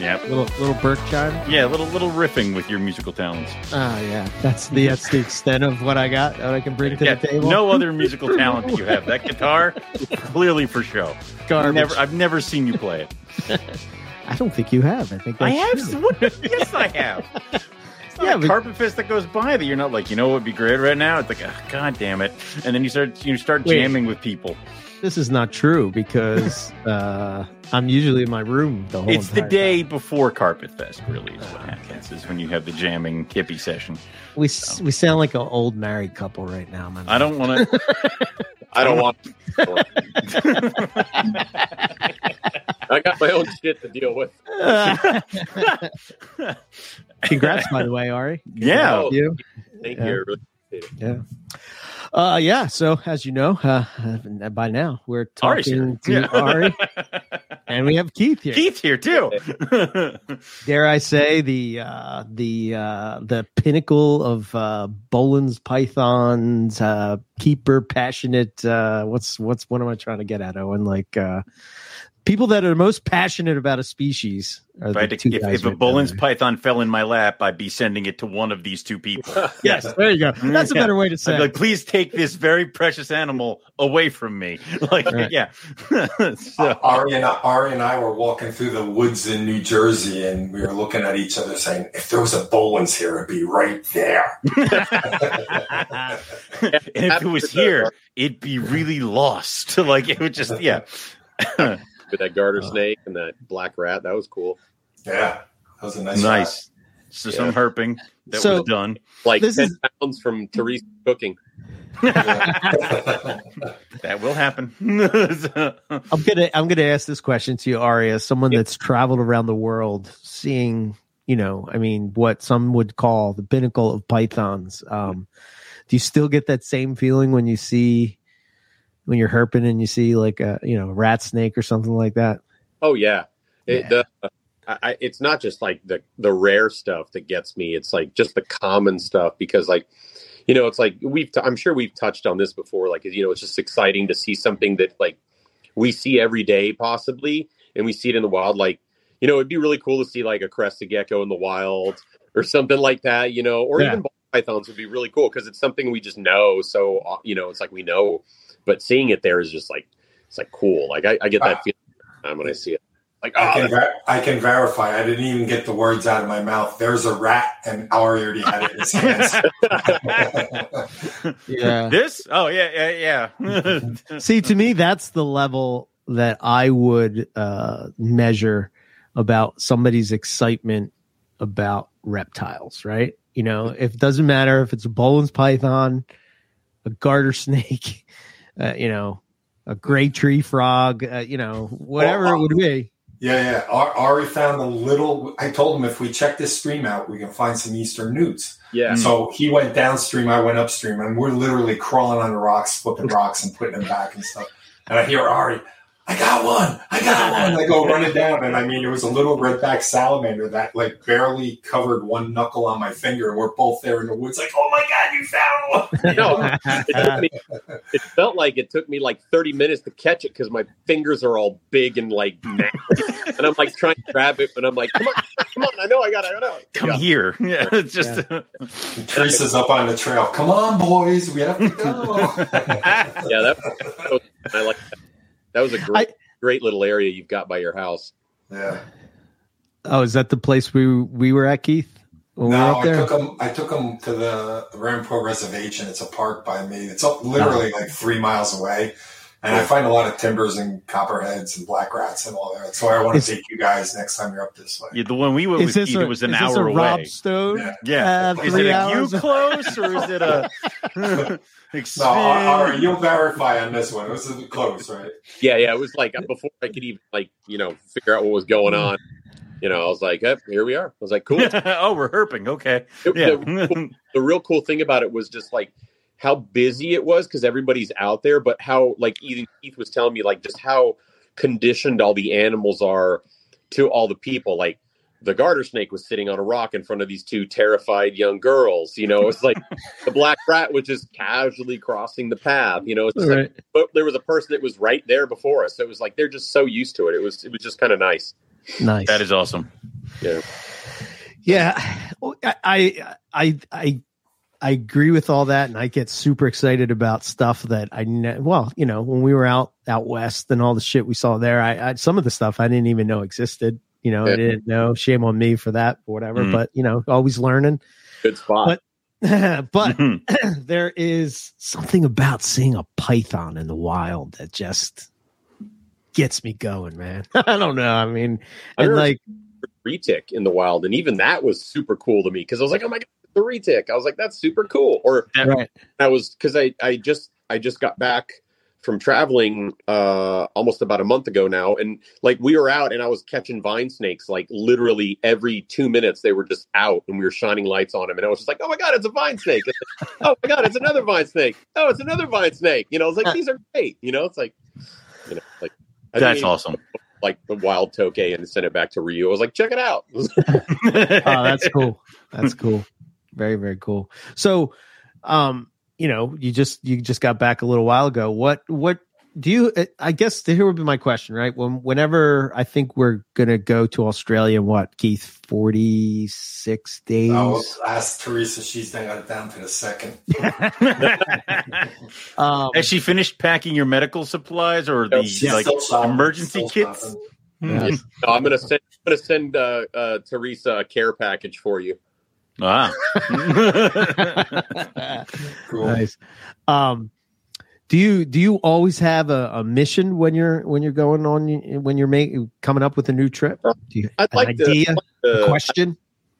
Yeah. Little little Burke chime. Yeah, little little riffing with your musical talents. Ah, yeah. That's the that's the extent of what I got that I can bring to Yeah, the table. no other musical talent that you have. That guitar, clearly for show. garbage. Never, I've never seen you play it. I don't think you have. I think I have. What? Yes, I have. Yeah, a but- Carpet Fest that goes by that you're not like, you know what would be great right now? It's like, oh, god damn it. And then you start you start Wait. jamming with people. This is not true because uh, I'm usually in my room the whole. It's the entire day before Carpet Fest, really, is what happens, is when you have the jamming hippie session. We s we sound like an old married couple right now, man. I don't want to. I don't want. I got my own shit to deal with. Congrats, by the way, Ari. Yeah. Oh, You. Thank Yeah. you. I really. Yeah. Uh, yeah. So as you know, uh, by now we're talking to Yeah. Ari, and we have Keith here. Keith here too. Dare I say the uh, the uh, the pinnacle of uh, Boelen's pythons, uh, keeper, passionate. Uh, what's what's what am I trying to get at, Owen? Like uh, people that are most passionate about a species. Are if, the to- two if, guys if a right Boelen's python fell in my lap, I'd be sending it to one of these two people. yes, there you go. That's a better way to I'd say. be it. like, please take this very precious animal away from me. Like, Right. yeah. so, Ari and, I, Ari and I were walking through the woods in New Jersey, and we were looking at each other saying, "If there was a Boelen's here, it'd be right there." and if it was here, it'd be really lost. Like, it would just, yeah. With that garter Uh. snake and that black rat, that was cool. Yeah, that was a nice. nice. So some herping that So- was done. Like This ten is- pounds from Therese cooking. That will happen. I'm gonna I'm gonna ask this question to you, Ari, as someone that's traveled around the world, seeing you know, I mean, what some would call the pinnacle of pythons. Um, do you still get that same feeling when you see when you're herping and you see like a you know rat snake or something like that? Oh yeah, it, Yeah. the I, it's not just like the the rare stuff that gets me. It's like just the common stuff because like you know it's like we've t- I'm sure we've touched on this before. Like you know it's just exciting to see something that like we see every day possibly, and we see it in the wild. Like you know it'd be really cool to see like a crested gecko in the wild or something like that. You know, or Yeah. even ball pythons would be really cool because it's something we just know. So uh, you know it's like we know, but seeing it there is just like it's like cool. Like I, I get that feeling every time when I see it. Like I oh, can, ver- I can verify. I didn't even get the words out of my mouth. There's a rat, and Ari already had it in his hands. Yeah. this? Oh, yeah, yeah, yeah. See, to me, that's the level that I would uh, measure about somebody's excitement about reptiles, right? You know, if it doesn't matter if it's a Boelen's python, a garter snake, uh, you know, a gray tree frog, uh, you know, whatever Well, it would be. yeah, yeah. Ar- Ari found a little. I told him if we check this stream out, we can find some eastern newts. yeah. So he went downstream, I went upstream, and we're literally crawling on the rocks, flipping rocks, and putting them back and stuff. And I hear Ari, I got one, I got one. I go running down, and I mean, it was a little redback salamander that like barely covered one knuckle on my finger. And we're both there in the woods, like, oh my god, you found one! No, it, took me, it felt like it took me like 30 minutes to catch it because my fingers are all big and like hmm. and I'm like trying to grab it, but I'm like, come on, come on, I know I got it, I know. Come Yeah. here. Yeah, it's just. And Teresa's up on the trail. Come on, boys, we have to go. Yeah, that, that was, I like that. That was a great, great little area you've got by your house. yeah. Oh, is that the place we we were at, Keith? When we were No, up I took them. I took them to the Ramapo Reservation. It's a park by me. It's up literally uh-huh. like three miles away, and I find a lot of timbers and copperheads and black rats and all that. So I want Is- to take you guys next time you're up this way. Yeah, the one we went Is with this a, it was an is this hour a away. Rob Stone? Yeah. Yeah. Uh, is it a you close or is it a. No, Ari, you'll verify on this one. It was close, right? Yeah, yeah. It was like before I could even like, you know, figure out what was going on. You know, I was like, eh, here we are. I was like, cool. oh, we're herping. Okay. The- Yeah. the, the real cool thing about it was just like how busy it was because everybody's out there, but how like even Keith was telling me like just how conditioned all the animals are to all the people. Like the garter snake was sitting on a rock in front of these two terrified young girls. You know, it's like the black rat was just casually crossing the path. You know, it's Right. like, but there was a person that was right there before us. So it was like they're just so used to it. It was it was just kind of nice. Nice. That is awesome. Yeah, Well, I, I, I, I agree with all that, and I get super excited about stuff that I ne- well, you know, when we were out out west and all the shit we saw there, I, I some of the stuff I didn't even know existed. You know, I didn't know. Shame on me for that, or whatever. Mhm. But you know, always learning. Good spot. But- but Mhm. there is something about seeing a python in the wild that just gets me going, man. I don't know. I mean, I and like, retic in the wild, and even that was super cool to me because I was like, oh my god, the retic. I was like, that's super cool. Or right, I was because I I just I just got back from traveling uh almost about a month ago now and like we were out and I was catching vine snakes like literally every 2 minutes they were just out and we were shining lights on them and I was just like oh my god it's a vine snake like, oh my god it's another vine snake oh it's another vine snake you know it's like these are great you know it's like you know like I That's awesome. like the wild tokay and send it back to Ryu I was like check it out oh, that's cool. That's cool. Very, very cool. So, um, you know, you just you just got back a little while ago. What what do you? I guess here would be my question, right? When whenever I think we're gonna go to Australia, what Keith, forty six days. I'll ask Teresa. She's done got it down to the second. um, Has she finished packing your medical supplies or the No, She's like still emergency still kits? yeah. no, I'm gonna send I'm gonna send uh, uh, Teresa a care package for you Ah. Cool. nice. Um, do you do you always have a, a mission when you're when you're going on when you're making coming up with a new trip? Do you I'd an like to- idea? Uh, a question?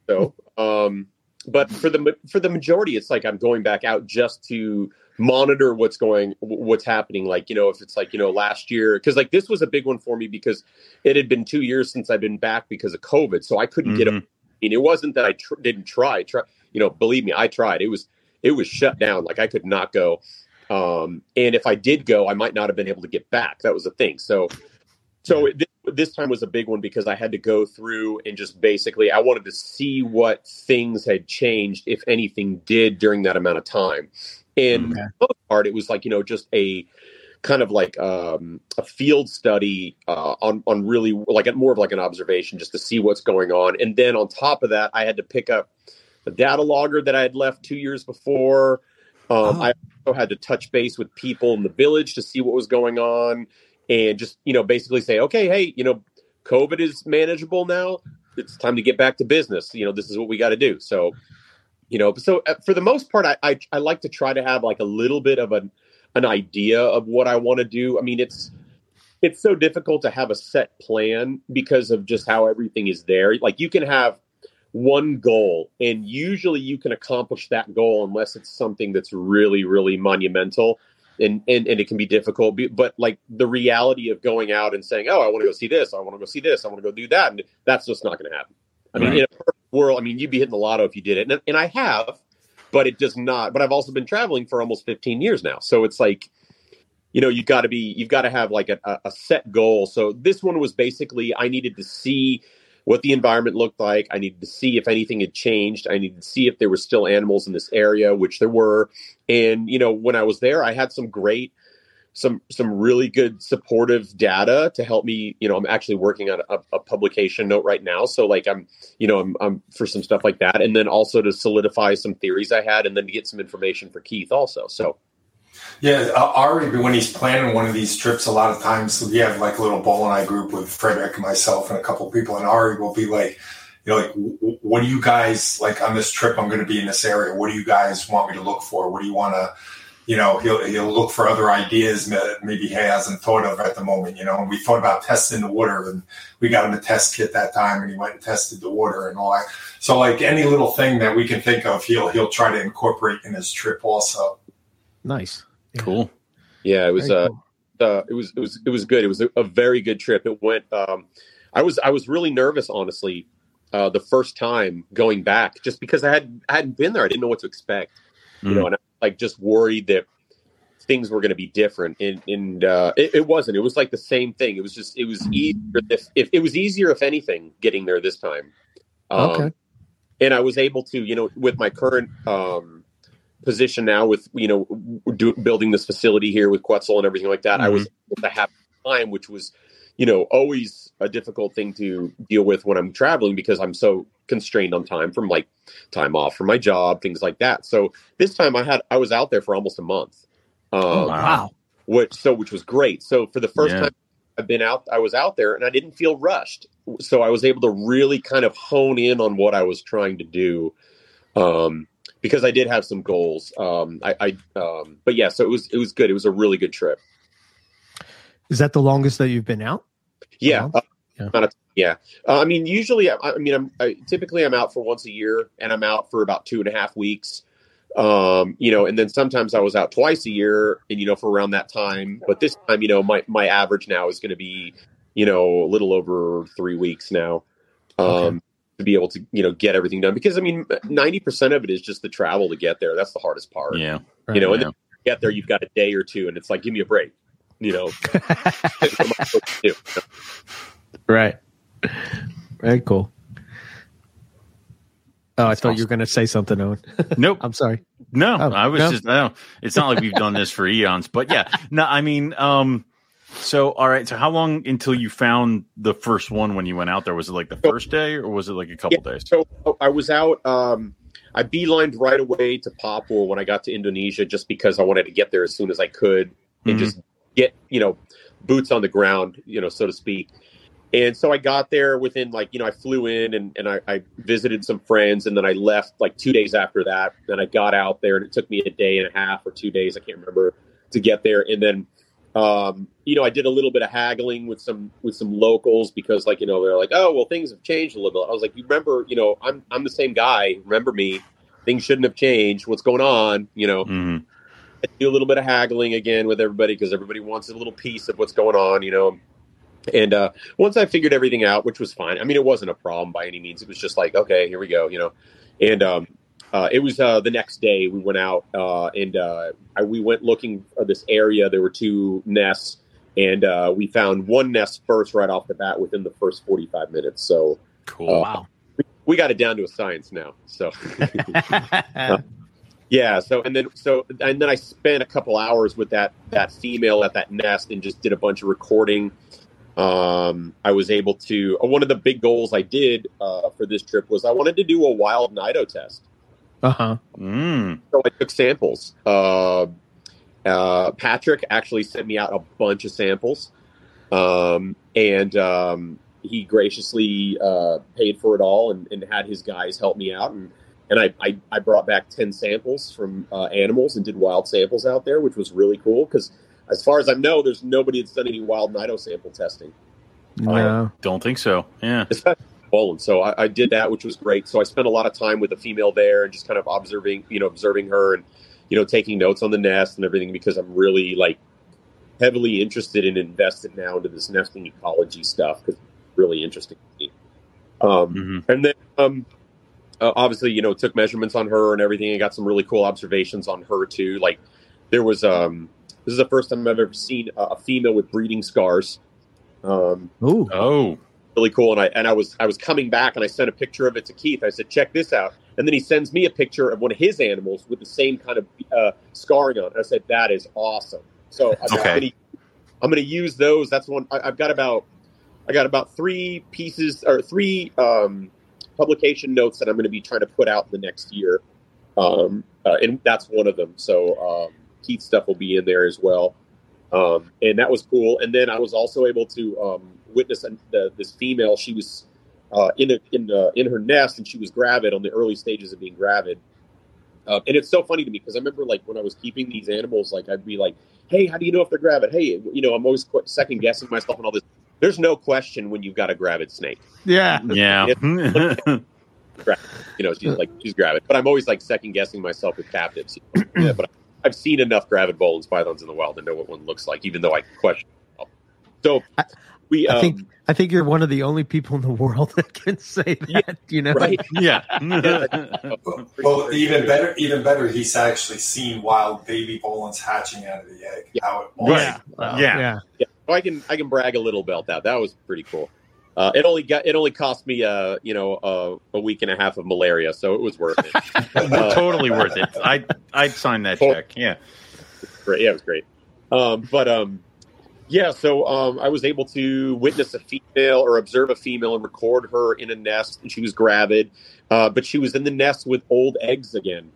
so um but for the for the majority it's like i'm going back out just to monitor what's going what's happening like you know if it's like you know last year because like this was a big one for me because it had been two years since i've been back because of covid so i couldn't get Mhm. And it wasn't that i tr- didn't try try you know believe me i tried. It was it was shut down. Like i could not go. Um and if i did go i might not have been able to get back. That was the thing. So so it, this time was a big one because I had to go through and just basically I wanted to see what things had changed, if anything did during that amount of time. And Okay. the most part, it was like you know just a kind of like um, a field study uh, on on really like a, more of like an observation just to see what's going on. And then on top of that, I had to pick up a data logger that I had left two years before. Um, Oh. I also had to touch base with people in the village to see what was going on and just you know basically say okay hey you know covid is manageable now it's time to get back to business you know this is what we got to do so you know so uh, for the most part I, I i like to try to have like a little bit of an an idea of what i want to do. I mean it's it's so difficult to have a set plan because of just how everything is there. Like you can have one goal and usually you can accomplish that goal unless it's something that's really really monumental and, and and it can be difficult. But like the reality of going out and saying oh i want to go see this i want to go see this i want to go do that and that's just not going to happen. I mean in a perfect world i mean you'd be hitting the lotto if you did it. And, and i have but it does not but i've also been traveling for almost 15 years now. So it's like you know you've got to be you've got to have like a, a- set goal. So this one was basically i needed to see what the environment looked like. I needed to see if anything had changed. I needed to see if there were still animals in this area which there were. And you know when i was there i had some great some some really good supportive data to help me you know i'm actually working on a, a publication note right now so like i'm you know I'm, I'm for some stuff like that and then also to solidify some theories i had and then to get some information for keith also so Yeah, Ari, when he's planning one of these trips, a lot of times we have like a little Boeleni group with Frederick and myself and a couple people, and Ari will be like, you know, like, what do you guys like on this trip? I'm going to be in this area. What do you guys want me to look for? What do you want to, you know, he'll he'll look for other ideas that maybe he hasn't thought of at the moment. You know, and we thought about testing the water, and we got him a test kit that time, and he went and tested the water and all that. So, like any little thing that we can think of, he'll he'll try to incorporate in his trip also. Nice. Yeah. Cool. yeah it was Very uh cool. uh, it was it was it was good. It was a, a very good trip. It went. Um, I was I was really nervous, honestly, uh, the first time going back, just because I had I hadn't been there. I didn't know what to expect, you Mm. know, and I like just worried that things were going to be different. And and uh, it, it wasn't. It was like the same thing. It was just it was easier if, if it was easier if anything getting there this time. Um, Okay. And I was able to, you know, with my current um, position now, with you know, do, building this facility here with Quetzal and everything like that, I was able to have time, which was, you know, always a difficult thing to deal with when I'm traveling because I'm so constrained on time from like time off from my job, things like that. So this time I had I was out there for almost a month. Um, Oh, Wow. which so which was great. So for the first Yeah. time I've been out, I was out there and I didn't feel rushed. So I was able to really kind of hone in on what I was trying to do, um, because I did have some goals. Um, I, I um, but yeah, so it was it was good. It was a really good trip. Is that the longest that you've been out? Yeah, uh, Yeah. amount of- yeah. Uh, I mean, usually, I, I mean, I'm I, typically I'm out for once a year, and I'm out for about two and a half weeks. Um, you know, and then sometimes I was out twice a year, and you know, for around that time. But this time, you know, my my average now is going to be, you know, a little over three weeks now. Um, Okay. to be able to you know get everything done because I mean, ninety percent of it is just the travel to get there. That's the hardest part. Yeah. You know, and Yeah. then you get there, you've got a day or two, and it's like, give me a break. You know, what am I supposed to do? right. Very cool. Oh, I thought you were going to say something, Owen. Nope. I'm sorry. No, Oh, I was no? just no. It's not like we've done this for eons, but yeah. No, I mean, um, so all right. So how long until you found the first one when you went out there? Was it like the first day, or was it like a couple days? So I was out. Um, I beelined right away to Papua when I got to Indonesia, just because I wanted to get there as soon as I could and Mhm. just get you know boots on the ground, you know, so to speak. And so I got there within like you know I flew in and, and I, I visited some friends and then I left like two days after that. Then I got out there and it took me a day and a half or two days I can't remember to get there. And then um, you know I did a little bit of haggling with some with some locals because like you know they're like oh well things have changed a little bit. I was like you remember you know I'm I'm the same guy. Remember me? Things shouldn't have changed. What's going on? You know. Mhm. I do a little bit of haggling again with everybody because everybody wants a little piece of what's going on, you know. And uh, once I figured everything out, which was fine. I mean, it wasn't a problem by any means. It was just like, okay, here we go, you know. And um, uh, it was uh, the next day we went out uh, and uh, I, we went looking for this area. There were two nests, and uh, we found one nest first right off the bat within the first forty-five minutes. So Cool. Wow. we got it down to a science now. So. Yeah. So and then so and then I spent a couple hours with that that female at that nest and just did a bunch of recording. Um, I was able to. Uh, one of the big goals I did uh, for this trip was I wanted to do a wild nido test. uh huh. Mm. So I took samples. Uh, uh, Patrick actually sent me out a bunch of samples, um, and um, he graciously uh, paid for it all and, and had his guys help me out. And and I, I, I brought back ten samples from uh, animals and did wild samples out there, which was really cool because. As far as I know, there's nobody that's done any wild nido sample testing No. Don't think so. Yeah. Poland. So I, I did that, which was great. So I spent a lot of time with a female there and just kind of observing, you know, observing her and you know taking notes on the nest and everything because I'm really like heavily interested and invested now into this nesting ecology stuff because it's really interesting to me. Um, Mhm. And then um, uh, obviously, you know, took measurements on her and everything. and got some really cool observations on her too. Like there was um, this is the first time I've ever seen a a female with breeding scars. Um, Ooh. Oh. really cool. And I and I was I was coming back and I sent a picture of it to Keith. I said, check this out. And then he sends me a picture of one of his animals with the same kind of uh, scarring on. it. I said, that is awesome. So I'm Okay. gonna, I'm going to use those. That's one I, I've got about I got about three pieces or three um, publication notes that I'm going to be trying to put out in the next year, um, uh, and that's one of them. So um, Keith's stuff will be in there as well, um, and that was cool. And then I was also able to um, witness an- the, this female. She was uh, in a, in the, in her nest, and she was gravid on the early stages of being gravid. Uh, and it's so funny to me because I remember like when I was keeping these animals, like I'd be like, "Hey, how do you know if they're gravid?" Hey, you know, I'm always qu- second guessing myself and all this. There's no question when you've got a gravid snake. Yeah. Yeah. You know, she's like she's gravid, but I'm always like second guessing myself with captives. yeah, but I've seen enough gravid Boelen's pythons in the wild to know what one looks like, even though I question. Myself. So I- we, I um, think I think you're one of the only people in the world that can say that. You know, right. yeah. Well, even better, even better, he's actually seen wild baby Boelens hatching out of the egg. Yeah. How it Right. Wow. Yeah. yeah. Yeah, so I can I can brag a little about that. That was pretty cool. Uh, it only got it only cost me uh you know uh, a week and a half of malaria, so it was worth it. Uh, totally worth it. I I'd sign that check. Yeah. great. Yeah, it was great. Um, but um, yeah, so um, I was able to witness a female or observe a female and record her in a nest, and she was gravid, uh, but she was in the nest with old eggs again.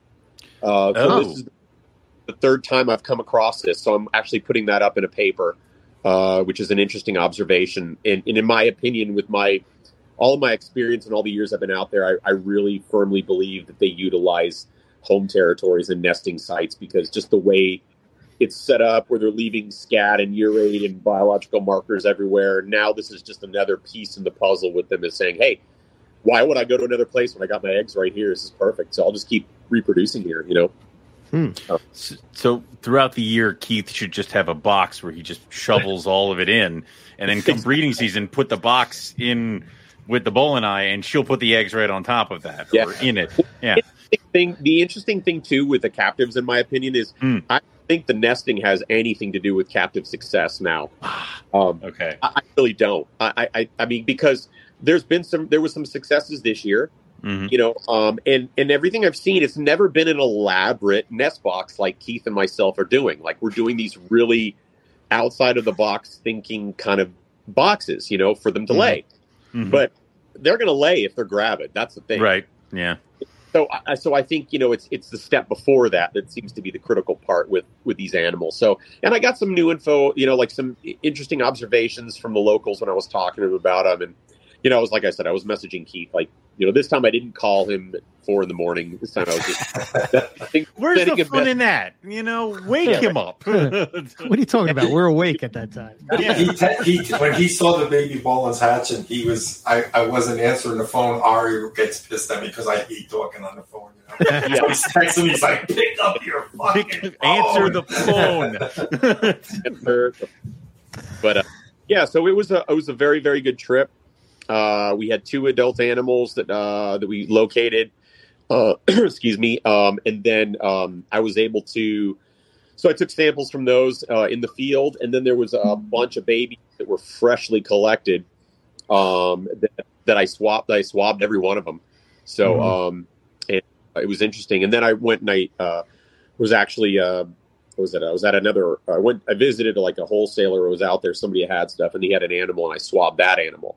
Uh, so Oh. this is the third time I've come across this, so I'm actually putting that up in a paper, uh, which is an interesting observation. And, and in my opinion, with my all of my experience and all the years I've been out there, I, I really firmly believe that they utilize home territories and nesting sites because just the way it's set up where they're leaving scat and urate and biological markers everywhere. Now this is just another piece in the puzzle with them is saying, hey, why would I go to another place when I got my eggs right here? This is perfect. So I'll just keep reproducing here, you know? So, so throughout the year, Keith should just have a box where he just shovels all of it in, and then come breeding season, put the box in with the Boeleni, and she'll put the eggs right on top of that Yeah. or in it. Yeah. Thing, the interesting thing too with the captives, in my opinion, is Hmm. I think the nesting has anything to do with captive success now. Um, Okay. I, I really don't. I, I, I mean, because there's been some, there was some successes this year. Hmm you know um and and everything i've seen it's never been an elaborate nest box like keith and myself are doing like we're doing these really outside of the box thinking kind of boxes you know for them to Mhm. lay Mhm. but they're going to lay if they're gravid that's the thing right. Yeah. so I so I think you know it's it's the step before that that seems to be the critical part with with these animals. So and I got some new info, you know, like some interesting observations from the locals when I was talking to them about them, and you know, I was like I said, I was messaging Keith like you know this time I didn't call him at four in the morning. This time I was just I think Where's sending the fun mess- in that? You know, wake Yeah. him up. What are you talking about? We're awake at that time. Yeah. he, te- he when he saw the baby Boelens hatch and he was I, I wasn't answering the phone. Ari gets pissed at me because I hate talking on the phone. You know? Yeah. So he's texting me. He's like, "Pick up your fucking phone. Answer the phone. but uh, yeah, so it was a it was a very very good trip. Uh, we had two adult animals that uh, that we located. Uh, excuse me, um, and then um, I was able to. So I took samples from those uh, in the field, and then there was a bunch of babies that were freshly collected. Um, that, that I swapped. I swabbed every one of them. So um, and it was interesting. And then I went and I uh, was actually uh, what was that? I was at another. I went. I visited like a wholesaler who was out there. Somebody had stuff, and he had an animal, and I swabbed that animal.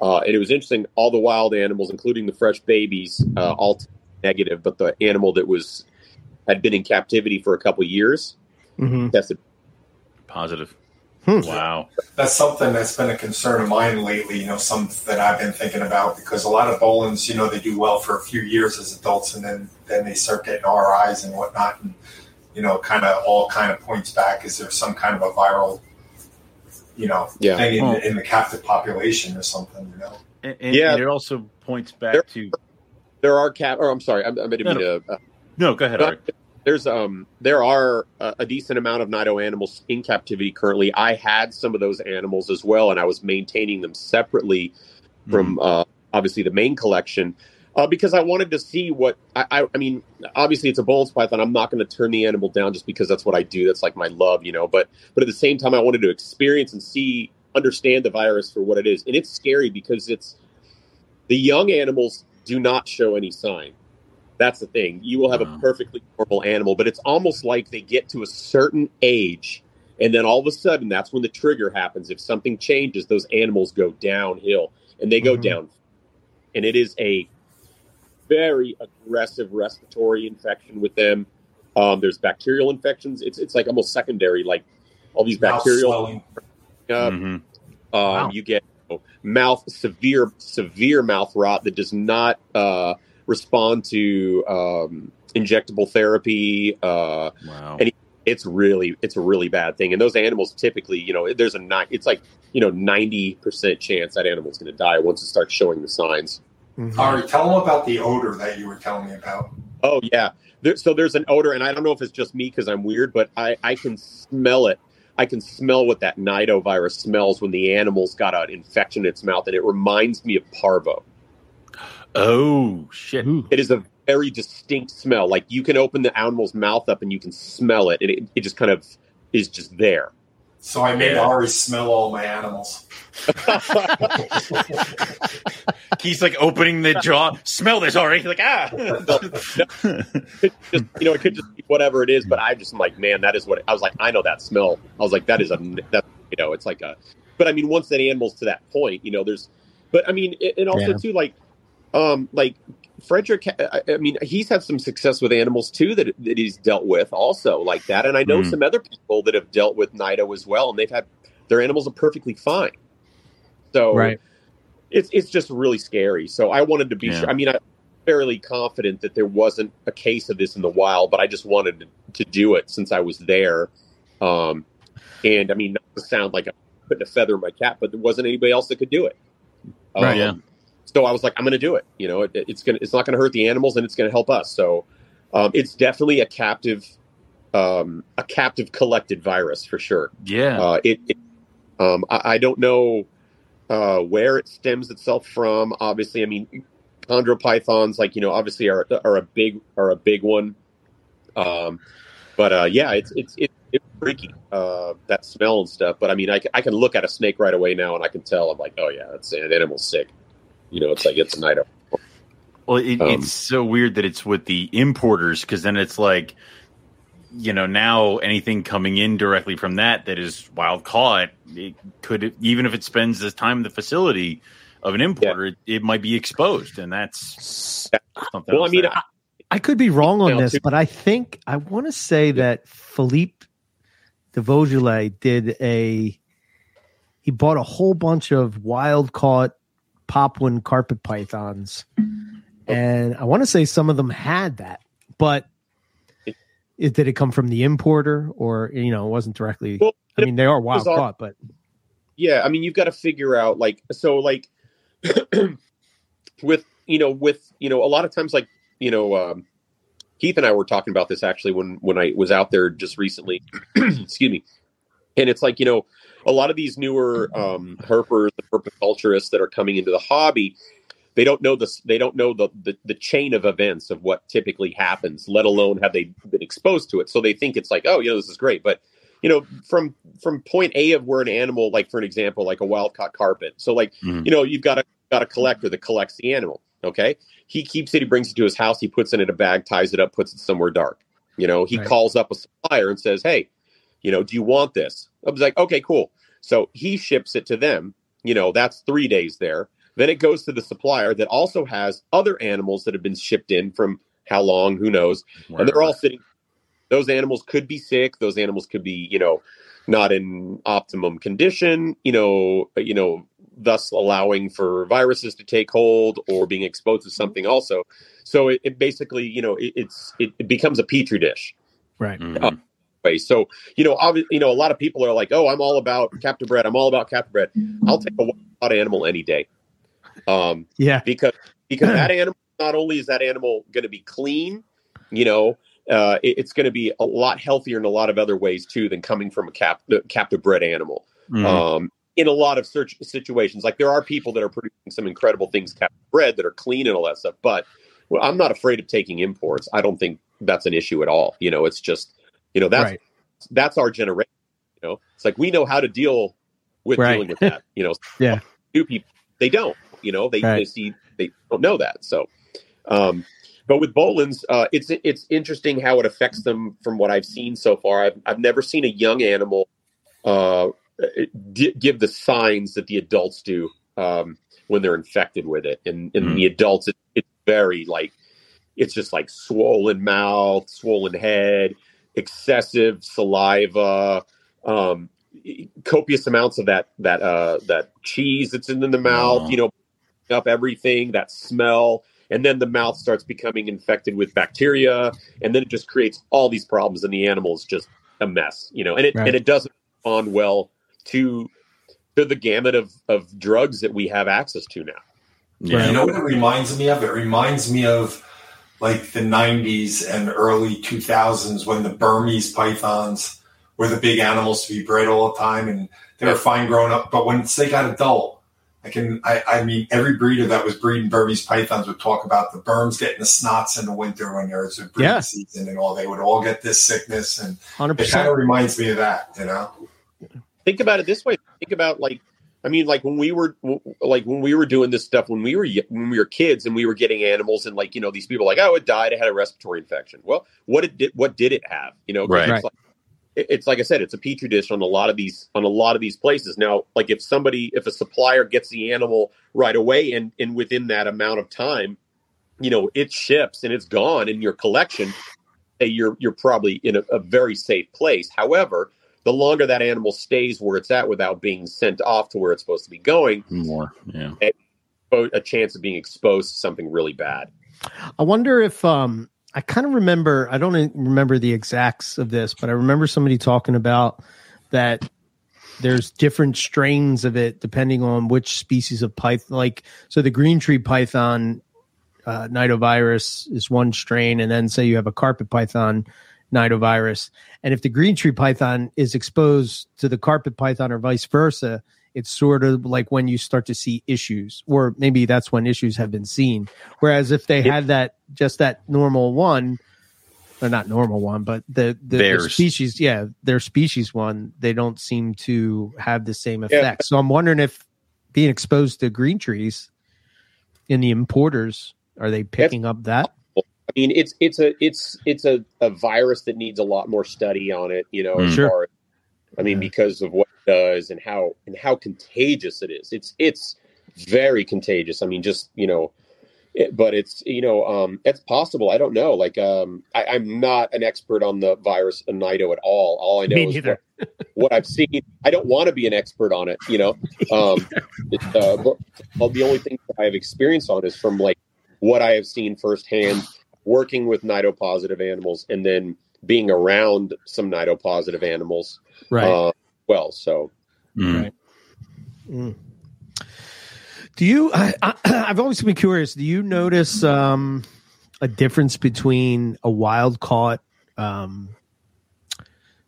Uh, and it was interesting. All the wild animals, including the fresh babies, uh, all negative, but the animal that was had been in captivity for a couple years Mhm. tested. Positive. Hmm. Wow. That's something that's been a concern of mine lately. You know, something that I've been thinking about because a lot of Boelens, you know, they do well for a few years as adults, and then then they start getting RIs and whatnot, and you know, kind of all kind of points back. Is there some kind of a viral, you know, Yeah. thing in, Well- in the captive population or something? You know. And, and- Yeah. and it also points back There- to. There are cap. Or I'm sorry, I, I didn't No, mean to. Uh, No, go ahead, Art. there's um there are a, a decent amount of Nido animals in captivity currently. I had some of those animals as well, and I was maintaining them separately from uh, obviously the main collection uh, because I wanted to see what I, I, I mean. Obviously, it's a Boelen's python. I'm not going to turn the animal down just because that's what I do. That's like my love, you know. But but at the same time, I wanted to experience and see, understand the virus for what it is, and it's scary because it's the young animals do not show any sign. That's the thing. You will have Wow. a perfectly normal animal, but it's almost like they get to a certain age, and then all of a sudden, that's when the trigger happens. If something changes, those animals go downhill, and they go Mhm. down. And it is a very aggressive respiratory infection with them. Um, there's bacterial infections. It's it's like almost secondary, like all these bacterial. swelling. Uh, Mhm. um, Wow. You get you know, mouth severe severe mouth rot that does not uh, respond to um, injectable therapy. Uh, Wow. and- it's really it's a really bad thing. And those animals typically, you know, there's a nine. It's like you know ninety percent chance that animal's going to die once it starts showing the signs. Mhm. Ari, tell them about the odor that you were telling me about. Oh yeah. There, so there's an odor, and I don't know if it's just me because I'm weird, but I, I can smell it. I can smell what that nido virus smells when the animal's got an infection in its mouth, and it reminds me of parvo. Oh shit. It is a very distinct smell. Like you can open the animal's mouth up and you can smell it, and it, it just kind of is just there. So I made Yeah. Ari smell all my animals. He's like opening the jaw. Smell this, Ari. He's like, ah. Could just, you know, it could just be whatever it is, but I just am like, man, that is what I was like. I know that smell. I was like, that is a that you know, it's like a. But I mean, once that animal's to that point, you know, there's. But I mean, and also Yeah. too, like, um, like Frederick. I, I mean, he's had some success with animals too that that he's dealt with also like that, and I know Mm. some other people that have dealt with Nido as well, and they've had their animals are perfectly fine. So Right. it's it's just really scary. So I wanted to be Yeah. sure. I mean, I'm fairly confident that there wasn't a case of this in the wild, but I just wanted to, to do it since I was there. Um, and I mean, not to sound like I'm putting a feather in my cap, but there wasn't anybody else that could do it. Right, Um, yeah. So I was like, I'm going to do it. You know, it, it's gonna it's not going to hurt the animals, and it's going to help us. So um, it's definitely a captive, um, a captive collected virus for sure. Yeah. Uh, it, it um, I, I don't know uh, where it stems itself from. Obviously, I mean, chondropythons, like you know, obviously are are a big are a big one. Um, but uh, yeah, it's it's it's, it's freaky uh, that smell and stuff. But I mean, I, I can look at a snake right away now, and I can tell. I'm like, oh yeah, that's an animal's sick. You know, it's like it's a night. Well, it, Um, it's so weird that it's with the importers because then it's like, you know, now anything coming in directly from that that is wild caught, it could even if it spends the time in the facility of an importer, it, it might be exposed, and that's something. Well, I mean, that- I, I could be wrong on this, but I think I want to say that Philippe de Vosjoli did a. He bought a whole bunch of wild caught Papuan carpet pythons, and I want to say some of them had that, but it, did it come from the importer or you know it wasn't directly? Well, I mean, they are wild caught, but yeah i mean you've got to figure out like so like with you know with you know a lot of times like you know um keith and i were talking about this actually when when i was out there just recently excuse me and it's like you know a lot of these newer um herpers the herpiculturists that are coming into the hobby they don't know this they don't know the, the the chain of events of what typically happens let alone have they been exposed to it. So they think it's like oh you know this is great. But you know from from point a of where an animal like for an example like a wild caught carpet. So like Mhm. you know you've got a got a collector that collects the animal okay? He keeps it he brings it to his house he puts it in a bag ties it up puts it somewhere dark. You know he Right. calls up a supplier and says hey you know do you want this i was like okay cool. So he ships it to them. You know that's three days there. Then it goes to the supplier that also has other animals that have been shipped in from how long who knows. And they're all sitting. Those animals could be sick. Those animals could be you know not in optimum condition you know uh, you know thus allowing for viruses to take hold or being exposed to mm-hmm. something also. So it, it basically you know it, it's it, it becomes a petri dish. Right. Mhm. So you know obviously you know a lot of people are like oh i'm all about captive bred i'm all about captive bred i'll take a wild animal any day um Yeah, because because that animal not only is that animal going to be clean, you know, uh, it- it's going to be a lot healthier in a lot of other ways too than coming from a cap, captive bred animal. Mhm. Um, in a lot of search situations, like there are people that are producing some incredible things captive bred that are clean and all that stuff. But well, I'm not afraid of taking imports. I don't think that's an issue at all. You know, it's just you know that's right. that's our generation. You know, it's like we know how to deal with Right. dealing with that. You know, Yeah. new people they don't. You know, they, they see they don't know that. So, um, but with Boelen's, uh, it's it's interesting how it affects them from what I've seen so far. I've I've never seen a young animal uh, d- give the signs that the adults do um, when they're infected with it, and, and Mhm. the adults, it, it's very like it's just like swollen mouth, swollen head, excessive saliva, um, copious amounts of that that uh, that cheese that's in the mouth. Oh. You know, up everything that smell, and then the mouth starts becoming infected with bacteria, and then it just creates all these problems, and the animal is just a mess. You know, and it Right. and it doesn't respond well to to the gamut of of drugs that we have access to now. Yeah. You know what it reminds me of? It reminds me of like the 90s and early 2000s when the Burmese pythons were the big animals to be bred all the time and they were fine growing up. But once they got adult, I can, I, I mean, every breeder that was breeding Burmese pythons would talk about the Burms getting the snots in the winter when there was a breeding Yeah. season and all. They would all get this sickness. And Hundred it kind of reminds me of that, you know? think about it this way. Think about like, I mean, like when we were like when we were doing this stuff when we were when we were kids and we were getting animals and like you know these people like oh it died it had a respiratory infection. Well, what it did what did it have? You know, right. It's like, it's like I said, it's a petri dish on a lot of these on a lot of these places. Now, like if somebody if a supplier gets the animal right away and and within that amount of time, you know, it ships and it's gone in your collection, eh, you're you're probably in a, a very safe place. However, the longer that animal stays where it's at without being sent off to where it's supposed to be going, more, yeah, a chance of being exposed to something really bad. I wonder if um I kind of remember, I don't remember the exacts of this, but I remember somebody talking about that there's different strains of it depending on which species of python. Like, so the green tree python uh, nidovirus is one strain, and then say you have a carpet python nidovirus. And if the green tree python is exposed to the carpet python or vice versa, it's sort of like when you start to see issues, or maybe that's when issues have been seen. Whereas if they had that just that normal one, or not normal one, but the the, the species, yeah, their species one, they don't seem to have the same effect. Yeah. So I'm wondering if being exposed to green trees in the importers are they picking that's, up that? I mean, it's it's a it's it's a, a virus that needs a lot more study on it. You know, mm. sure. I mean, because of what it does and how and how contagious it is. It's it's very contagious. I mean, just you know, it, but it's you know, um, it's possible. I don't know. Like, um, I, am not an expert on the virus Nido at all. All I know Me is what, what, I've seen. I don't want to be an expert on it. You know, um, it's, uh, but, the only thing I have experience on is from like what I have seen firsthand, working with Nido positive animals, and then being around some Nido positive animals. Right. Uh, well. So, mm. right. Mm. Do you? I, have always been curious. Do you notice um, a difference between a wild caught, um,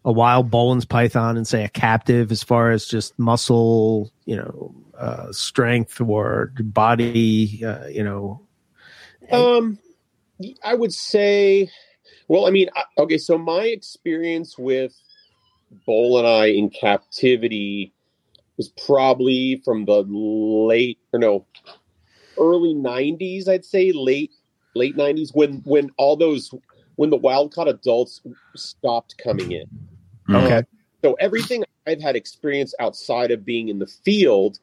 a wild Boelen's python, and say a captive, as far as just muscle, you know, uh, strength or body, uh, you know? Um, I would say. Well, I mean, okay. So my experience with Boeleni in captivity was probably from the late or no early 90s i'd say late late 90s when when all those when the wild caught adults stopped coming in okay uh, so everything i've had experience outside of being in the field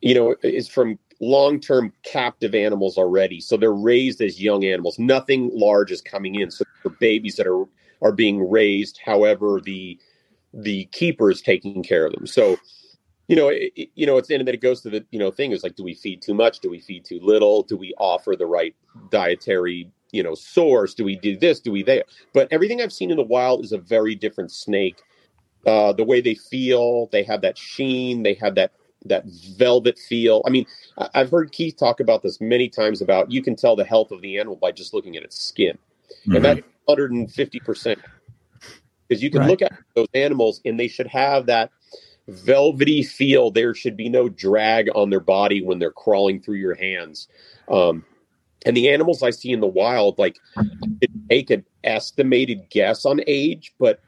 you know is from long-term captive animals already so they're raised as young animals nothing large is coming in so they're babies that are are being raised however the the keeper is taking care of them. So, you know, it, you know, it's and then it goes to the you know thing is like, do we feed too much? Do we feed too little? Do we offer the right dietary you know source? Do we do this? Do we that? But everything I've seen in the wild is a very different snake. Uh, the way they feel, they have that sheen, they have that that velvet feel. I mean, I've heard Keith talk about this many times about you can tell the health of the animal by just looking at its skin, mm-hmm. and that's 150 percent because you can right. look at those animals and they should have that velvety feel. There should be no drag on their body when they're crawling through your hands. Um, and the animals I see in the wild, like make an estimated guess on age, but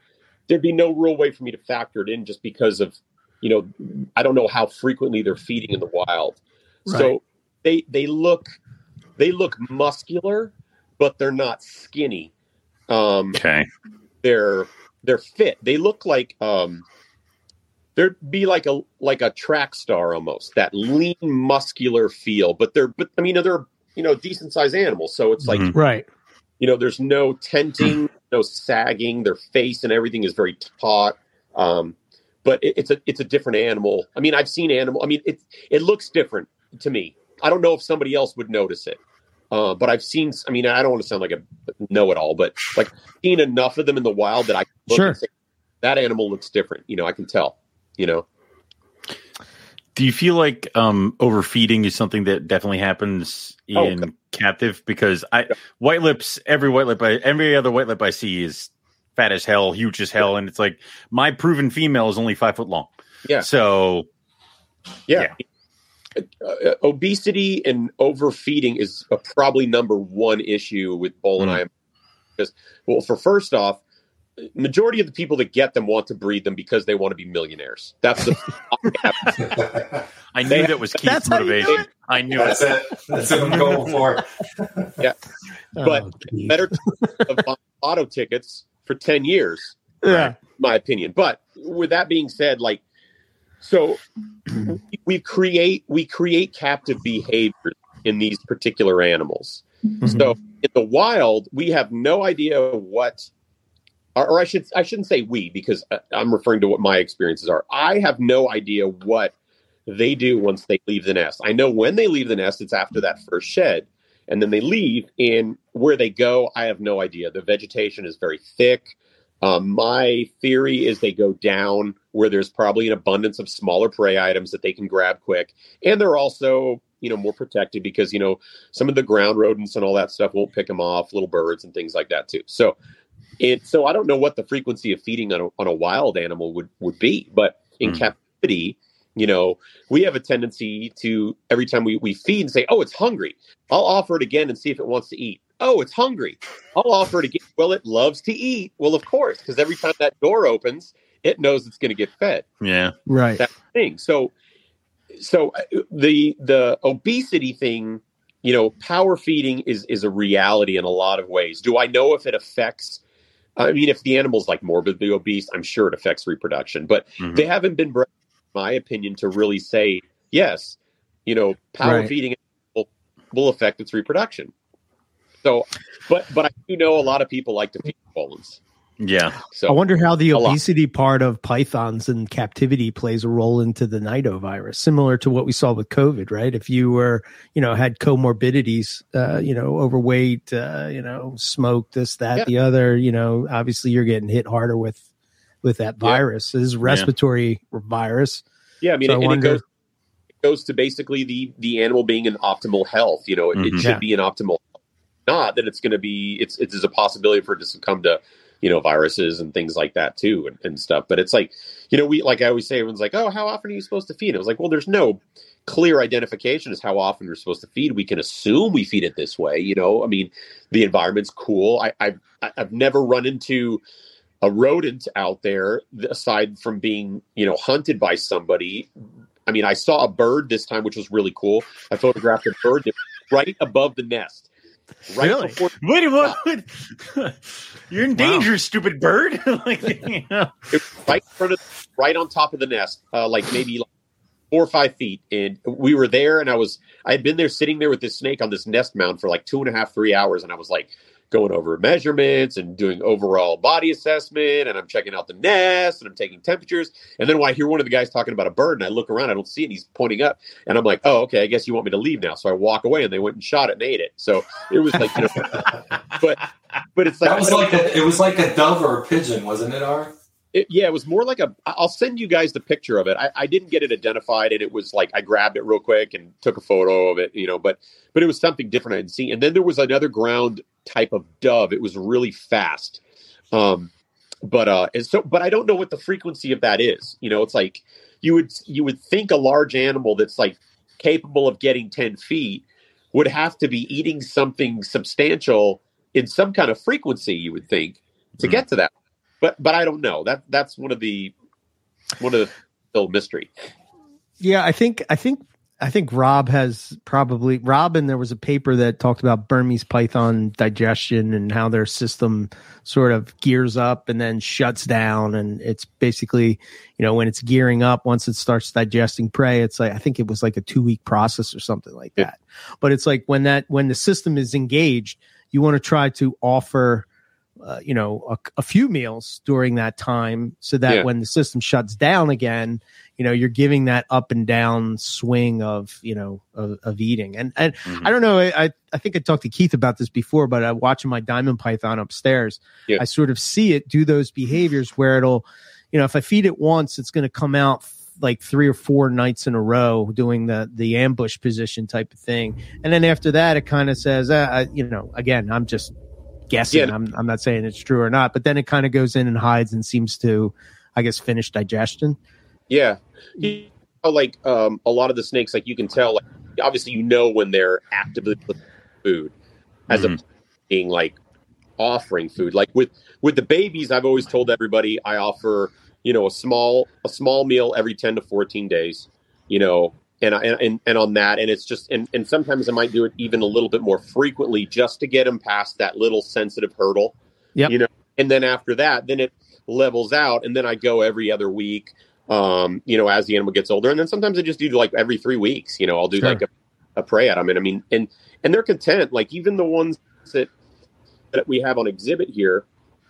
there'd be no real way for me to factor it in just because of, you know, I don't know how frequently they're feeding in the wild. Right. So they they look they look muscular, but they're not skinny. Um, okay. They're they're fit. They look like um there'd be like a like a track star almost that lean muscular feel but they're but i mean they're you know decent sized animals so it's like mm-hmm. right you know there's no tenting no sagging their face and everything is very taut um but it, it's a it's a different animal i mean i've seen animal i mean it it looks different to me i don't know if somebody else would notice it uh, but I've seen, I mean, I don't want to sound like a know it all, but like seen enough of them in the wild that I sure. Say, that animal looks different. You know, I can tell, you know. Do you feel like um, overfeeding is something that definitely happens oh, in oh, captive? Because I white lips, every white lip, I, every other white lip I see is fat as hell, huge as hell, and it's like my proven female is only five foot long. Yeah. So, yeah. yeah uh, obesity and overfeeding is probably number one issue with Boeleni mm. because well for first off majority of the people that get them want to breed them because they want to be millionaires. That's the I knew that was Keith's That's you do motivation. I knew That's it. it. That's what I'm going for. But Oh, Keith. better of auto tickets for 10 years, yeah. my opinion. But with that being said, like so we create we create captive behavior in these particular animals. Mm-hmm. So in the wild, we have no idea what, or, or I should I shouldn't say we because I- I'm referring to what my experiences are. I have no idea what they do once they leave the nest. I know when they leave the nest, it's after that first shed, and then they leave. And where they go, I have no idea. The vegetation is very thick. Um, my theory is they go down where there's probably an abundance of smaller prey items that they can grab quick, and they're also you know more protected because you know some of the ground rodents and all that stuff won't pick them off, little birds and things like that too. So, it so I don't know what the frequency of feeding on a, on a wild animal would would be, but in Hmm. captivity, you know, we have a tendency to every time we we feed and say, "Oh, it's hungry." I'll offer it again and see if it wants to eat. Oh, it's hungry. I'll offer it again. Well, it loves to eat. Well, of course, because every time that door opens, it knows it's going to get fed Yeah. Right. that thing. So, so uh, the the obesity thing, you know, power feeding is is a reality in a lot of ways. Do I know if it affects? I mean, if the animal's like morbidly obese, I'm sure it affects reproduction, but Mhm. they haven't been, bred, in my opinion, to really say yes. You know, power Right. feeding will, will affect its reproduction. So, but but I do know a lot of people like to feed Boelen's. Yeah. So I wonder how the a lot. obesity part of pythons and captivity plays a role into the nidovirus, similar to what we saw with COVID, right? If you were, you know, had comorbidities, uh, you know, overweight, uh, you know, smoke, this, that, Yeah. the other, you know, obviously you're getting hit harder with with that Yeah. virus. This is a respiratory virus. Yeah, I mean, So I and wonder- it goes it goes to basically the the animal being in optimal health. You know, it, it Mhm. should Yeah. be in optimal. Not that it's going to be. It's it is a possibility for it to succumb to you know viruses and things like that too and, and stuff. But it's like you know we like I always say everyone's like, oh, how often are you supposed to feed? And I was like, well, there's no clear identification as how often we're supposed to feed. We can assume we feed it this way. You know, I mean, the environment's cool. I, I've I've never run into a rodent out there aside from being you know hunted by somebody i mean i saw a bird this time which was really cool i photographed a bird right above the nest right Really? before Wait, what? You're in Wow. danger, stupid bird. like, you know. right in front of right on top of the nest uh, like maybe like four or five feet and we were there and i was i had been there sitting there with this snake on this nest mound for like two and a half three hours and i was like going over measurements and doing overall body assessment and i'm checking out the nest and i'm taking temperatures and then when i hear one of the guys talking about a bird and i look around i don't see it and he's pointing up and i'm like oh okay i guess you want me to leave now so i walk away and they went and shot it and ate it so it was like you know but but it's like that was like a, it was like a dove or a pigeon, wasn't it? R. It, yeah, it was more like a. I'll send you guys the picture of it. I, I didn't get it identified, and it was like I grabbed it real quick and took a photo of it, you know. But but it was something different I hadn't seen. And then there was another ground type of dove. It was really fast, um, but uh, and so but I don't know what the frequency of that is. You know, it's like you would you would think a large animal that's like capable of getting ten feet would have to be eating something substantial in some kind of frequency. You would think to Hmm. get to that but but I don't know. That that's one of the one of the still mystery. Yeah, I think I think I think Rob has probably Rob and there was a paper that talked about Burmese python digestion and how their system sort of gears up and then shuts down and it's basically, you know, when it's gearing up once it starts digesting prey, it's like I think it was like a 2 week process or something like Yeah. that. But it's like when that when the system is engaged, you want to try to offer uh, you know a, a few meals during that time so that Yeah. when the system shuts down again you know you're giving that up and down swing of you know of, of eating and and Mhm. i don't know I, I think i talked to keith about this before but i'm watching my diamond python upstairs Yeah. i sort of see it do those behaviors where it'll you know if i feed it once it's going to come out like three or four nights in a row doing the the ambush position type of thing and then after that it kind of says uh, I, you know again i'm just guessing Yeah. I'm, I'm not saying it's true or not but then it kind of goes in and hides and seems to i guess finish digestion Yeah, you know, like um, a lot of the snakes, like you can tell. Like obviously, you know when they're actively food, as Mhm. a being like offering food. Like with with the babies, I've always told everybody I offer you know a small a small meal every ten to fourteen days. You know, and and and on that, and it's just and and sometimes I might do it even a little bit more frequently just to get them past that little sensitive hurdle. Yep. You know, and then after that, then it levels out, and then I go every other week. Um, you know, as the animal gets older, and then sometimes I just do like every three weeks. You know, I'll do Sure. like a, a prey at them, and I mean, and and they're content. Like even the ones that that we have on exhibit here,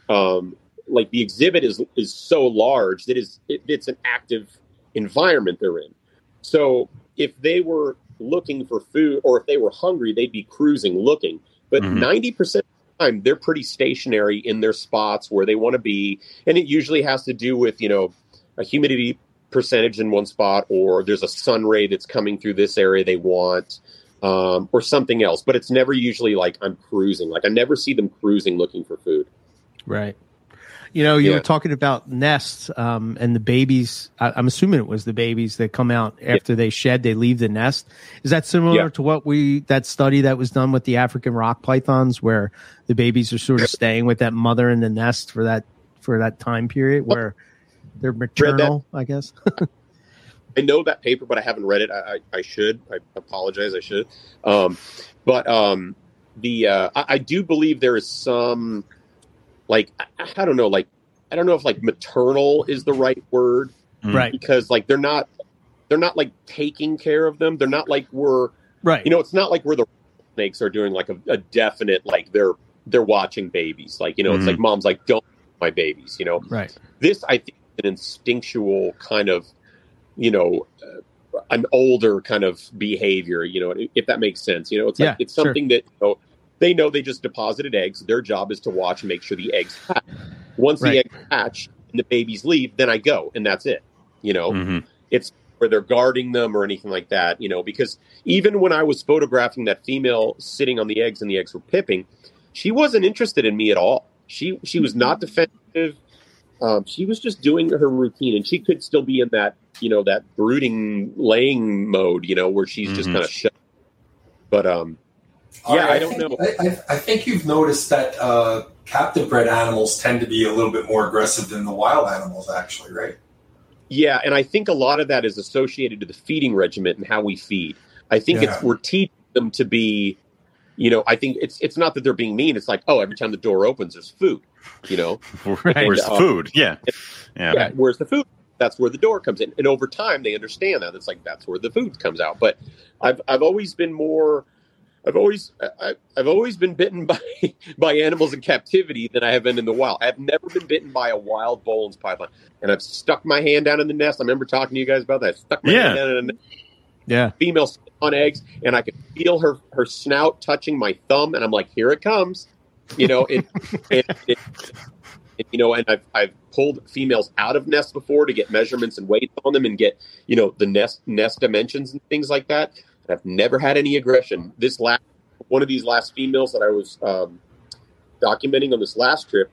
um, like the exhibit is is so large that is it, it's an active environment they're in. So if they were looking for food or if they were hungry, they'd be cruising looking. But Mhm. 90 percent of the time, they're pretty stationary in their spots where they want to be, and it usually has to do with you know a humidity percentage in one spot, or there's a sun ray that's coming through this area they want. Um, or something else, but it's never usually like I'm cruising. Like I never see them cruising looking for food. Right. You know, you Yeah. were talking about nests um, and the babies. I, I'm assuming it was the babies that come out after they shed, they leave the nest. Is that similar Yeah. to what we that study that was done with the African rock pythons, where the babies are sort of staying with that mother in the nest for that for that time period where they're maternal, I guess. I know that paper, but I haven't read it. I, I, I should. I apologize. I should. Um, but um, the uh, I, I do believe there is some like I, I don't know like I don't know if like maternal is the right word Mm. Right. because like they're not they're not like taking care of them. They're not like we're Right. you know it's not like we're the snakes are doing like a, a definite like they're they're watching babies like you know it's Mhm. like mom's like don't my babies you know right. this I think is an instinctual kind of you know uh, an older kind of behavior you know if that makes sense you know it's like Yeah, it's sure. something that you know, they know they just deposited eggs their job is to watch and make sure the eggs hatch once Right. the eggs hatch and the babies leave then i go and that's it you know Mhm. it's where they're guarding them or anything like that, you know, because even when I was photographing that female sitting on the eggs and the eggs were pipping, she wasn't interested in me at all. She she was not defensive. Um, she was just doing her routine, and she could still be in that you know that brooding laying mode, you know, where she's just Mhm. kind of shut. But um, Yeah, right, I don't think- know. I, I, I think you've noticed that uh, captive bred animals tend to be a little bit more aggressive than the wild animals, actually, right? Yeah, and I think a lot of that is associated to the feeding regimen and how we feed. I think Yeah. it's we're teaching them to be, you know, I think it's it's not that they're being mean. It's like, oh, every time the door opens, there's food. You know, Right. Where's the Uh, food? Yeah. Yeah. yeah. Where's the food? That's where the door comes in, and over time they understand that. It's like that's where the food comes out. But I've I've always been more. I've always I, I've always been bitten by by animals in captivity than I have been in the wild. I've never been bitten by a wild Boelen's python, and I've stuck my hand down in the nest. I remember talking to you guys about that. I stuck my Yeah. hand down in the Yeah. female on eggs, and I could feel her her snout touching my thumb, and I'm like, here it comes, you know. It- you know, and I've I've pulled females out of nests before to get measurements and weights on them, and get you know the nest nest dimensions and things like that. I've never had any aggression. This last one of these last females that I was um, documenting on this last trip.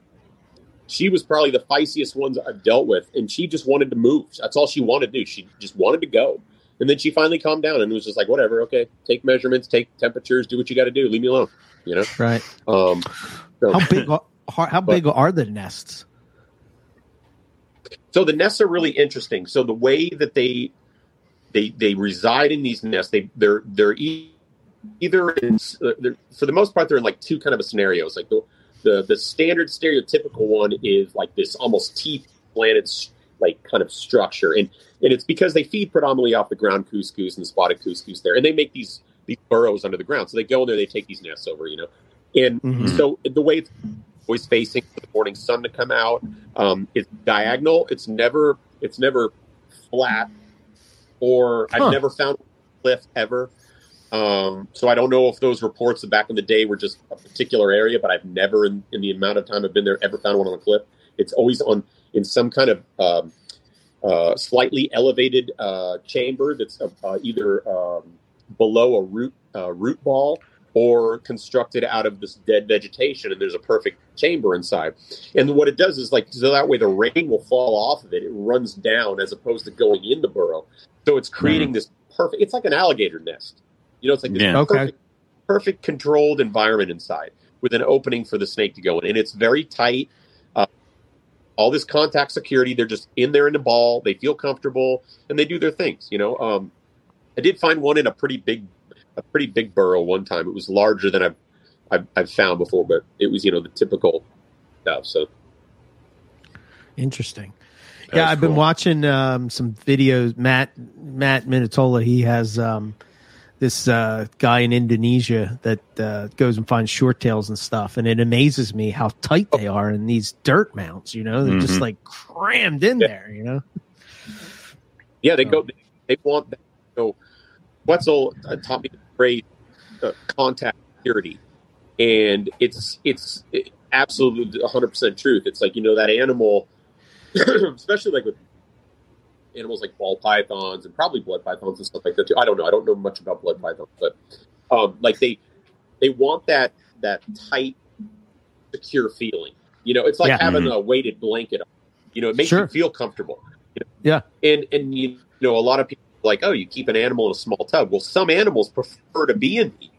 She was probably the feistiest ones I've dealt with, and she just wanted to move. That's all she wanted to do. She just wanted to go. And then she finally calmed down and was just like, whatever, okay, take measurements, take temperatures, do what you got to do, leave me alone, you know? Right. Um, so, How big? Are, how big are the nests? so the nests are really interesting. So the way that they they they reside in these nests, they they're they're either in, uh, they're, for the most part they're in like two kind of scenarios. Like the the the standard stereotypical one is like this almost T planted like kind of structure, and and it's because they feed predominantly off the ground cuscus and spotted cuscus there, and they make these these burrows under the ground. So they go in there, they take these nests over, you know, and Mhm. so the way it's always facing for the morning sun to come out, um, it's diagonal. It's never it's never flat, or Huh. I've never found a cliff ever. Um, so I don't know if those reports back in the day were just a particular area, but I've never, in, in the amount of time I've been there, ever found one on a cliff. It's always on in some kind of um, uh, slightly elevated uh, chamber that's uh, uh, either um, below a root uh, root ball or constructed out of this dead vegetation, and there's a perfect chamber inside. And what it does is like so that way the rain will fall off of it. It runs down as opposed to going in the burrow. So it's creating this perfect. It's like an alligator nest. You know, it's like this Yeah. Okay. perfect, perfect controlled environment inside. with an opening for the snake to go in, and it's very tight. Uh, all this contact security, they're just in there in the ball. They feel comfortable and they do their things. You know, um, I did find one in a pretty big, a pretty big burrow one time. It was larger than I've, I've, I've found before, but it was you know the typical stuff. So interesting. Yeah, I've cool. been watching um, some videos. Matt Matt Minatola, he has um, this uh, guy in Indonesia that uh, goes and finds short tails and stuff, and it amazes me how tight they are in these dirt mounts. You know, they're mm-hmm. just like crammed in yeah. there. You know. Yeah, they go. They want. That. So Wetzel uh, taught me great uh, contact security, and it's it's it, absolutely 100 percent truth. It's like you know that animal especially like with animals like ball pythons and probably blood pythons and stuff like that too. I don't know. I don't know much about blood pythons, but um, like they they want that that tight, secure feeling. You know, it's like yeah. having mm-hmm. a weighted blanket. On. You know, it makes sure. you feel comfortable. You know? Yeah, and and you know, a lot of people like, oh, you keep an animal in a small tub. Well, some animals prefer to be in heat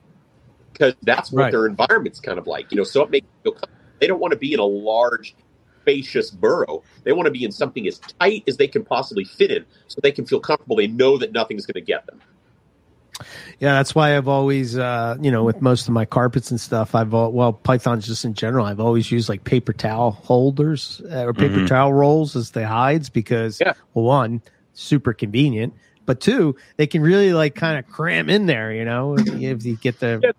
because that's what right. their environment's kind of like. You know, so it makes you feel. They don't want to be in a large spacious burrow. They want to be in something as tight as they can possibly fit in so they can feel comfortable. They know that nothing's going to get them. Yeah, that's why I've always, uh, you know, with most of my carpets and stuff, I've all, well, pythons just in general, I've always used like paper towel holders uh, or paper mm-hmm. towel rolls as the hides because, yeah. well, one, super convenient, but two, they can really like kind of cram in there, you know, if you get the, yeah.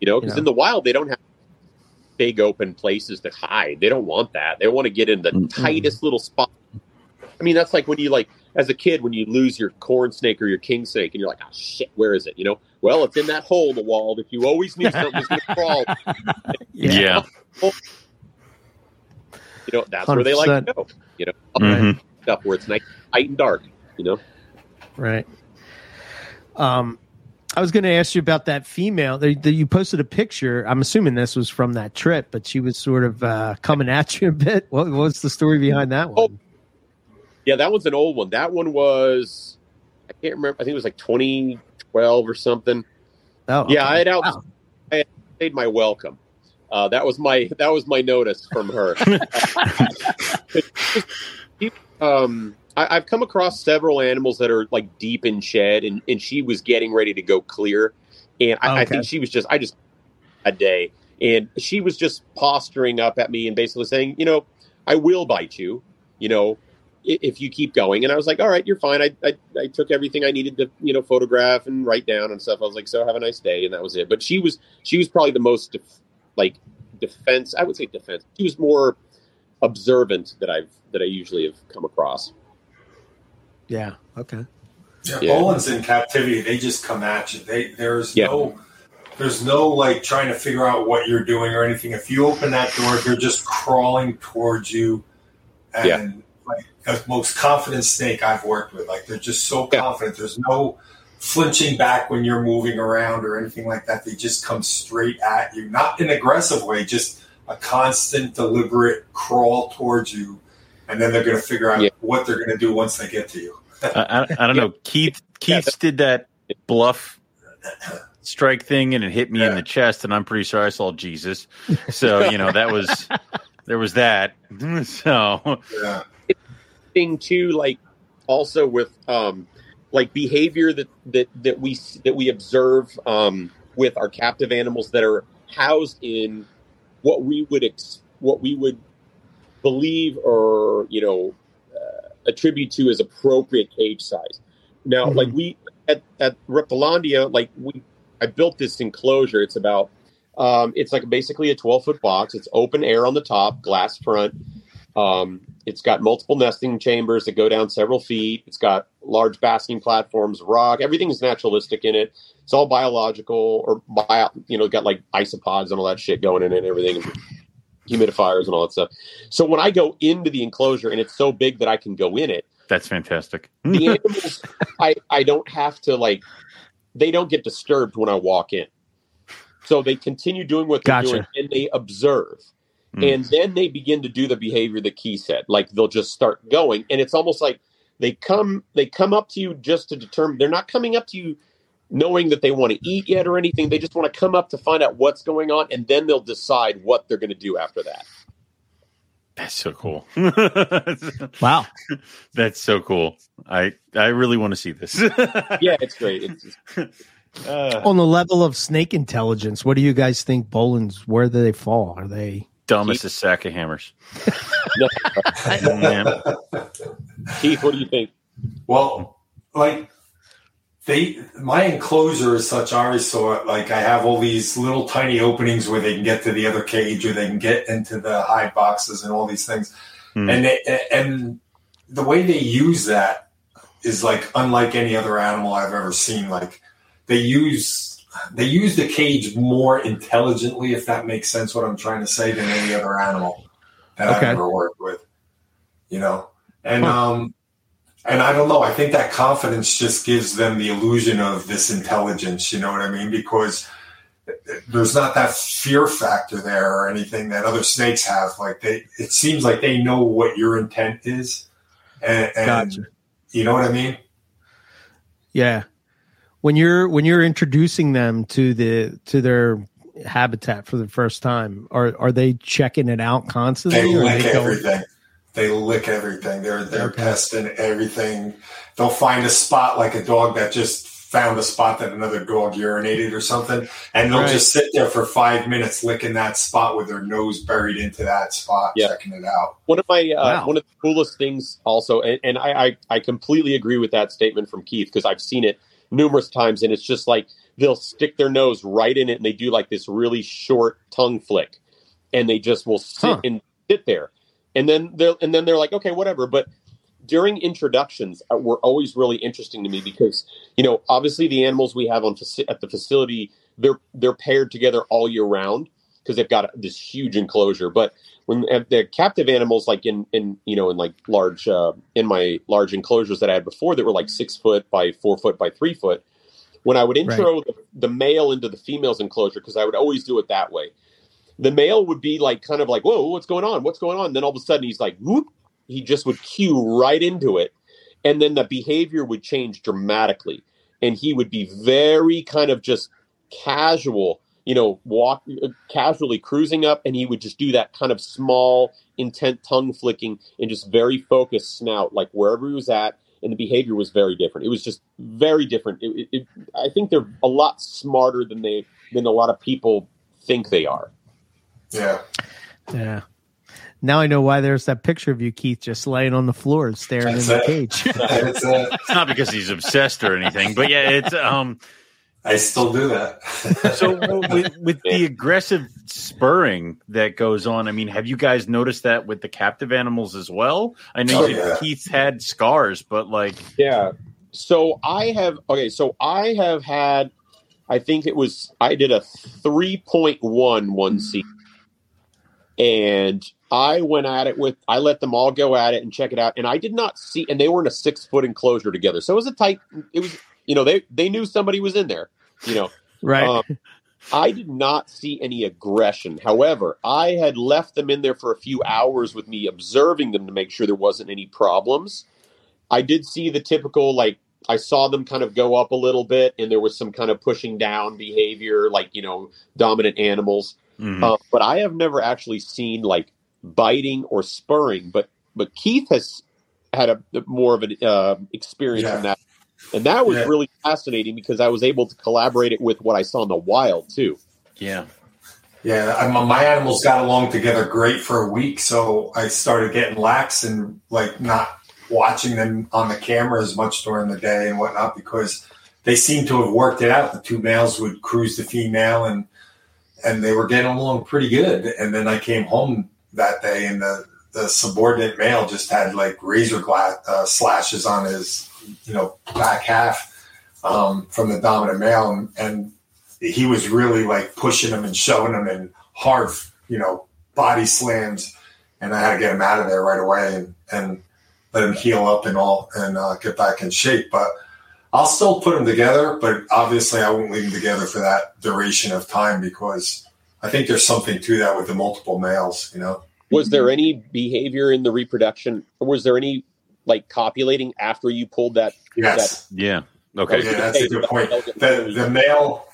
you know, because in the wild they don't have big open places to hide. They don't want that. They want to get in the mm-hmm. tightest little spot. I mean, that's like when you like as a kid when you lose your corn snake or your king snake and you're like, oh shit, where is it? You know, well, it's in that hole in the wall that you always knew something was going to crawl. yeah. You know, that's 100%. where they like to go. You know, mm-hmm. stuff where it's night, night and dark. You know, right. Um, I was going to ask you about that female. that you posted a picture. I'm assuming this was from that trip, but she was sort of uh, coming at you a bit. What, what's the story behind that one? Oh, yeah, that one's an old one. That one was I can't remember. I think it was like 2012 or something. Oh, okay. yeah. I had out. Wow. I had paid my welcome. Uh, that was my that was my notice from her. um, I, have come across several animals that are like deep in shed, and, and she was getting ready to go clear, and I, okay. I think she was just I just a day, and she was just posturing up at me and basically saying, you know, I will bite you, you know, if you keep going. And I was like, all right, you're fine. I, I, I took everything I needed to, you know, photograph and write down and stuff. I was like, so have a nice day. And that was it. But she was, she was probably the most def- like defense. I would say defense. She was more observant that I've, that I usually have come across. Yeah. Okay. Yeah, yeah. Boelen's in captivity. They just come at you. They there's yeah. no there's no like trying to figure out what you're doing or anything. If you open that door, they're just crawling towards you, and yeah. like the most confident snake I've worked with. Like they're just so confident. There's no flinching back when you're moving around or anything like that. They just come straight at you, not in an aggressive way, just a constant, deliberate crawl towards you and then they're going to figure out yeah. what they're going to do once they get to you. I, I, don't know. Keith Keith did that bluff strike thing, and it hit me yeah. in the chest, and I'm pretty sure I saw Jesus. So you know that was there was that. So yeah. thing too, like also with um like behavior that that that we that we observe um with our captive animals that are housed in what we would ex- what we would believe or you know attribute to is appropriate cage size. Now, mm-hmm. like we at at Reptilandia, like we, I built this enclosure. It's about um, it's like basically a 12 foot box. It's open air on the top, glass front. Um, it's got multiple nesting chambers that go down several feet. It's got large basking platforms, rock. Everything is naturalistic in it. It's all biological or bio, you know, got like isopods and all that shit going in it and everything humidifiers and all that stuff. So when I go into the enclosure and it's so big that I can go in it, that's fantastic. the animals, I I don't have to like, they don't get disturbed when I walk in. So they continue doing what they're gotcha. doing and they observe. Mm. And then they begin to do the behavior that Keith said. Like they'll just start going. And it's almost like they come they come up to you just to determine they're not coming up to you knowing that they want to eat yet or anything. They just want to come up to find out what's going on, and then they'll decide what they're going to do after that. That's so cool. Wow. That's so cool. I I really want to see this. Yeah, it's great. It's just, Uh, On the level of snake intelligence, what do you guys think Boelen's where do they fall? Are they dumbest a sack of hammers. Keith, what do you think? Well, like they, my enclosure is such. I always saw it. Like I have all these little tiny openings where they can get to the other cage, or they can get into the hide boxes and all these things. Hmm. And they, and the way they use that is like unlike any other animal I've ever seen. Like they use they use the cage more intelligently, if that makes sense. What I'm trying to say than any other animal that Okay. I've ever worked with. You know, and um, and I don't know. I think that confidence just gives them the illusion of this intelligence. You know what I mean? Because there's not that fear factor there or anything that other snakes have. Like they, it seems like they know what your intent is, and, and Gotcha. you know what I mean. Yeah. When you're when you're introducing them to the to their habitat for the first time, are are they checking it out constantly? They or lick they going- everything. They lick everything. They're they're Okay. testing everything. They'll find a spot like a dog that just found a spot that another dog urinated or something, and they'll Right. just sit there for five minutes licking that spot with their nose buried into that spot, Yeah. checking it out. One of my uh, Wow. one of the coolest things, also, and, and I, I I completely agree with that statement from Keith because I've seen it numerous times, and it's just like they'll stick their nose right in it, and they do like this really short tongue flick, and they just will sit Huh. and sit there, and then they'll and then they're like, okay, whatever, but. During introductions, uh, were always really interesting to me because you know obviously the animals we have on at the facility they're they're paired together all year round because they've got this huge enclosure. But when the captive animals, like in in you know in like large uh, in my large enclosures that I had before that were like six foot by four foot by three foot, when I would intro the, the male into the female's enclosure because I would always do it that way. The male would be like kind of like, "Whoa, what's going on? What's going on?" And then all of a sudden he's like, "Whoop!" He just would cue right into it, and then the behavior would change dramatically, and he would be very kind of just casual you know, walk uh, casually cruising up, and he would just do that kind of small, intent tongue flicking and just very focused snout, like wherever he was at. And the behavior was very different. It was just very different. It, it, it, I think they're a lot smarter than they than a lot of people think they are. Yeah, Yeah. Now I know why there's that picture of you, Keith, just laying on the floor staring That's in the it. cage. it's, It's not because he's obsessed or anything, but yeah, it's um. I still do that. So with, with the aggressive spurring that goes on, I mean, have you guys noticed that with the captive animals as well? I know Oh, yeah. Keith's had scars, but like, Yeah. So I have okay. So I have had. I think it was I did a three point one one season, and I went at it with I let them all go at it and check it out, and I did not see, and they were in a six foot enclosure together, so it was a tight. It was you know they they knew somebody was in there, you know. Right. Um, I did not see any aggression. However, I had left them in there for a few hours with me observing them to make sure there wasn't any problems. I did see the typical, like, I saw them kind of go up a little bit and there was some kind of pushing down behavior, like, you know, dominant animals. Mhm. Uh, but I have never actually seen like biting or spurring. But but Keith has had a more of an uh, experience Yeah. in that, and that was Yeah. really fascinating because I was able to collaborate it with what I saw in the wild too. yeah, Yeah, I, my my animals got along together great for a week, so I started getting lax and like not watching them on the camera as much during the day and whatnot because they seemed to have worked it out. The two males would cruise the female and and they were getting along pretty good. And then I came home that day and the the subordinate male just had like razor glass uh, slashes on his you know back half um, from the dominant male and, and he was really like pushing him and shoving him and hard, you know, body slams. And I had to get him out of there right away and, and let him heal up and all and uh, get back in shape. But I'll still put them together, but obviously I won't leave them together for that duration of time because I think there's something to that with the multiple males, you know? Was there any behavior in the reproduction, or was there any like copulating after you pulled that? Yes. yeah. Okay. Yeah, that's a good point. The the male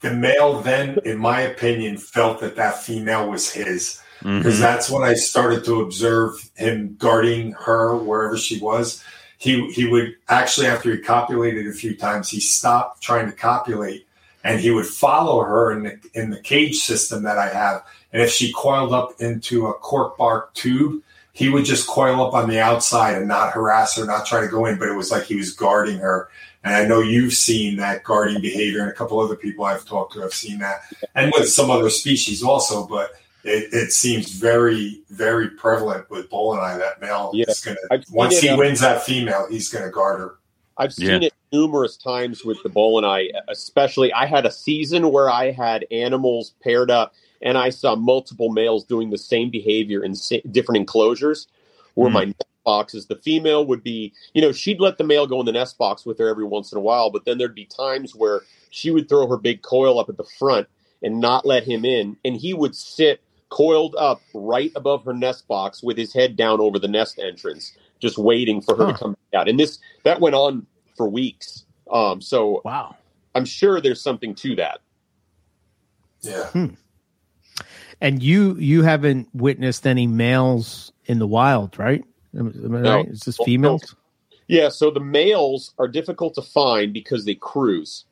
the male then, in my opinion, felt that that female was his because Mhm. that's when I started to observe him guarding her wherever she was. He he would actually after he copulated a few times, he stopped trying to copulate and he would follow her in the in the cage system that I have. And if she coiled up into a cork bark tube, he would just coil up on the outside and not harass her, not try to go in, but it was like he was guarding her. And I know you've seen that guarding behavior, and a couple other people I've talked to have seen that, and with some other species also. But it, it seems very, very prevalent with Boeleni that male Yeah. is going I've to seen once it, he um, wins that female, he's going to guard her. I've seen it numerous times with the bull and I, especially I had a season where I had animals paired up and I saw multiple males doing the same behavior in sa- different enclosures where Hmm. my nest boxes, the female would be, you know, she'd let the male go in the nest box with her every once in a while, but then there'd be times where she would throw her big coil up at the front and not let him in. And he would sit coiled up right above her nest box with his head down over the nest entrance, just waiting for her Huh. to come out. And this, that went on for weeks. Um, so Wow. I'm sure there's something to that. Yeah. And you you haven't witnessed any males in the wild, right? Am, am I No. right? Is this females? Yeah, so the males are difficult to find because they cruise.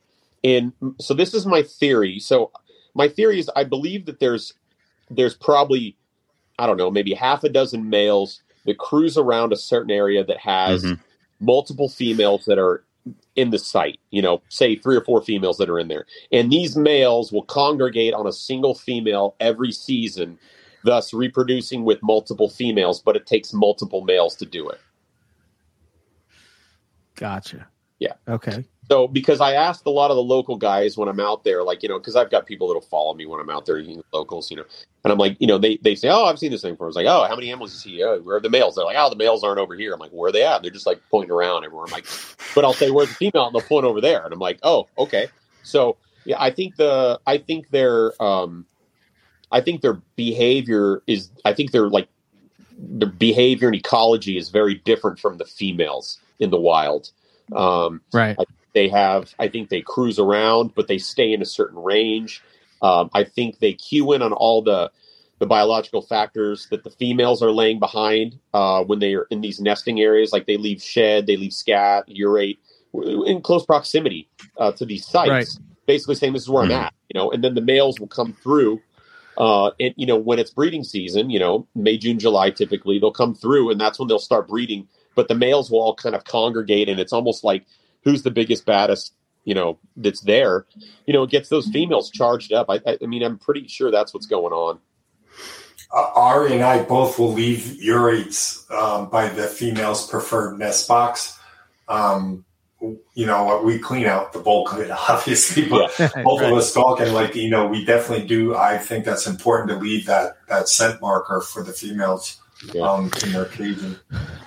And so this is my theory. So my theory is I believe that there's there's probably I don't know, maybe half a dozen males that cruise around a certain area that has Mhm. multiple females that are in the site, you know, say three or four females that are in there. And these males will congregate on a single female every season, thus reproducing with multiple females, but it takes multiple males to do it. Gotcha. Yeah. Okay. So, because I asked a lot of the local guys when I'm out there, like, you know, because I've got people that'll follow me when I'm out there, you know, locals, you know, and I'm like, you know, they, they say, oh, I've seen this thing before. I was like, oh, how many animals you see? Oh, where are the males? They're like, oh, the males aren't over here. I'm like, where are they at? They're just like pointing around everywhere. I'm like, but I'll say, where's the female? And they'll point over there. And I'm like, oh, okay. So, yeah, I think the, I think their, um, I think their behavior is, I think they're like, their behavior and ecology is very different from the females in the wild. Um, Right. they have i think they cruise around but they stay in a certain range um, i think they cue in on all the the biological factors that the females are laying behind uh, when they are in these nesting areas like they leave shed they leave scat urate in close proximity uh, to these sites Right. basically saying this is where Mhm. i'm at you know and then the males will come through uh, and you know when it's breeding season you know may june july typically they'll come through and that's when they'll start breeding but the males will all kind of congregate and it's almost like who's the biggest baddest you know that's there. You know it gets those females charged up. I, I I mean i'm pretty sure that's what's going on. Uh, Ari and I both will leave urates um, by the female's preferred nest box. Um, you know, we clean out the bulk of it, obviously, but both of us talking like you know we definitely do. I think that's important to leave that that scent marker for the females Yeah. um in their caging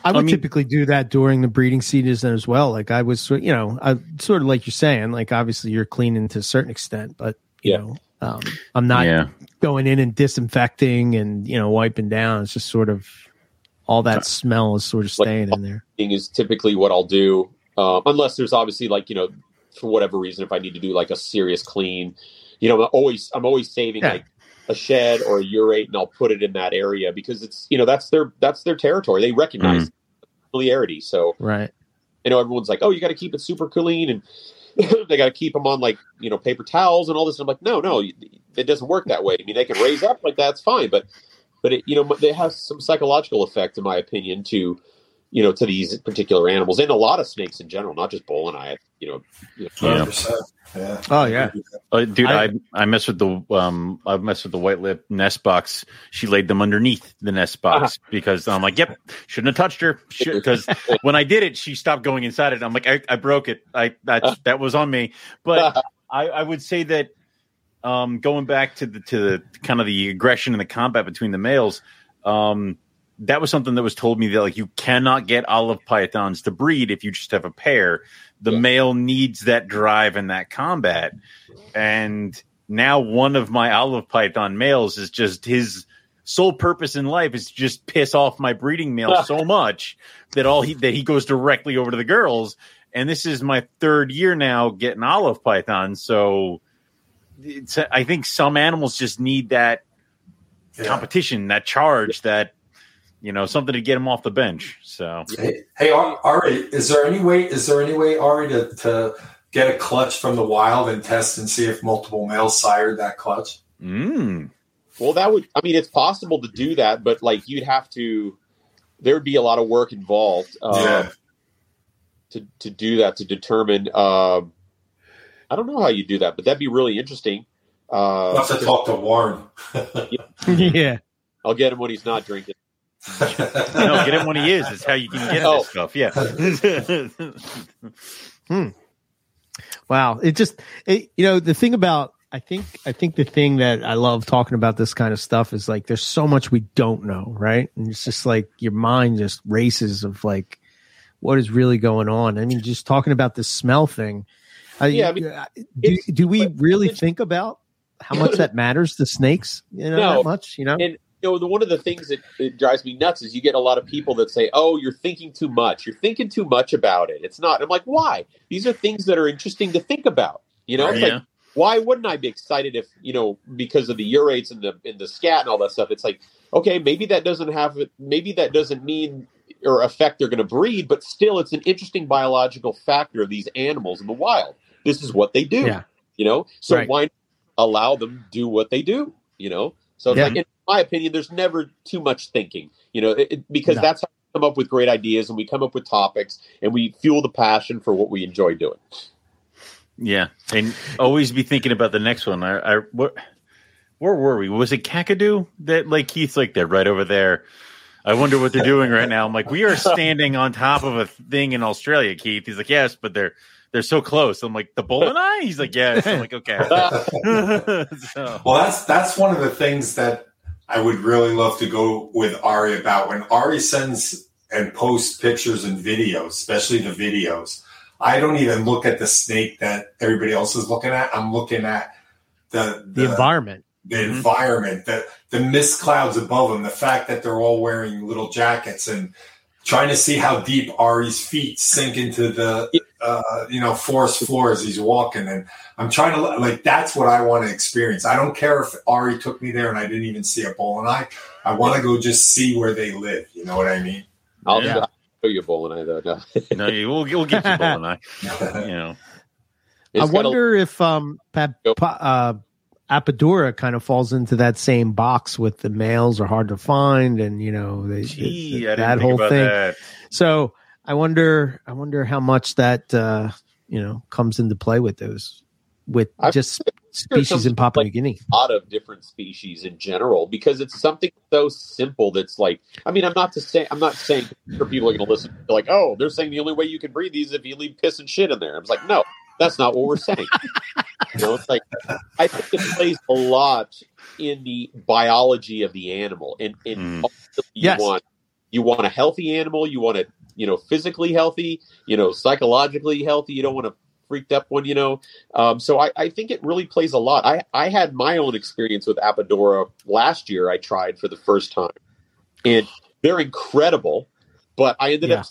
I would I mean- typically do that during the breeding season as well. Like I was, you know, I, sort of like you're saying. Like obviously you're cleaning to a certain extent, but you Yeah. know, um, I'm not yeah. going in and disinfecting and you know wiping down. It's just sort of all that smell is sort of Like- staying in there. Is typically what i'll do uh, unless there's obviously like you know for whatever reason if i need to do like a serious clean you know i'm always i'm always saving Yeah. like a shed or a urate and i'll put it in that area because it's you know that's their that's their territory they recognize mm-hmm. familiarity so Right. you know, everyone's like, "Oh, you got to keep it super clean," and they got to keep them on like you know paper towels and all this. And I'm like, no, no, it doesn't work that way. I mean, they can raise up like that's fine, but but it you know it has some psychological effect, in my opinion, to you know to these particular animals and a lot of snakes in general, not just Boeleni. You know, you know Yeah. yeah Oh yeah. Uh, dude, I- I, I mess with the um I mess with the white lip nest box. She laid them underneath the nest box because I'm like, yep, shouldn't have touched her. Because when I did it, she stopped going inside it. I'm like, I, I broke it. I that that was on me. But I, I would say that um going back to the to the kind of the aggression and the combat between the males, um that was something that was told me that like you cannot get olive pythons to breed if you just have a pair. The Yeah. male needs that drive and that combat. And now one of my olive python males is just his sole purpose in life is to just piss off my breeding male so much that all he that he goes directly over to the girls and this is my third year now getting olive pythons. So it's, I think some animals just need that Yeah. competition, that charge, that you know something to get him off the bench. So Hey, hey, Ari, is there any way? Is there any way, Ari, to, to get a clutch from the wild and test and see if multiple males sired that clutch? mm, Well, that would, I mean, it's possible to do that, but like you'd have to, there would be a lot of work involved uh, yeah, to, to do that, to determine. Uh, I don't know how you do that, but that'd be really interesting. Uh, I'll have to talk to Warren. yeah. I'll get him when he's not drinking. No, get him when he is. It's how you can get Oh. this stuff. Yeah. Hmm. Wow. It just, it, you know, the thing about, I think, I think the thing that I love talking about this kind of stuff is like, there's so much we don't know, right? And it's just like your mind just races of like, what is really going on? I mean, just talking about this smell thing. I, Yeah, I mean, uh, do, do we really think about how much that matters to snakes? You know, No. that much, you know? And you know, the, one of the things that it drives me nuts is you get a lot of people that say, "Oh, you're thinking too much. You're thinking too much about it." It's not. I'm like, why? These are things that are interesting to think about. You know, it's Yeah. like, why wouldn't I be excited if you know because of the urates and the and the scat and all that stuff? It's like, okay, maybe that doesn't have maybe that doesn't mean or affect they're going to breed, but still, it's an interesting biological factor of these animals in the wild. This is what they do. Yeah. You know, so Right. why not allow them do what they do? You know, so it's Yeah. like in my opinion, there's never too much thinking. You know, it, it- because No. that's how we come up with great ideas and we come up with topics and we fuel the passion for what we enjoy doing. Yeah, and always be thinking about the next one. I, I what, where were we? Was it Kakadu that like Keith's like they're right over there? I wonder what they're doing right now. I'm like, we are standing on top of a thing in Australia, Keith. He's like, yes, but they're they're so close. I'm like, the Boeleni. He's like, yes. I'm like, okay. so, Well, that's that's one of the things that I would really love to go with Ari about. When Ari sends and posts pictures and videos, especially the videos, I don't even look at the snake that everybody else is looking at. I'm looking at the the environment. the Mhm. environment, the the mist clouds above them, the fact that they're all wearing little jackets, and trying to see how deep Ari's feet sink into the uh, you know forest floor as he's walking. And I'm trying to like that's what I want to experience. I don't care if Ari took me there and I didn't even see a Boeleni. I want to go just see where they live. You know what I mean? I'll Yeah. show you a Boeleni though. No. no, you- we'll we'll get you bull and I. You know, It's I got a- wonder if um pa- Yep. uh, Apodora kind of falls into that same box with the males are hard to find, and you know they, gee, the- I didn't that think whole about thing. that. So I wonder, I wonder how much that uh, you know comes into play with those with I- just species in some, Papua like, New Guinea. A lot of different species in general because it's something so simple that's like I mean I'm not to say I'm not saying for people are going to listen they're like oh they're saying the only way you can breed these is if you leave piss and shit in there. I was like no that's not what we're saying. you know it's like I think it plays a lot in the biology of the animal and, and Mm. you Yes. want you want a healthy animal you want it you know physically healthy you know psychologically healthy you don't want to freaked up one you know um, so I, I think it really plays a lot. I, I had my own experience with Apodora last year. I tried for the first time, and they're incredible. But I ended Yeah. up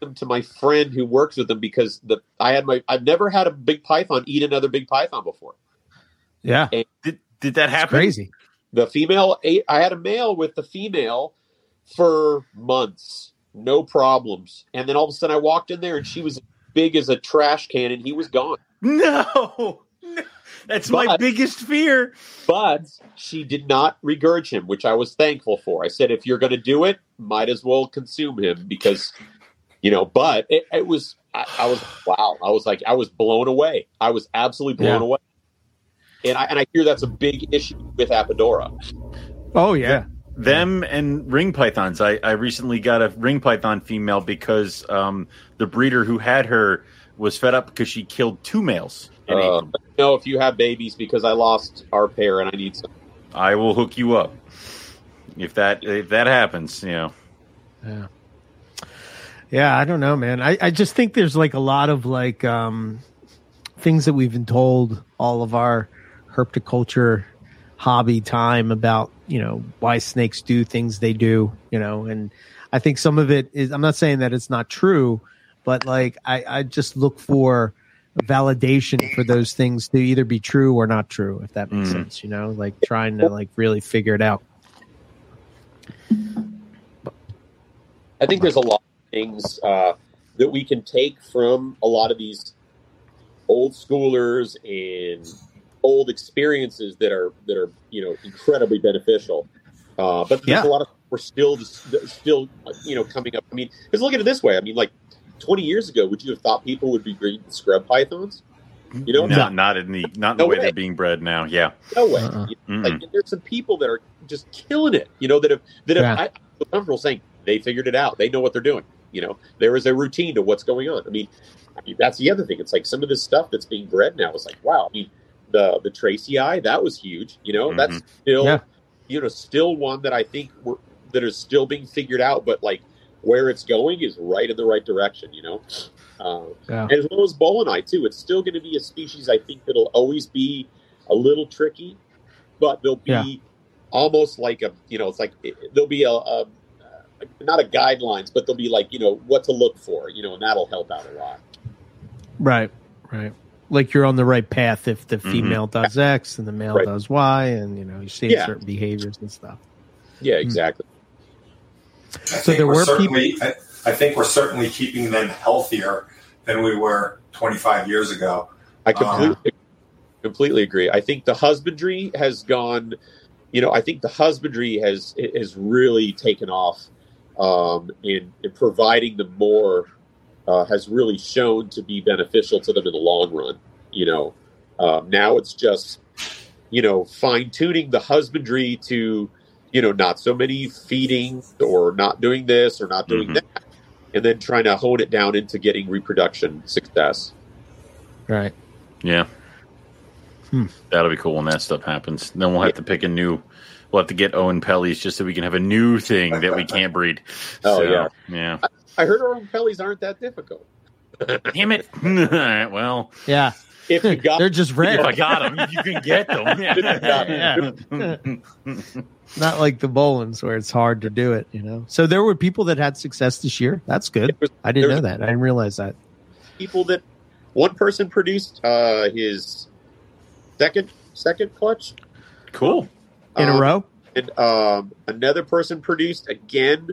them to my friend who works with them because the I had my I've never had a big python eat another big python before. Yeah, Did did that it's happen? crazy. The female ate. I had a male with the female for months, no problems, and then all of a sudden I walked in there and she was big as a trash can, and he was gone. No, that's my biggest fear. but she did not regurge him, which I was thankful for. I said, if you're going to do it, might as well consume him because, you know. But it, it was, I, I was, wow, I was like, I was blown away. I was absolutely blown Yeah. away. And I and I hear that's a big issue with Apodora. Oh yeah, Them and ring pythons. I, I recently got a ring python female because um, the breeder who had her was fed up because she killed two males. And ate Uh, them. no, if you have babies, because I lost our pair and I need some. I will hook you up if that if that happens. You know, yeah, yeah. I don't know, man. I I just think there's like a lot of like um things that we've been told all of our herpetoculture hobby time about you know why snakes do things they do you know and i think some of it is i'm not saying that it's not true but like I, I just look for validation for those things to either be true or not true, if that makes Mm. sense. You know, like trying to like really figure it out. I think there's a lot of things uh, that we can take from a lot of these old schoolers and old experiences that are that are you know incredibly beneficial. Uh, but there's Yeah. a lot of we're still still you know coming up. I mean, because look at it this way. I mean, like 20 years ago, would you have thought people would be breeding scrub pythons? You know, not not in the not in the way way. they're being bred now. Yeah. no way. Uh-uh. You know, like there's some people that are just killing it. You know that have that have Yeah. I feel comfortable saying they figured it out. They know what they're doing. You know, there is a routine to what's going on. I mean, I mean, that's the other thing. It's like some of this stuff that's being bred now is like, wow. I mean, the the Tracy eye that was huge. You know, that's still Yeah. you know still one that I think we're, that is still being figured out. But like where it's going is right in the right direction. You know. Uh, Yeah. as well as Bolinite too. It's still going to be a species I think that'll always be a little tricky, but they'll be Yeah. almost like a you know it's like it, there'll be a, a not a guidelines, but there'll be like you know what to look for, you know, and that'll help out a lot. Right, right. Like you're on the right path if the female does X and the male Right. does Y, and you know you see Yeah. certain behaviors and stuff. Yeah, Hmm. exactly. I So think there we're were certainly, I, I think we're certainly keeping them healthier than we were 25 years ago. I completely completely agree. I think the husbandry has gone. You know, I think the husbandry has has really taken off, um, in, in providing the more uh, has really shown to be beneficial to them in the long run. You know, um, now it's just you know fine tuning the husbandry to you know not so many feeding or not doing this or not doing Mhm. that, and then trying to hone it down into getting reproduction success. Right. Yeah. Hmm. That'll be cool when that stuff happens. Then we'll have to pick a new. We'll have to get Oenpellis just so we can have a new thing that we can't breed. Oh, So, yeah. yeah. I heard our pellies aren't that difficult. Damn it! Well, Yeah. If you got They're just red. if I got them, you can get them. Not like the Boelens where it's hard to do it, you know. So there were people that had success this year. That's good. Was- I didn't know that. I didn't realize that. people that one person produced uh, his second second clutch cool. In a Um, row? and um, another person produced again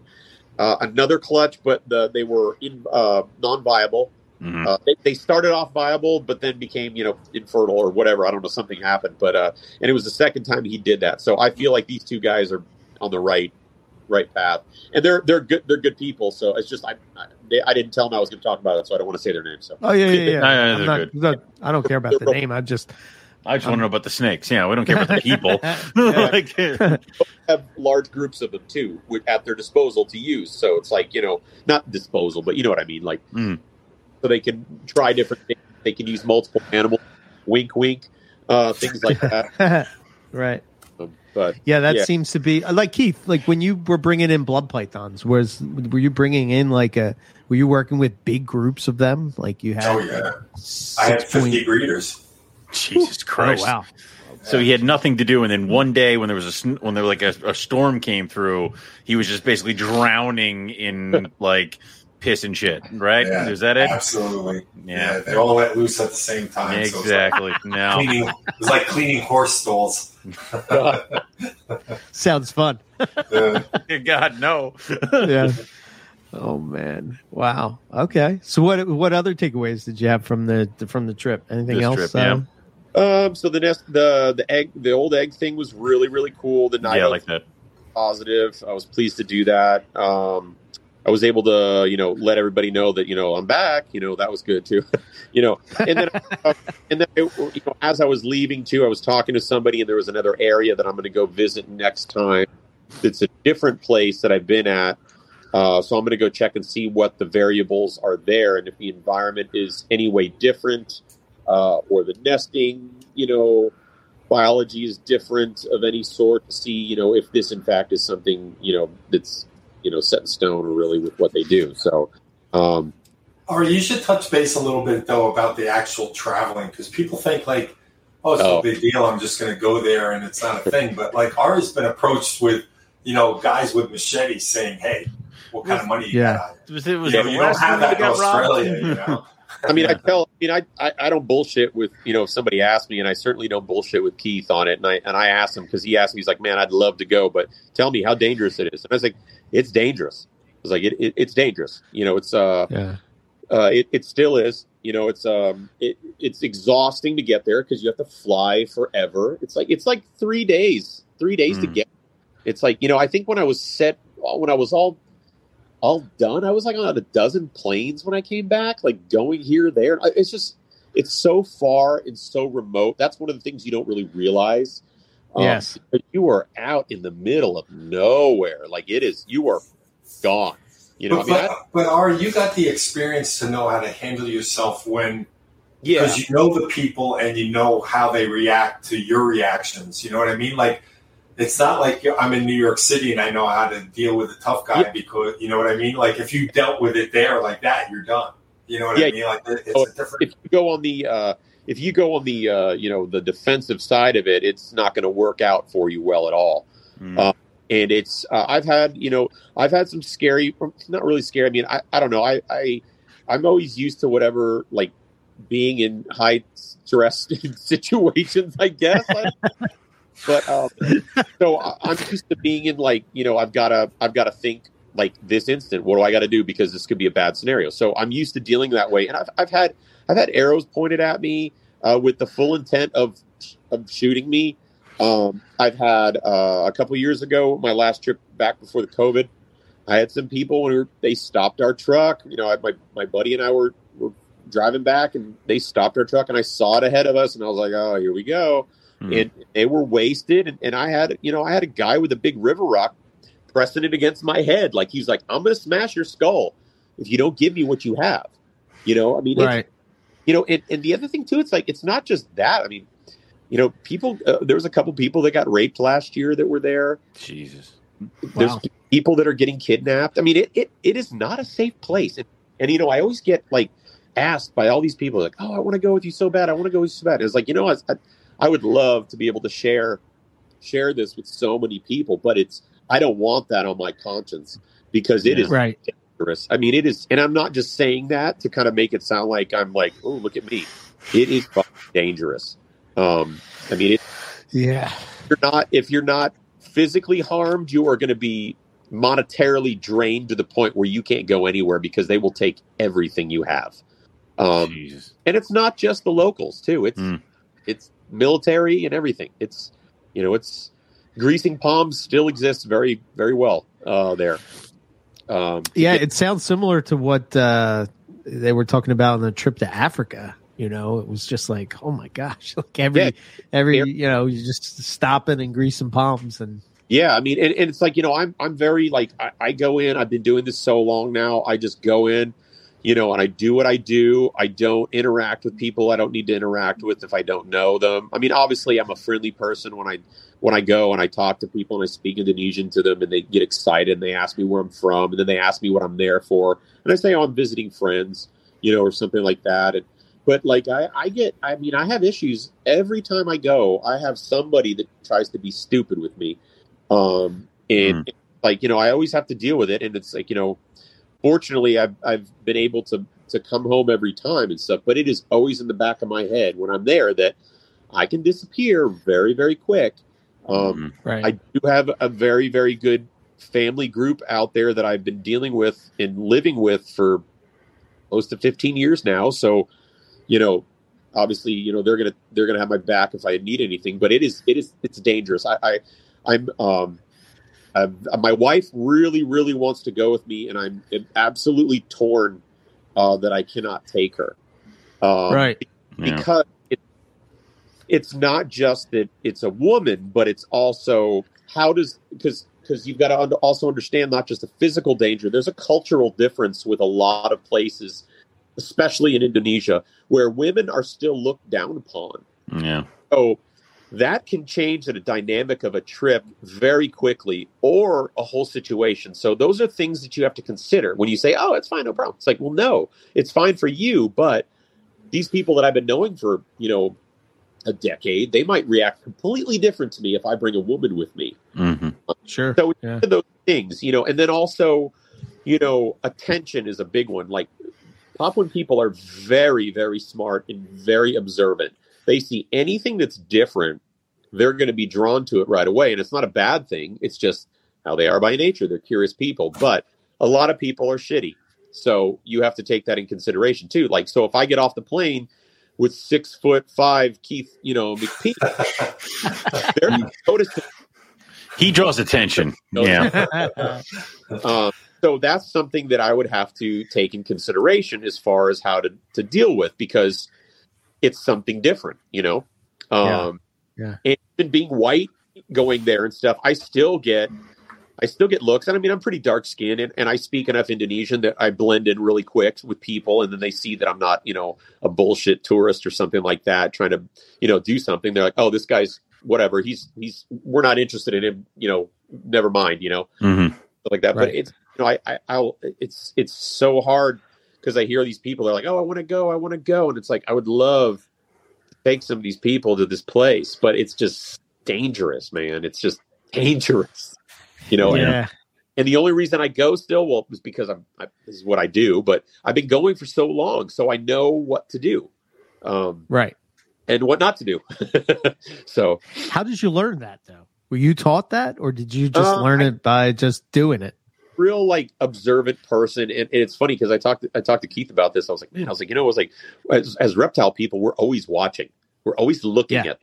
uh, another clutch, but the, they were in uh, non-viable. Mhm. Uh, they, they started off viable, but then became you know infertile or whatever. I don't know. Something happened, but uh, and it was the second time he did that. So I feel like these two guys are on the right right path, and they're they're good they're good people. So it's just I I, they, I didn't tell them I was going to talk about it, so I don't want to say their names. So Oh yeah, yeah, yeah. Yeah, yeah, I'm not, not- I don't care about the name. I just I just want to know about the snakes. Yeah, we don't care about the people. like, have large groups of them too at their disposal to use. So it's like you know, not disposal, but you know what I mean. Like, Mm. so they can try different things. They can use multiple animals. Wink, wink, uh, things like that. right. Um, but Yeah, that Yeah. seems to be like Keith. Like when you were bringing in blood pythons, was were you bringing in like a? Were you working with big groups of them? Like you had? Oh, yeah. I had six point- 50 breeders. Jesus Oh Christ! wow! So he had nothing to do, and then one day when there was a when there like a, a storm came through, he was just basically drowning in like piss and shit. Right? Yeah. Is that it? Absolutely. Yeah. Yeah. They all let loose at the same time. So Exactly. it, was No. like cleaning, it was like cleaning horse stalls. Sounds fun. Uh, God no. yeah. Oh man! Wow. Okay. So what what other takeaways did you have from the from the trip? Anything This else? trip, yeah. um, um, so the nest, the the egg, the old egg thing was really really cool. The night Yeah, of like that. positive. I was pleased to do that. Um, I was able to, you know, let everybody know that you know I'm back. You know that was good too. you know, and then uh, and then it, you know as I was leaving too, I was talking to somebody, and there was another area that I'm going to go visit next time. It's a different place that I've been at. Uh, so I'm going to go check and see what the variables are there, and if the environment is any way different, uh, or the nesting, you know, biology is different of any sort to see, you know, if this in fact is something, you know, that's, you know, set in stone or really with what they do. So, um, or you should touch base a little bit, though, about the actual traveling because people think, like, oh, it's Oh. no big deal. I'm just going to go there and it's not a thing. But, like, ours has been approached with, you know, guys with machetes saying, hey, what kind of money you Yeah. got on you. Was it was Yeah, the you don't have that that in? Australia, you know. I mean, I tell, I mean, I, I, I don't bullshit with, you know, if somebody asks me, and I certainly don't bullshit with Keith on it. And I, and I asked him because he asked me, he's like, man, I'd love to go, but tell me how dangerous it is. And I was like, it's dangerous. I was like, it, it, it's dangerous. You know, it's, uh, Yeah. uh, it, it still is. You know, it's um, it, it's exhausting to get there because you have to fly forever. It's like it's like three days, three days to Mm. get. It's like you know, I think when I was set, when I was all all done, I was like on a dozen planes when I came back, like going here, there. It's just it's so far and so remote. That's one of the things you don't really realize. Um, Yes. but you are out in the middle of nowhere. Like it is, you are gone. You know, but, I mean, but, I, but Ari, you got the experience to know how to handle yourself when yeah, because you know the people and you know how they react to your reactions. You know what I mean? Like it's not like I'm in New York City and I know how to deal with a tough guy Yeah. because you know what I mean. Like if you dealt with it there like that, you're done. You know what I mean? Like it's Oh, a different. if you go on the uh, if you go on the uh, you know the defensive side of it, it's not going to work out for you well at all. Mm. Uh, And it's uh, I've had you know I've had some scary, not really scary. I mean I, I don't know I, I I'm always used to whatever like being in high stress situations. I guess. I, but um, so I- I'm used to being in like you know I've got to I've got to think like this instant. What do I got to do because this could be a bad scenario. So I'm used to dealing that way, and I've I've had I've had arrows pointed at me uh, with the full intent of of shooting me. Um, I've had uh, a couple years ago, my last trip back before the COVID. I had some people when we were, they stopped our truck. You know, I, my my buddy and I were, were driving back, and they stopped our truck, and I saw it ahead of us, and I was like, "Oh, here we go." Hmm. And they were wasted, and, and I had you know I had a guy with a big river rock pressing it against my head, like he's like, "I'm going to smash your skull if you don't give me what you have." You know, I mean, Right. you know, and, and the other thing too, it's like it's not just that. I mean, you know, people. Uh, there was a couple people that got raped last year that were there. Jesus. There's Wow. people that are getting kidnapped. I mean, it it, it is not a safe place. And, and you know, I always get like asked by all these people, like, "Oh, I want to go with you so bad. I want to go with you so bad." It's like, you know, I, I, I would love to be able to share share this with so many people, but it's I don't want that on my conscience because it Yeah. is Right. dangerous. I mean, it is, and I'm not just saying that to kind of make it sound like I'm like, oh, look at me. It is fucking dangerous. Um, I mean, it, Yeah. you're not if you're not physically harmed, you are going to be monetarily drained to the point where you can't go anywhere because they will take everything you have. Um, Jesus. and it's not just the locals too. It's Mm. it's military and everything. It's you know it's greasing palms still exists very very well uh, there. Um, Yeah, it sounds similar to what uh, they were talking about on the trip to Africa. You know, it was just like, oh my gosh, like every Yeah. every you know, you just stopping and greasing palms and Yeah, I mean, and, and it's like you know, I'm I'm very like I, I go in. I've been doing this so long now. I just go in, you know, and I do what I do. I don't interact with people I don't need to interact with if I don't know them. I mean, obviously, I'm a friendly person when I when I go and I talk to people and I speak Indonesian to them and they get excited and they ask me where I'm from and then they ask me what I'm there for and I say, oh, I'm visiting friends, you know, or something like that. And but like I, I get, I mean, I have issues every time I go. I have somebody that tries to be stupid with me um and like you know i always have to deal with it and it's like you know fortunately i've i've been able to to come home every time and stuff but it is always in the back of my head when i'm there that i can disappear very very quick um Mm. right. I do have a very, very good family group out there that I've been dealing with and living with for close to 15 years now. So, you know, obviously, you know, they're gonna they're gonna have my back if I need anything. But it is it is it's dangerous. I, I I'm um I've, my wife really, really wants to go with me, and I'm absolutely torn uh, that I cannot take her. Um, right. Yeah. because it, it's not just that it's a woman, but it's also how does because because you've got to un- also understand not just the physical danger. There's a cultural difference with a lot of places, especially in Indonesia, where women are still looked down upon. Yeah. So that can change the dynamic of a trip very quickly or a whole situation. So those are things that you have to consider when you say, "Oh, it's fine, no problem." It's like, well, no, it's fine for you, but these people that I've been knowing for you know a decade, they might react completely different to me if I bring a woman with me. hmm Sure. So Yeah. those things, you know, and then also you know, attention is a big one. Like Papuan people are very, very smart and very observant. They see anything that's different, they're going to be drawn to it right away. And it's not a bad thing. It's just how they are by nature. They're curious people. But a lot of people are shitty. So you have to take that in consideration too. Like, so if I get off the plane with six foot five Keith, you know, McPeak, they're noticing. He draws attention. Yeah. Um, so that's something that I would have to take in consideration as far as how to, to deal with because it's something different, you know? Um, Yeah. And being white, going there and stuff, I still get, I still get looks. And I mean, I'm pretty dark skinned and, and I speak enough Indonesian that I blend in really quick with people. And then they see that I'm not, you know, a bullshit tourist or something like that, trying to, you know, do something. They're like, oh, this guy's whatever. He's, he's, we're not interested in him, you know, never mind, you know? hmm like that. But it's you know I, I I'll it's it's so hard because I hear these people they're like, oh, I want to go, I want to go, and it's like I would love to take some of these people to this place, but it's just dangerous, man. It's just dangerous, you know. And, yeah. and the only reason I go still, well, is because I'm I, this is what I do, but I've been going for so long, so I know what to do. Um, Right. and what not to do. so How did you learn that though? Were you taught that or did you just Uh, learn it by just doing it? Real like observant person and, and it's funny because i talked i talked to keith about this i was like man i was like you know i was like as, as reptile people we're always watching we're always looking Yeah. at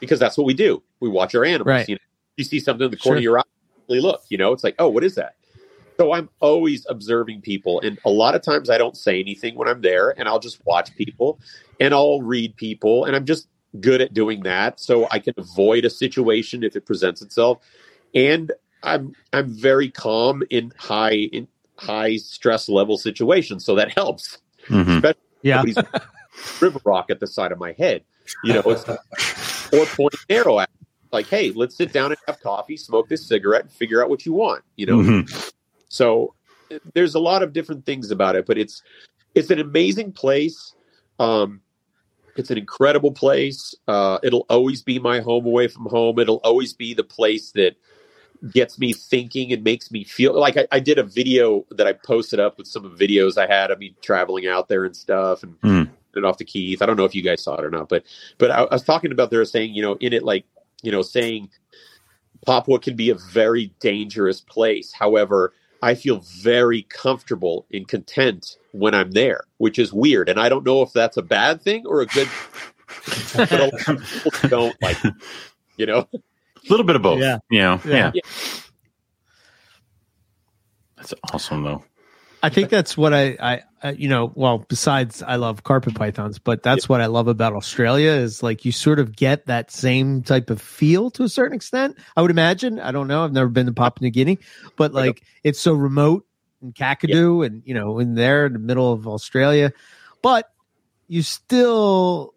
because that's what we do we watch our animals Right. you know you see something in the corner Sure. of your eye you look you know it's like oh what is that so i'm always observing people and a lot of times i don't say anything when i'm there and i'll just watch people and i'll read people and i'm just good at doing that so i can avoid a situation if it presents itself and i'm i'm very calm in high in high stress level situations so that helps hmm Yeah. River rock at the side of my head you know it's or point arrow at like hey let's sit down and have coffee smoke this cigarette and figure out what you want you know Mhm. so there's a lot of different things about it, but it's it's an amazing place. Um, it's an incredible place. Uh, it'll always be my home away from home. It'll always be the place that gets me thinking and makes me feel like I, I did a video that I posted up with some of videos I had of me traveling out there and stuff and hmm. it off to Keith. I don't know if you guys saw it or not, but but I, I was talking about there saying, you know, in it like, you know, saying Papua can be a very dangerous place. However, I feel very comfortable and content when I'm there, which is weird. And I don't know if that's a bad thing or a good but a lot of people don't like you know. A little bit of both. Yeah. You know, Yeah. yeah. That's awesome, though. I think that's what I, I, I, you know, well, besides I love carpet pythons, but that's what I love about Australia is like you sort of get that same type of feel to a certain extent. I would imagine. I don't know. I've never been to Papua New Guinea, but like it's so remote and Kakadu and, you know, in there in the middle of Australia, but you still,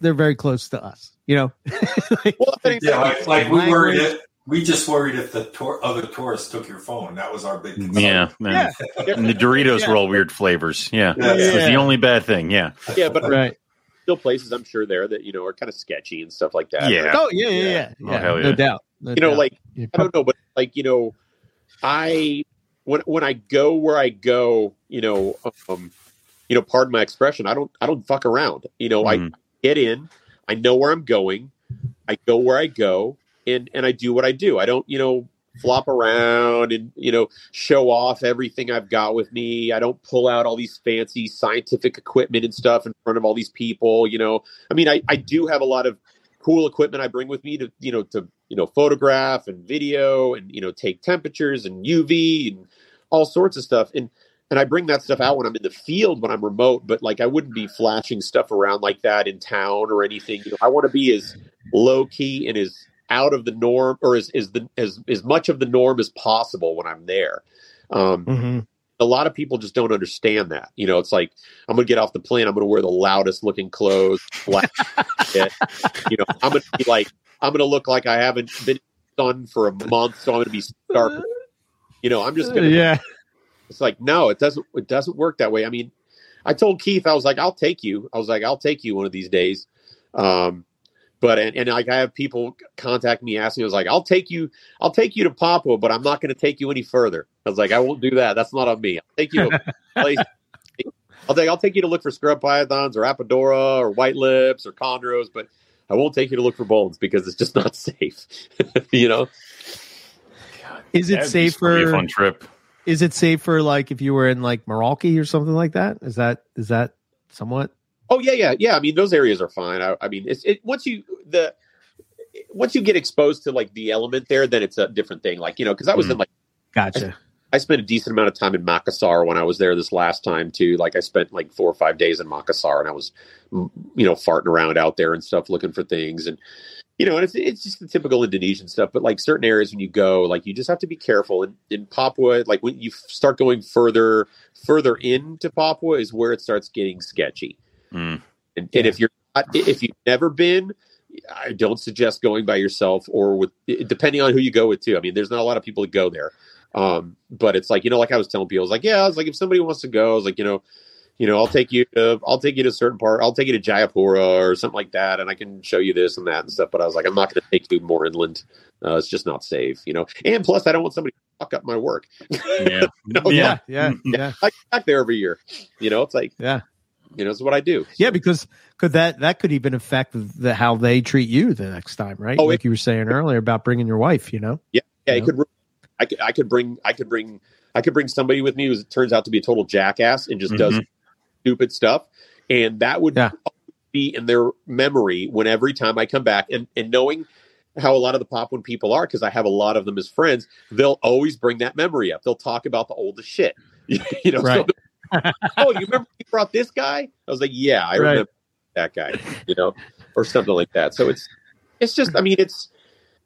they're very close to us, you know? Like, Well, Yeah, like, like we worried if we just worried if the tour, other tourists took your phone. That was our big concern. Yeah. Yeah. And the Doritos Yeah. were all weird flavors. Yeah. Yeah. That's the only bad thing. Yeah. yeah, but right. still places I'm sure there that you know are kind of sketchy and stuff like that. Yeah. Oh, yeah, yeah, yeah. Oh, yeah No doubt. No you know, doubt. like Yeah, I don't know, but like you know, I when when I go where I go, you know, um, you know, pardon my expression, I don't I don't fuck around. You know, I Mhm. get in, I know where I'm going, I go where I go, and and I do what I do. I don't, you know, flop around and you know show off everything I've got with me. I don't pull out all these fancy scientific equipment and stuff in front of all these people. You know, I mean, I I do have a lot of cool equipment I bring with me to you know to you know photograph and video and you know take temperatures and UV and all sorts of stuff and and I bring that stuff out when I'm in the field when I'm remote but like I wouldn't be flashing stuff around like that in town or anything you know I want to be as low key and as out of the norm or as as the as as much of the norm as possible when I'm there um Mhm. a lot of people just don't understand that. You know, it's like I'm gonna get off the plane, I'm gonna wear the loudest looking clothes, black shit. You know, I'm gonna be like I'm gonna look like I haven't been sun for a month, so I'm gonna be sharp. You know, I'm just gonna yeah. It's like, no, it doesn't it doesn't work that way. I mean, I told Keith, I was like, I'll take you. I was like, I'll take you one of these days. Um but and, and like I have people contact me asking, I was like, I'll take you, I'll take you to Papua, but I'm not going to take you any further. I was like, I won't do that. That's not on me. I'll take you to a place. I'll take I'll take you to look for scrub pythons or apodora or white lips or chondros, but I won't take you to look for bones because it's just not safe. you know. Is it That'd safer? a fun trip. Is it safer like if you were in like Merauke or something like that? Is that is that somewhat? Oh yeah, yeah, yeah. I mean, those areas are fine. I, I mean, it's it once you the once you get exposed to like the element there, then it's a different thing. Like you know, because I was Mm. in like Gotcha. I spent a decent amount of time in Makassar when I was there this last time too. Like I spent like four or five days in Makassar, and I was you know farting around out there and stuff, looking for things, and you know, and it's it's just the typical Indonesian stuff. But like certain areas when you go, like you just have to be careful. And in Papua, like when you start going further further into Papua, is where it starts getting sketchy. Mm. And, and if you're not, if you've never been, I don't suggest going by yourself or with depending on who you go with too. I mean, there's not a lot of people that go there. Um, but it's like, you know, like I was telling people, I was like, yeah, I was like, if somebody wants to go, I was like, you know, you know, I'll take you to, I'll take you to a certain part, I'll take you to Jayapura or something like that, and I can show you this and that and stuff. But I was like, I'm not going to take you more inland. Uh, it's just not safe, you know. And plus, I don't want somebody to fuck up my work. Yeah. No, Yeah, yeah, yeah, I get back there every year. You know, it's like, yeah. you know, it's what I do. Yeah, because could that that could even affect the how they treat you the next time, right? Oh, like you were saying earlier about bringing your wife. You know. Yeah, You it could. I could. I could bring. I could bring. I could bring somebody with me who turns out to be a total jackass and just does Mhm. Stupid stuff, and that would Yeah. be in their memory when every time I come back, and and knowing how a lot of the Papuan people are, because I have a lot of them as friends, they'll always bring that memory up. They'll talk about the oldest shit. you know. Right. So, oh, you remember you brought this guy? I was like, yeah, I Right. remember that guy. You know, or something like that. So it's it's just. I mean, it's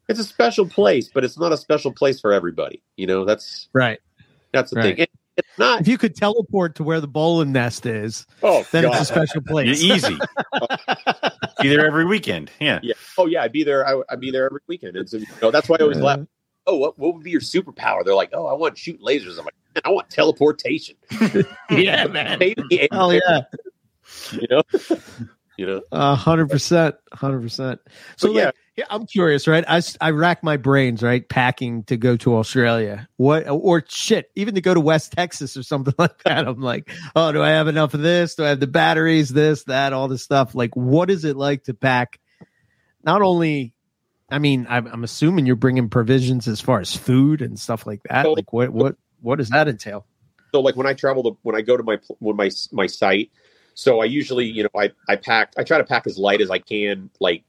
it's a special place, but it's not a special place for everybody. You know, that's Right. that's the Right. thing. It, it's not. If you could teleport to where the Boelen's nest is, Oh, then God. it's a special Yeah, place. easy. Be there every weekend. Yeah. yeah. Oh yeah, I'd be there. I, I'd be there every weekend. And so, you know, that's why I always Yeah. laugh. Oh, what, what would be your superpower? They're like, oh, I want to shoot lasers. I'm like, man, I want teleportation. yeah, man. Maybe, Oh yeah, you know, you know. a hundred percent, hundred percent. So But yeah. like, yeah, I'm curious, right? I, I rack my brains, right, packing to go to Australia. What or shit, even to go to West Texas or something like that. I'm like, oh, do I have enough of this? Do I have the batteries? This, that, all this stuff. Like, what is it like to pack? Not only, I mean, I'm, I'm assuming you're bringing provisions as far as food and stuff like that. So- like, what what what does that entail? so like when I travel to when I go to my when my my site, so I usually you know I I pack I try to pack as light as I can like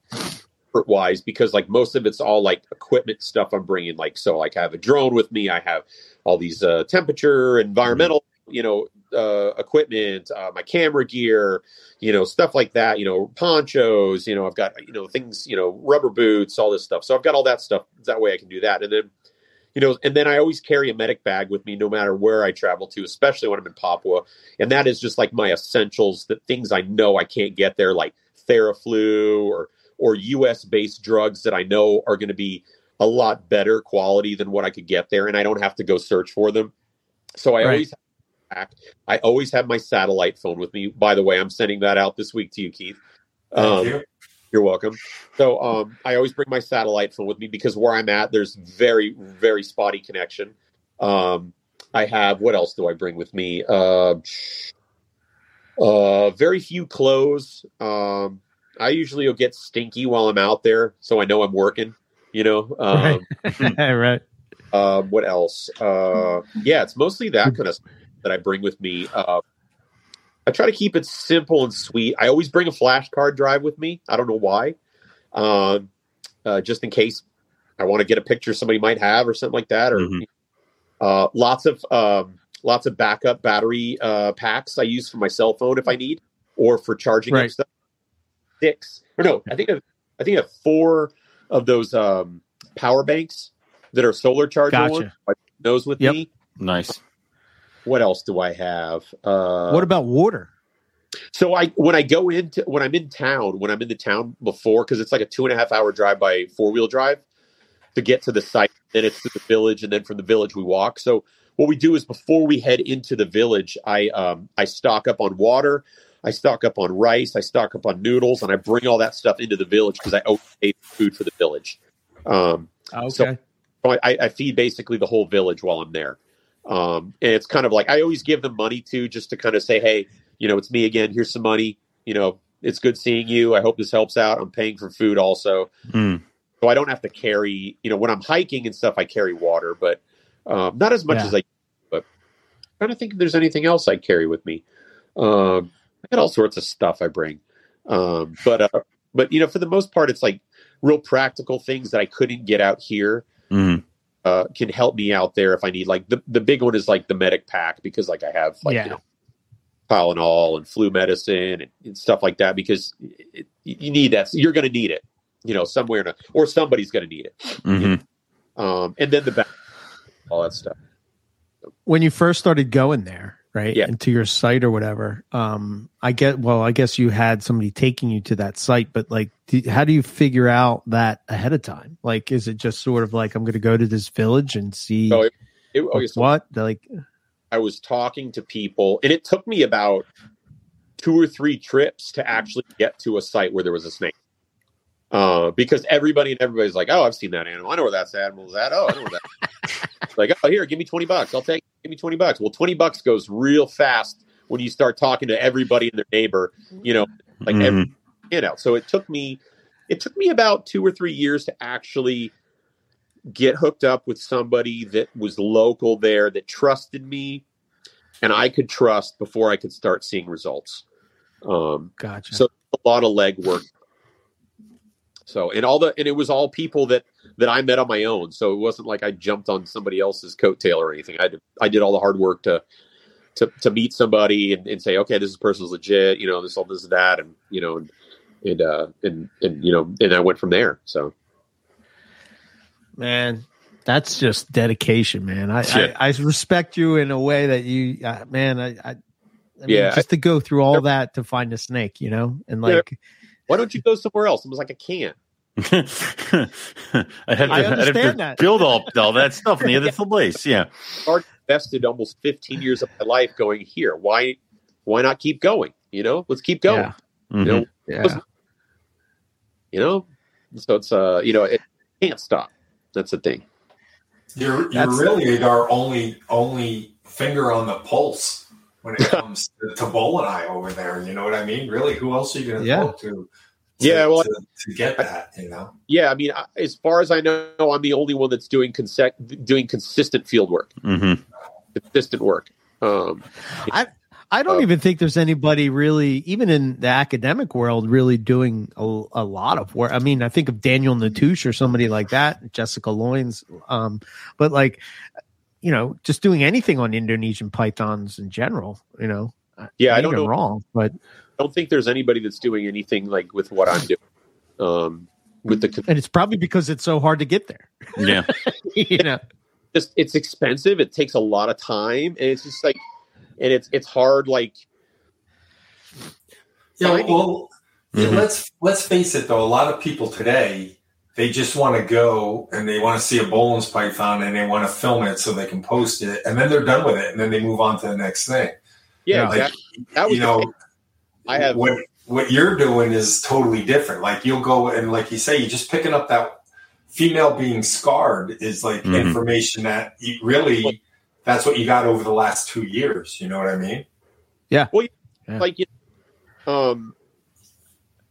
wise because like most of it's all like equipment stuff I'm bringing like so like I have a drone with me I have all these uh, temperature environmental you know uh, equipment uh, my camera gear you know stuff like that you know ponchos you know I've got you know things you know rubber boots all this stuff. So I've got all that stuff that way I can do that. And then you know, and then I always carry a medic bag with me no matter where I travel to, especially when I'm in Papua. And that is just like my essentials, the things I know I can't get there, like Theraflu or or US based drugs that I know are going to be a lot better quality than what I could get there, and I don't have to go search for them. So I Right. always have, I always have my satellite phone with me. By the way, I'm sending that out this week to you, Keith. Thank Um, you. you're welcome. So um, I always bring my satellite phone with me because where I'm at, there's very, very spotty connection. Um, I have what else do I bring with me? Uh, uh, very few clothes. Um, I usually will get stinky while I'm out there, so I know I'm working. You know, um, right. uh, what else? Uh, yeah, it's mostly that kind of stuff that I bring with me. Uh, I try to keep it simple and sweet. I always bring a flashcard drive with me. I don't know why, um, uh, just in case I want to get a picture somebody might have or something like that. Or Mhm. uh, lots of um, lots of backup battery uh, packs I use for my cell phone if I need, or for charging up Right. stuff. Six or no, I think I, I think I have four of those um, power banks that are solar charger Gotcha. ones. Those with Yep. me. Nice. What else do I have? Uh, what about water? so I when I go into when I'm in town when I'm in the town before because it's like a two and a half hour drive by four wheel drive to get to the site. Then it's to the village, and then from the village we walk. So what we do is before we head into the village, I um, I stock up on water. I stock up on rice, I stock up on noodles, and I bring all that stuff into the village because I owe food for the village. Um, Okay. So- so I, I feed basically the whole village while I'm there. Um, and it's kind of like I always give them money too, just to kind of say, hey, you know, it's me again. Here's some money. You know, it's good seeing you. I hope this helps out. I'm paying for food also, Mm. so I don't have to carry. You know, when I'm hiking and stuff, I carry water, but um, not as much Yeah. as I. But I'm trying to think if there's anything else I carry with me. Um, I got all sorts of stuff I bring, um, but uh, but you know, for the most part, it's like real practical things that I couldn't get out here Mm. uh, can help me out there if I need. Like the the big one is like the medic pack because like I have like Yeah. you know Tylenol and flu medicine and, and stuff like that because it, you need that. You're going to need it, you know, somewhere to, or somebody's going to need it. hmm Um, and then the back, all that stuff. when you first started going there, right? Yeah. to your site or whatever. Um, I get, well, I guess you had somebody taking you to that site, but like, do, how do you figure out that ahead of time? Like, is it just sort of like, I'm going to go to this village and see So it, it, okay, so what? Like, I was talking to people, and it took me about two or three trips to actually get to a site where there was a snake. Uh, because everybody and everybody's like, "Oh, I've seen that animal. I know where that's animal is at. Oh, I know where that." like, oh, here, give me twenty bucks. I'll take. Give me twenty bucks. Well, twenty bucks goes real fast when you start talking to everybody and their neighbor. You know, like Mhm. every, you know. So it took me, it took me about two or three years to actually get hooked up with somebody that was local there that trusted me and I could trust before I could start seeing results. Um, gotcha. So- a lot of leg work. So and all the and it was all people that that I met on my own. So it wasn't like I jumped on somebody else's coattail or anything. I did, I did all the hard work to to to meet somebody and, and say, okay, this person's legit. You know, this all this that, and you know, and and uh, and and you know, and I went from there. So man, that's just dedication, man. I, I, I respect you in a way that you, uh, man, I, I, I mean, Yeah, just to go through all that to find a snake, you know, and like, why don't you go somewhere else? I was like, I can't. I'd have to, I I'd have to that. build all, all that stuff in the other place. Yeah. I invested almost 15 years of my life going here. Why why not keep going? You know, let's keep going. Yeah. Mhm. You know, yeah, you know. So it's uh, you know, it can't stop. That's the thing. You're you're That's- really our only only finger on the pulse when it comes to, to Boeleni over there. You know what I mean? Really, who else are you going to Yeah. talk to? To- Yeah, well, to, to get that, you know. Yeah, I mean, as far as I know, I'm the only one that's doing consec- doing consistent field work, Mhm. consistent work. Um, I don't Uh, even think there's anybody really, even in the academic world, really doing a, a lot of work. I mean, I think of Daniel Natusch or somebody like that, Jessica Lyons, um, but like, you know, just doing anything on Indonesian pythons in general, you know. yeah, I Maybe don't I'm know. wrong, but I don't think there's anybody that's doing anything like with what I'm doing. Um, with the and it's probably because it's so hard to get there. Yeah. you know, just it's expensive. It takes a lot of time, and it's just like, and it's it's hard. Like, Yeah, Finding- well, yeah, Mhm. let's let's face it though. A lot of people today they just want to go and they want to see a Boelen's python and they want to film it so they can post it, and then they're done with it, and then they move on to the next thing. yeah, Yeah. Like, exactly. That was you know, thing. I have what what you're doing is totally different. Like you'll go and like you say, you're just picking up that female being scarred is like Mhm. information that you really that's what you got over the last two years. You know what I mean? Yeah. Well, yeah. like you um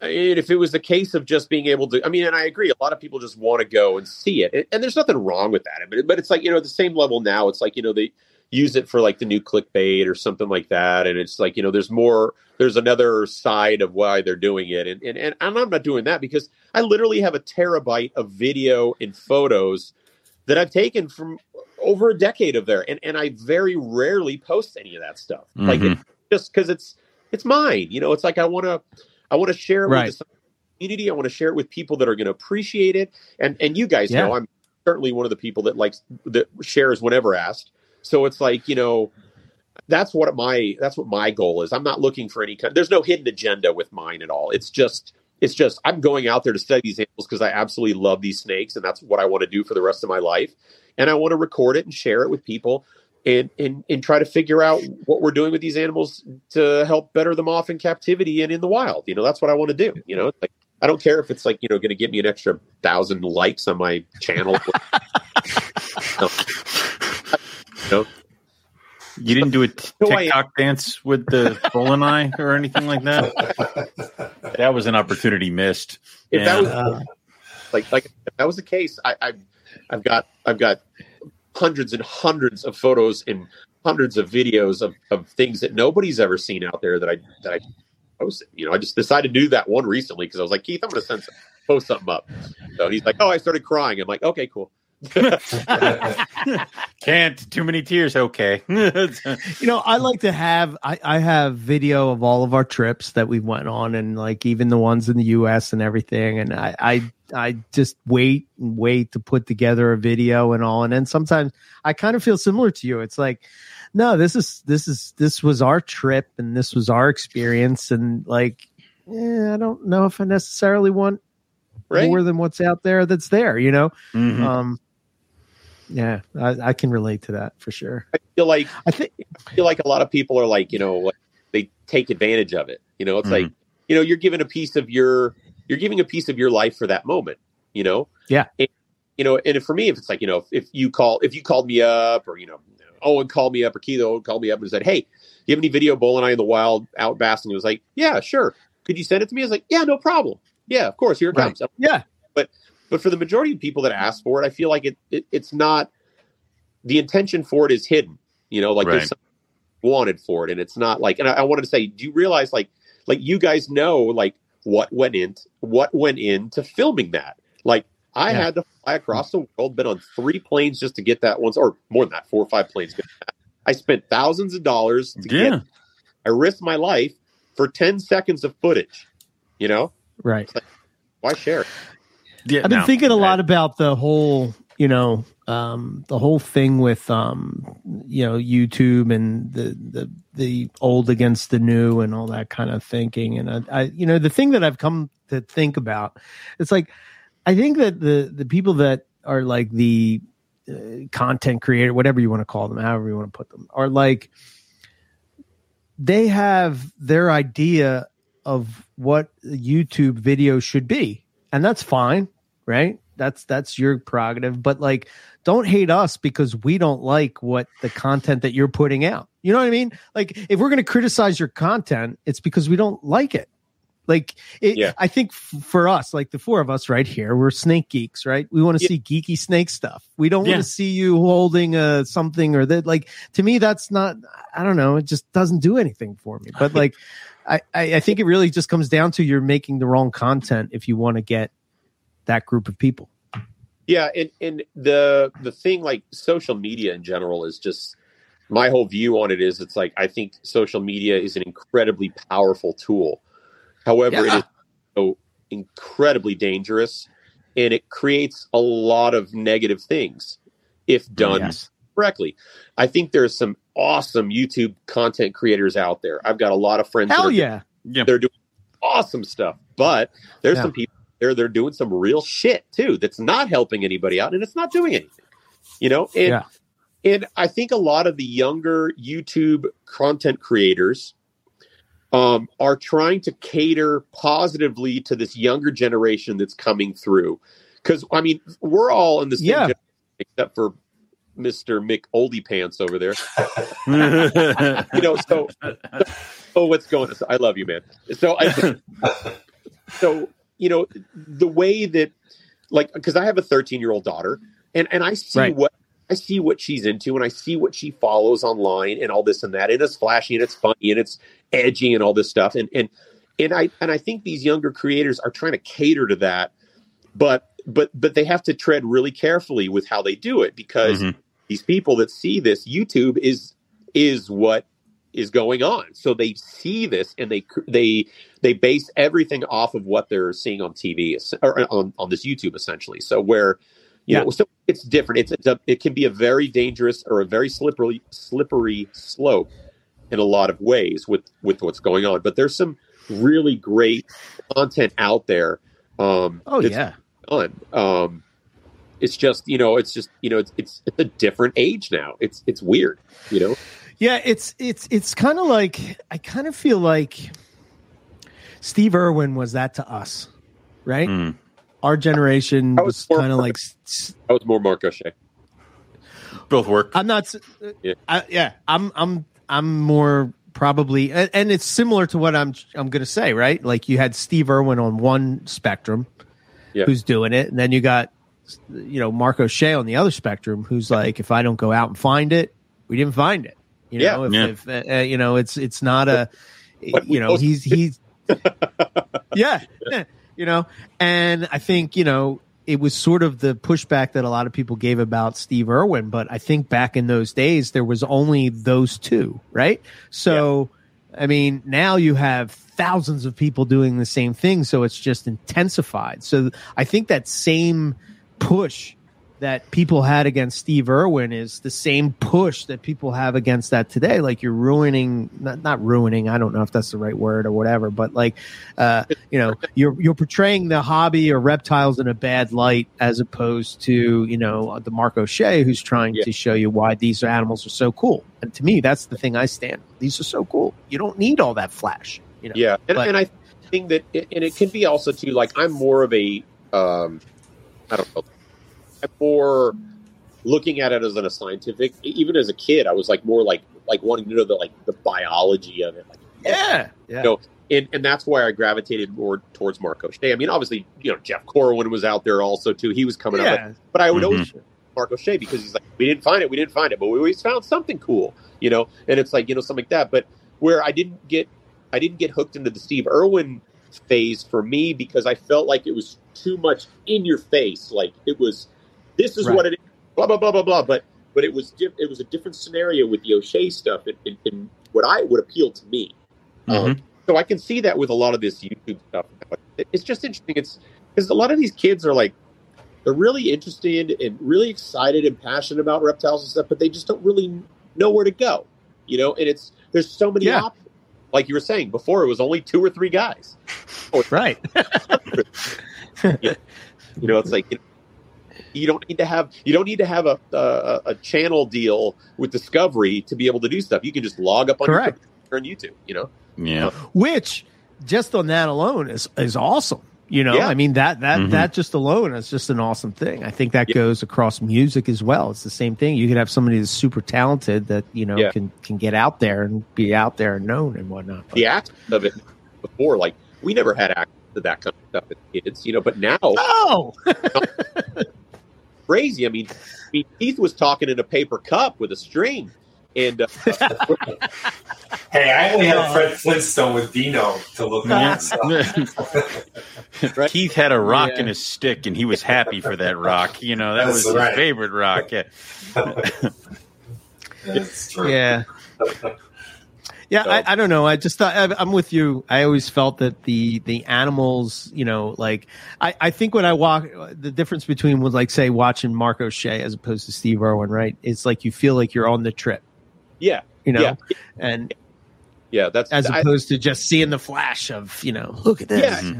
and if it was the case of just being able to i mean and i agree a lot of people just want to go and see it and, and there's nothing wrong with that but, but it's like you know at the same level now it's like you know they use it for like the new clickbait or something like that and it's like you know there's more there's another side of why they're doing it and and, and i'm not doing that because i literally have a terabyte of video and photos that i've taken from over a decade of there and, and i very rarely post any of that stuff like Mhm. just because it's it's mine. You know, it's like I want to I want to share it Right. with the community. I want to share it with people that are going to appreciate it. And and you guys Yeah. know I'm certainly one of the people that likes that shares whenever asked. So it's like you know that's what my that's what my goal is. I'm not looking for any kind. There's no hidden agenda with mine at all. It's just it's just I'm going out there to study these animals because I absolutely love these snakes and that's what I want to do for the rest of my life. And I want to record it and share it with people and and and try to figure out what we're doing with these animals to help better them off in captivity and in the wild. You know, that's what I want to do. You know, like I don't care if it's like you know going to get me an extra thousand likes on my channel. no. No. You didn't do a t- TikTok dance with the bull eye or anything like that. that was an opportunity missed. If that was uh, like like if that was the case, I, I I've got I've got hundreds and hundreds of photos and hundreds of videos of, of things that nobody's ever seen out there that I that I posted. You know, I just decided to do that one recently because I was like, Keith, I'm going to send some, post something up. So he's like, Oh, I started crying. I'm like, Okay, cool. Can't too many tears. Okay. you know, I like to have I, I have video of all of our trips that we went on and like even the ones in the US and everything. And I I, I just wait and wait to put together a video and all. And then sometimes I kind of feel similar to you. It's like, no, this is this is this was our trip and this was our experience. And like, yeah, I don't know if I necessarily want right? more than what's out there that's there, you know? Mm-hmm. Um yeah, I, I, can relate to that for sure. I feel like I think I feel like a lot of people are like, you know, like they take advantage of it. You know, it's mm-hmm. like, you know, you're giving a piece of your you're giving a piece of your life for that moment, you know? Yeah. And, you know, and for me, if it's like, you know, if, if you call if you called me up or, you know, Owen called me up or Keith Owen called me up and said, Hey, you have any video Boeleni in the wild out basking? It was like, Yeah, sure. Could you send it to me? I was like, Yeah, no problem. Yeah, of course, here it right. comes. Yeah. But for the majority of people that ask for it, I feel like it, it it's not the intention for it is hidden. You know, like right. there's wanted for it, and it's not like. And I, I, wanted to say, do you realize like like you guys know like what went into what went into filming that? Like I yeah. had to fly across the world, been on three planes just to get that once, or more than that, four or five planes. I spent thousands of dollars to yeah. get. I risked my life for ten seconds of footage. You know, right? Like, why share? Yeah, I've been no, thinking a lot about the whole, you know, um, the whole thing with, um, you know, YouTube and the, the, the old against the new and all that kind of thinking. And I, I, you know, the thing that I've come to think about, it's like, I think that the, the people that are like the uh, content creator, whatever you want to call them, however you want to put them, are like, they have their idea of what YouTube video should be and that's fine, right? That's that's your prerogative, but like don't hate us because we don't like what the content that you're putting out. You know what I mean? Like if we're going to criticize your content, it's because we don't like it. Like it, yeah. I think f- for us, like the four of us right here, we're snake geeks, right? We want to yeah. see geeky snake stuff. We don't yeah. want to see you holding uh something or that. Like to me, that's not. I don't know. It just doesn't do anything for me. But like I, I think it really just comes down to you're making the wrong content if you want to get that group of people. Yeah, and and the the thing like social media in general is just my whole view on it is it's like I think social media is an incredibly powerful tool. However, yeah. it is so incredibly dangerous and it creates a lot of negative things if oh, done yes. Correctly. I think there's some awesome YouTube content creators out there. I've got a lot of friends. Hell yeah. Doing, yeah. They're doing awesome stuff, but there's yeah. some people there they're doing some real shit too that's not helping anybody out and it's not doing anything. You know? And yeah. and I think a lot of the younger YouTube content creators um, are trying to cater positively to this younger generation that's coming through. Because I mean, we're all in the same yeah. except for Mr. Mick Oldie Pants over there. you know, so, so, oh, what's going on? I love you, man. So I so you know the way that like because I have a 13 year old daughter and and I see right. what I see what she's into and I see what she follows online and all this and that and it's flashy and it's funny and it's edgy and all this stuff and and and I and I think these younger creators are trying to cater to that but but but they have to tread really carefully with how they do it because mm-hmm these people that see this YouTube is is what is going on. So they see this and they they they base everything off of what they're seeing on TV or on, on this YouTube essentially. So where you yeah. know so it's different. It's, it's a, it can be a very dangerous or a very slippery slippery slope in a lot of ways with with what's going on. But there's some really great content out there. Um, oh yeah. On um, it's just you know it's just you know it's it's, it's a different age now. It's it's weird, you know. Yeah, it's it's it's kind of like I kind of feel like Steve Irwin was that to us, right? Mm. Our generation I was, was kind of like s- I was more Mark O'Shea. Both work. I'm not. Yeah. I, yeah, I'm. I'm. I'm more probably, and, and it's similar to what I'm. I'm going to say, right? Like you had Steve Irwin on one spectrum, Yeah. who's doing it, and then you got, you know, Mark O'Shea on the other spectrum, who's like, if I don't go out and find it, we didn't find it. You Yeah. know, if, Yeah. if uh, uh, you know, it's it's not a, you know, he's he's, yeah, yeah, you know, and I think you know it was sort of the pushback that a lot of people gave about Steve Irwin, but I think back in those days there was only those two, right? So, I mean, now you have thousands of people doing the same thing, so it's just intensified. So, I think that same push that people had against Steve Irwin is the same push that people have against that today. Like you're ruining, not, not ruining. I don't know if that's the right word or whatever, but like, uh, you know, you're, you're portraying the hobby or reptiles in a bad light as opposed to, you know, the Mark O'Shea who's trying Yeah. to show you why these animals are so cool. And to me, that's the thing I stand. These are so cool. You don't need all that flash, you know? Yeah, and, But- and I think that, and it can be also too like I'm more of a, um, I don't know, I'm looking at it as in a scientific. Even as a kid, I was like more like like wanting to know the like the biology of it, like Yeah. Yeah. No, and and that's why I gravitated more towards Mark O'Shea. I mean, obviously, you know, Jeff Corwin was out there also too. He was coming up, but I would Mhm. always Mark O'Shea because he's like, we didn't find it, we didn't find it, but we always found something cool, you know. And it's like you know something like that. But where I didn't get, I didn't get hooked into the Steve Irwin phase for me because I felt like it was too much in your face. Like it was, this is Right. what it is, blah blah blah blah blah. But but it was diff- it was a different scenario with the O'Shea stuff, and, and, and what I would appeal to me. Um, so I can see that with a lot of this YouTube stuff. It's just interesting. It's because a lot of these kids are like they're really interested and really excited and passionate about reptiles and stuff, but they just don't really know where to go. You know, and it's there's so many Yeah. options. Like you were saying before, it was only two or three guys. Right. You know, it's like you, you don't need to have you don't need to have a, a a channel deal with Discovery to be able to do stuff. You can just log up on your Correct. computer on YouTube. You know, Yeah. which just on that alone is is awesome. You know, Yeah. I mean that that Mhm. that just alone is just an awesome thing. I think that Yeah. goes across music as well. It's the same thing. You could have somebody that's super talented that you know Yeah. can can get out there and be out there and known and whatnot. But- the access of it before, like we never had access to that kind of stuff as kids. You know, but now Oh, crazy. I mean, I mean, Keith was talking in a paper cup with a string, and uh, Hey, I only have Fred Flintstone with Dino to look at. So. Right. Keith had a rock Yeah. in his stick, and he was happy for that rock. You know, that That's was his favorite rock. Yeah. That's true. yeah. Yeah, So- I, I don't know. I just thought I, I'm with you. I always felt that the the animals, you know, like I, I think when I walk, the difference between was like say watching Mark O'Shea as opposed to Steve Irwin, right? It's like you feel like you're on the trip, yeah, you know, Yeah. and yeah, that's as I- opposed to just seeing the flash of you know, look at this. Yeah.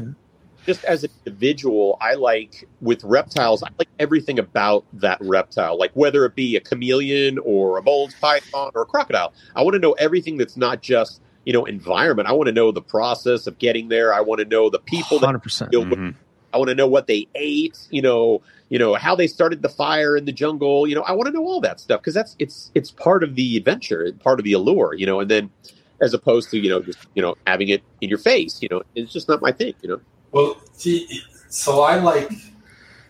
just as an individual, I like with reptiles, I like everything about that reptile, like whether it be a chameleon or a Boelen's python or a crocodile. I want to know everything that's not just you know environment. I want to know the process of getting there. I want to know the people that hundred percent. deal with Mhm. I want to know what they ate, you know, you know how they started the fire in the jungle. You know, I want to know all that stuff because that's it's it's part of the adventure, part of the allure, you know. And then, as opposed to you know just you know having it in your face, you know, it's just not my thing, you know. Well, see, so I like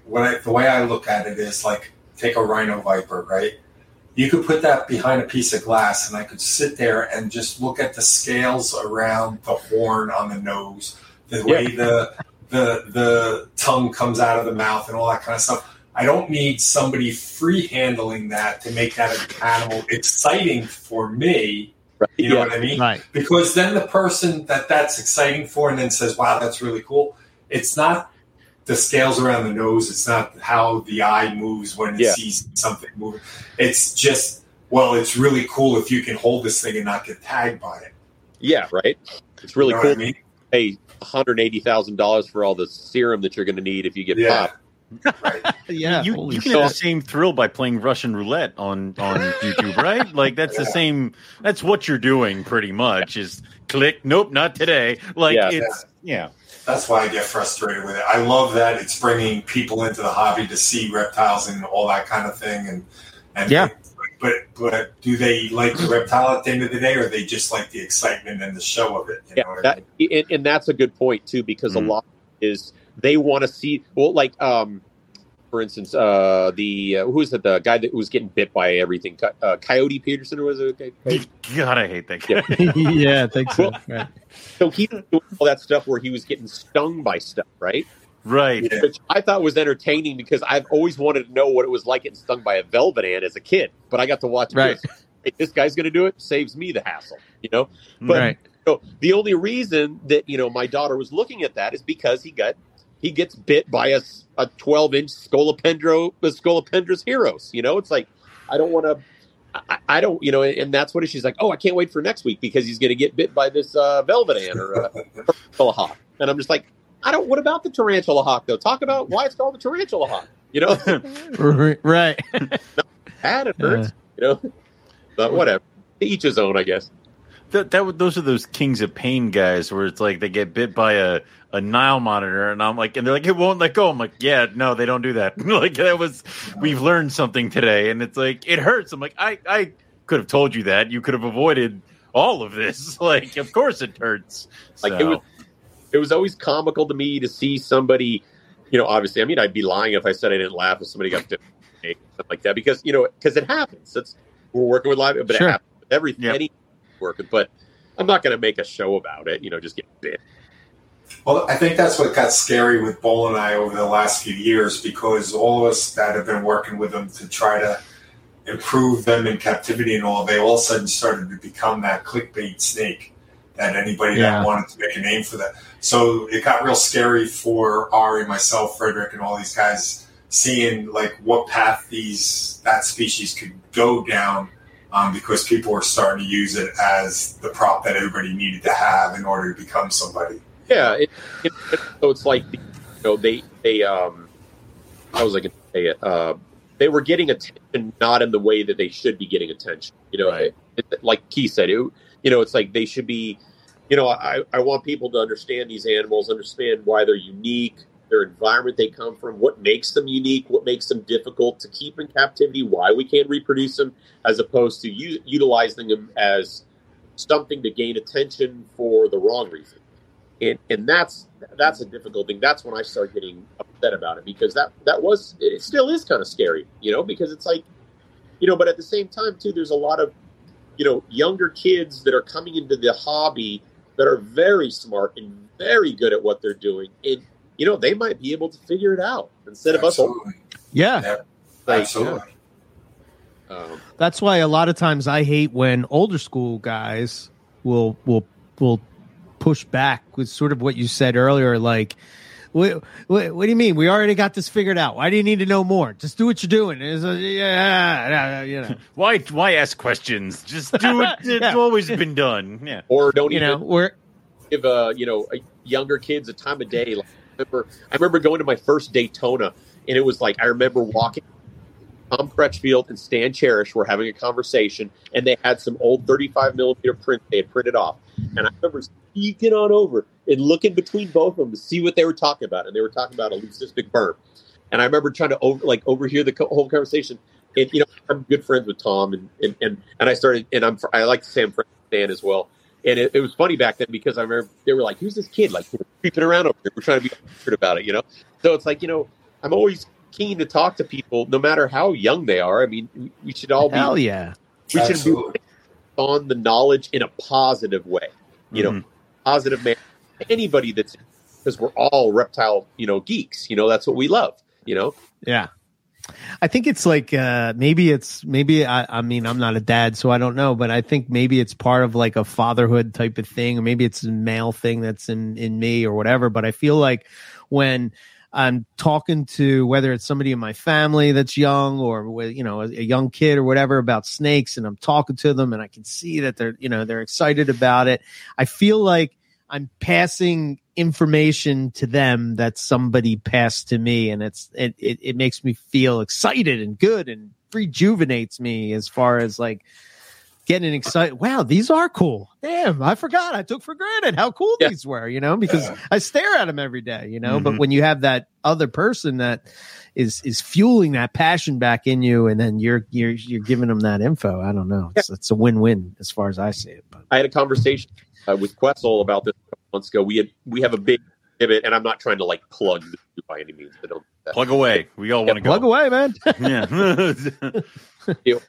what I, the way I look at it is like take a rhino viper, right? You could put that behind a piece of glass, and I could sit there and just look at the scales around the horn on the nose, the way the the the tongue comes out of the mouth and all that kind of stuff. I don't need somebody free handling that to make that an animal exciting for me. Right. You know yeah. what I mean? Right. Because then the person that that's exciting for and then says, "Wow, that's really cool." It's not the scales around the nose. It's not how the eye moves when it yeah. sees something moving. It's just, well, it's really cool if you can hold this thing and not get tagged by it. Yeah, right. It's really you know cool. I mean? Hey, $180,000 for all the serum that you're going to need if you get yeah. popped. Right. yeah, you, you can have the same thrill by playing Russian roulette on on YouTube, right? Like that's yeah. the same. That's what you're doing, pretty much. Is click? Nope, not today. Like yeah. it's yeah. yeah. That's why I get frustrated with it. I love that it's bringing people into the hobby to see reptiles and all that kind of thing, and and yeah but but do they like the reptile at the end of the day, or they just like the excitement and the show of it? You Yeah, know what I mean? and, and that's a good point too, because Mhm. a lot is they want to see. Well, like um, for instance, uh, the uh, who is it? The guy that was getting bit by everything, Co- uh, Coyote Peterson, or was it? Okay? God, I hate that guy. Yeah. yeah, I think so. Well- Right. So he was doing all that stuff where he was getting stung by stuff, right? Right. Yeah. Which I thought was entertaining because I've always wanted to know what it was like getting stung by a velvet ant as a kid. But I got to watch Right. this. Hey, this guy's going to do it. Saves me the hassle, you know. But right. So the only reason that you know my daughter was looking at that is because he got he gets bit by a, a 12 inch Scolopendra the Scolopendra heros. You know, it's like I don't want to. I, I don't, you know, and that's what she's like. Oh, I can't wait for next week because he's going to get bit by this uh, velvet ant or uh, hawk. And I'm just like, I don't. What about the tarantula hawk though? Talk about why it's called the tarantula hawk. You know, right. bad it hurts. You know, but whatever. To each his own, I guess. That, that those are those kings of pain guys where it's like they get bit by a a Nile monitor and I'm like and they're like it won't let go. I'm like yeah no they don't do that. like that was we've learned something today and it's like it hurts. I'm like I I could have told you that you could have avoided all of this. Like of course it hurts. Like, it was- it was always comical to me to see somebody, you know, obviously, I mean, I'd be lying if I said I didn't laugh if somebody got bit, stuff like that, because you know, because it happens. It's we're working with live, but Sure. it happens with every Yep. any working. But I'm not going to make a show about it. You know, just get bit. Well, I think that's what got scary with Boeleni over the last few years because all of us that have been working with them to try to improve them in captivity and all, they all of a sudden started to become that clickbait snake that anybody Yeah. that wanted to make a name for that. So it got real scary for Ari, myself, Frederick, and all these guys seeing like what path these that species could go down um, because people were starting to use it as the prop that everybody needed to have in order to become somebody. Yeah. It, it, it- so it's like, you know, they they um, how was I going to say it? Uh, they were getting attention not in the way that they should be getting attention. You know, Right. it, it- like Key said, it, you know, it's like they should be. You know, I, I want people to understand these animals, understand why they're unique, their environment they come from, what makes them unique, what makes them difficult to keep in captivity, why we can't reproduce them, as opposed to u- utilizing them as something to gain attention for the wrong reason. And, and that's that's a difficult thing. That's when I start getting upset about it because that that was it still is kind of scary, you know, because it's like, you know, but at the same time too, there's a lot of, you know, younger kids that are coming into the hobby that are very smart and very good at what they're doing, and you know, they might be able to figure it out instead of us. Absolutely. Yeah. Like, Absolutely. Um, That's why a lot of times I hate when older school guys will will will push back with sort of what you said earlier, like. What, what, what do you mean? We already got this figured out. Why do you need to know more? Just do what you're doing. It's a, yeah, yeah, you know, why why ask questions? Just do it. It's Yeah. always been done. Yeah. or don't you even know, we're give uh, you know a younger kids a time of day. Like, I remember, I remember going to my first Daytona, and it was like I remember walking. Tom Crutchfield and Stan Chiras were having a conversation, and they had some old 35 millimeter print they had printed off. And I remember sneaking on over and looking between both of them to see what they were talking about, and they were talking about a leucistic Burm. And I remember trying to over, like overhear the co- whole conversation. And you know, I'm good friends with Tom, and and and, and I started, and I'm I like to say I'm friends with Stan as well. And it, it was funny back then because I remember they were like, "Who's this kid? Like creeping around over here? We're trying to be weird about it, you know." So it's like you know, I'm always keen to talk to people, no matter how young they are. I mean, we, we should all be hell yeah. we should be on the knowledge in a positive way, you know, Mhm. positive man. Anybody that's because we're all reptile, you know, geeks. You know, that's what we love. You know, Yeah. I think it's like uh maybe it's maybe I, I mean I'm not a dad so I don't know but I think maybe it's part of like a fatherhood type of thing or maybe it's a male thing that's in in me or whatever but I feel like when I'm talking to whether it's somebody in my family that's young or you know a, a young kid or whatever about snakes and I'm talking to them and I can see that they're you know they're excited about it I feel like I'm passing information to them that somebody passed to me, and it's it it, it makes me feel excited and good and rejuvenates me as far as like getting excited. Wow, these are cool. Damn, I forgot. I took for granted how cool Yeah. these were, you know, because I stare at them every day, you know. But Mhm. when you have that other person that is is fueling that passion back in you, and then you're you're you're giving them that info, I don't know. It's it's a win win as far as I see it. But I had a conversation uh, with Quetzal about this a couple months ago. We had we have a big exhibit, and I'm not trying to like plug by any means. I don't. Plug away. We all want to plug go. away, man. Yeah.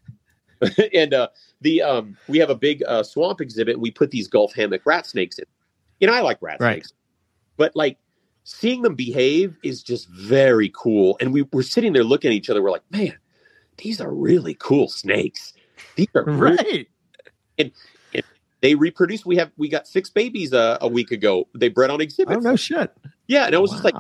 and uh, the um, we have a big uh, swamp exhibit. And we put these Gulf hammock rat snakes in. You know, I like rat Right. snakes, but like seeing them behave is just very cool. And we were sitting there looking at each other. We're like, man, these are really cool snakes. These are really right. They reproduce. We have we got six babies uh, a week ago. They bred on exhibit. Oh no shit. Yeah, and I was just like,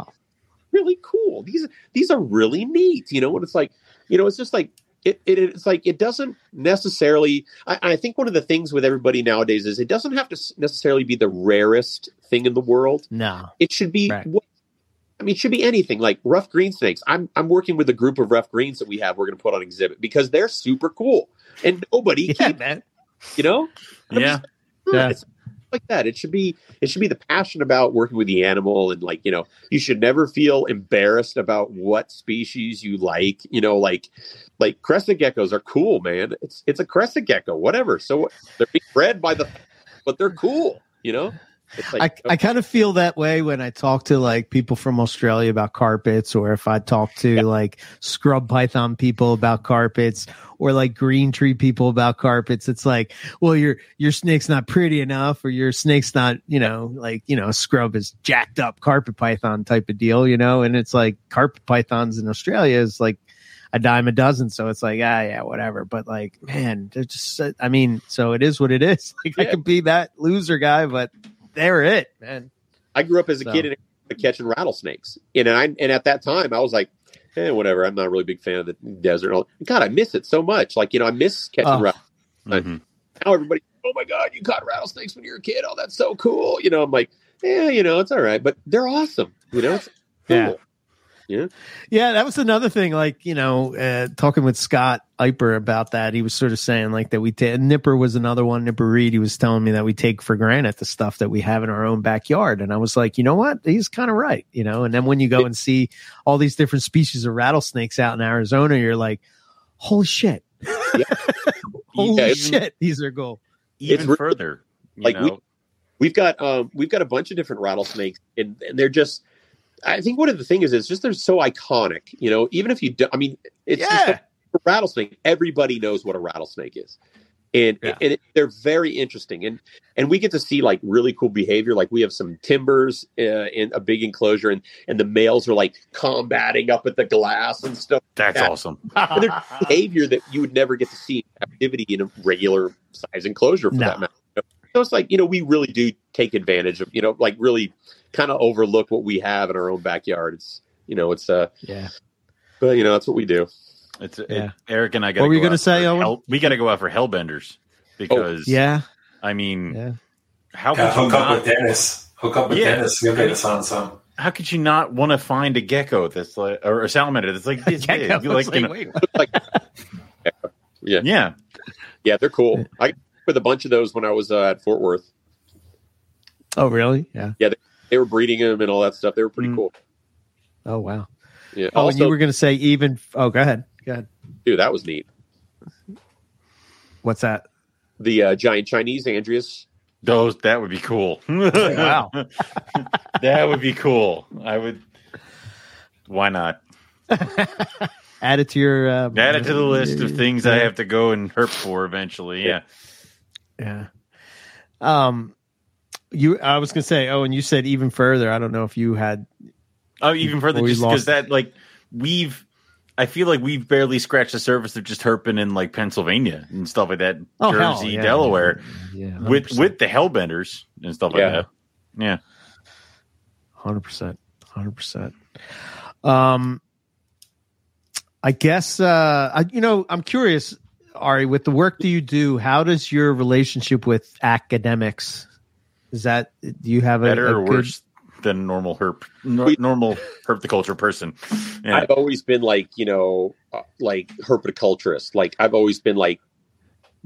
really cool. These these are really neat. You know, and it's like, you know, it's just like it, it it's like it doesn't necessarily. I, I think one of the things with everybody nowadays is it doesn't have to necessarily be the rarest thing in the world. no. It should be. Right. what- I mean, it should be anything like rough green snakes. I'm I'm working with a group of rough greens that we have. We're going to put on exhibit because they're super cool, and nobody Yeah, keeps. man. You know, yeah. Hmm, yeah. it's like that. It should be it should be the passion about working with the animal and like, you know, you should never feel embarrassed about what species you like. You know, like like crested geckos are cool, man. It's it's a crested gecko, whatever. So they're being bred by the but they're cool, you know? It's I, like I kind of feel that way when I talk to like people from Australia about carpets, or if I talk to like scrub python people about carpets, or like green tree people about carpets. It's like, well, your your snake's not pretty enough, or your snake's not, you know, like you know, scrub is jacked up carpet python type of deal, you know. And it's like carpet pythons in Australia is like a dime a dozen, so it's like ah yeah whatever. But like man, they're just I mean, so it is what it is. Like I Yeah. could be that loser guy, but they're it, man. I grew up as a So- kid in a, catching rattlesnakes. And I and at that time I was like, eh, whatever. I'm not a really big fan of the desert. God, I miss it so much. Like, you know, I miss catching Oh. rattlesnakes. Mhm. now everybody, oh my god, you caught rattlesnakes when you were a kid. Oh, that's so cool. You know, I'm like, yeah, you know, it's all right, but they're awesome. You know, it's cool. Yeah. Yeah, Yeah. that was another thing. Like you know, uh, talking with Scott Iper about that, he was sort of saying like that we ta- Nipper was another one. Nipper Reed, he was telling me that we take for granted the stuff that we have in our own backyard, and I was like, you know what, he's kind of right. You know, and then when you go and see all these different species of rattlesnakes out in Arizona, you're like, holy shit, holy Yeah, shit, these are cool. Even really- further. You like, We, we've got um we've got a bunch of different rattlesnakes, and, and they're just. I think one of the things is it's just they're so iconic. You know, even if you, don't, I mean, it's just Yeah. a rattlesnake. Everybody knows what a rattlesnake is, and Yeah. and it, they're very interesting, and and we get to see like really cool behavior. Like we have some timbers uh, in a big enclosure, and and the males are like combating up at the glass and stuff. that's Yeah. awesome. And there's behavior that you would never get to see in activity in a regular size enclosure for No. that matter. So it's like, you know, we really do take advantage of, you know, like really kind of overlook what we have in our own backyard. It's, you know, it's, uh, Yeah, but, you know, that's what we do. It's it- Yeah. Eric and I got. What were you going gonna say, Owen? Hell, we got to go out for hellbenders because yeah, I mean, yeah. how Yeah, could you hook up not? with Dennis. Hook up with Yeah. Dennis. He'll get us on some. How could you not want to find a gecko that's like or a salamander that's like this big? Gecko. Like, you know, wait, like, yeah, yeah, yeah, they're cool. I with a bunch of those when I was uh, at Fort Worth. oh really? Yeah. They were breeding them and all that stuff. They were pretty Mm. cool. Oh wow. Yeah. Oh, also, you were going to say even. Oh, go ahead. Go ahead. dude, that was neat. What's that? The uh, giant Chinese Andrias. those that would be cool. Wow. that would be cool. I would. Why not Add it to your. Uh, add it to the list of things I have to go and herp for eventually? Yeah. Yeah. Um, you. I was going to say. Oh, and you said even further. I don't know if you had. Oh, even further, just because that like we've. I feel like we've barely scratched the surface of just herping in like Pennsylvania and stuff like that, Oh, hell, Jersey, yeah. Delaware, Yeah. with with the hellbenders and stuff like Yeah. that. Yeah. Hundred percent, hundred percent. Um, I guess uh, I, you know I'm curious, Ari, with the work that you do, how does your relationship with academics Is that do you have a, Better a or good- worse than normal herp, no, normal herpetoculture person? Yeah. I've always been like, you know, uh, like herpetoculturist. Like I've always been like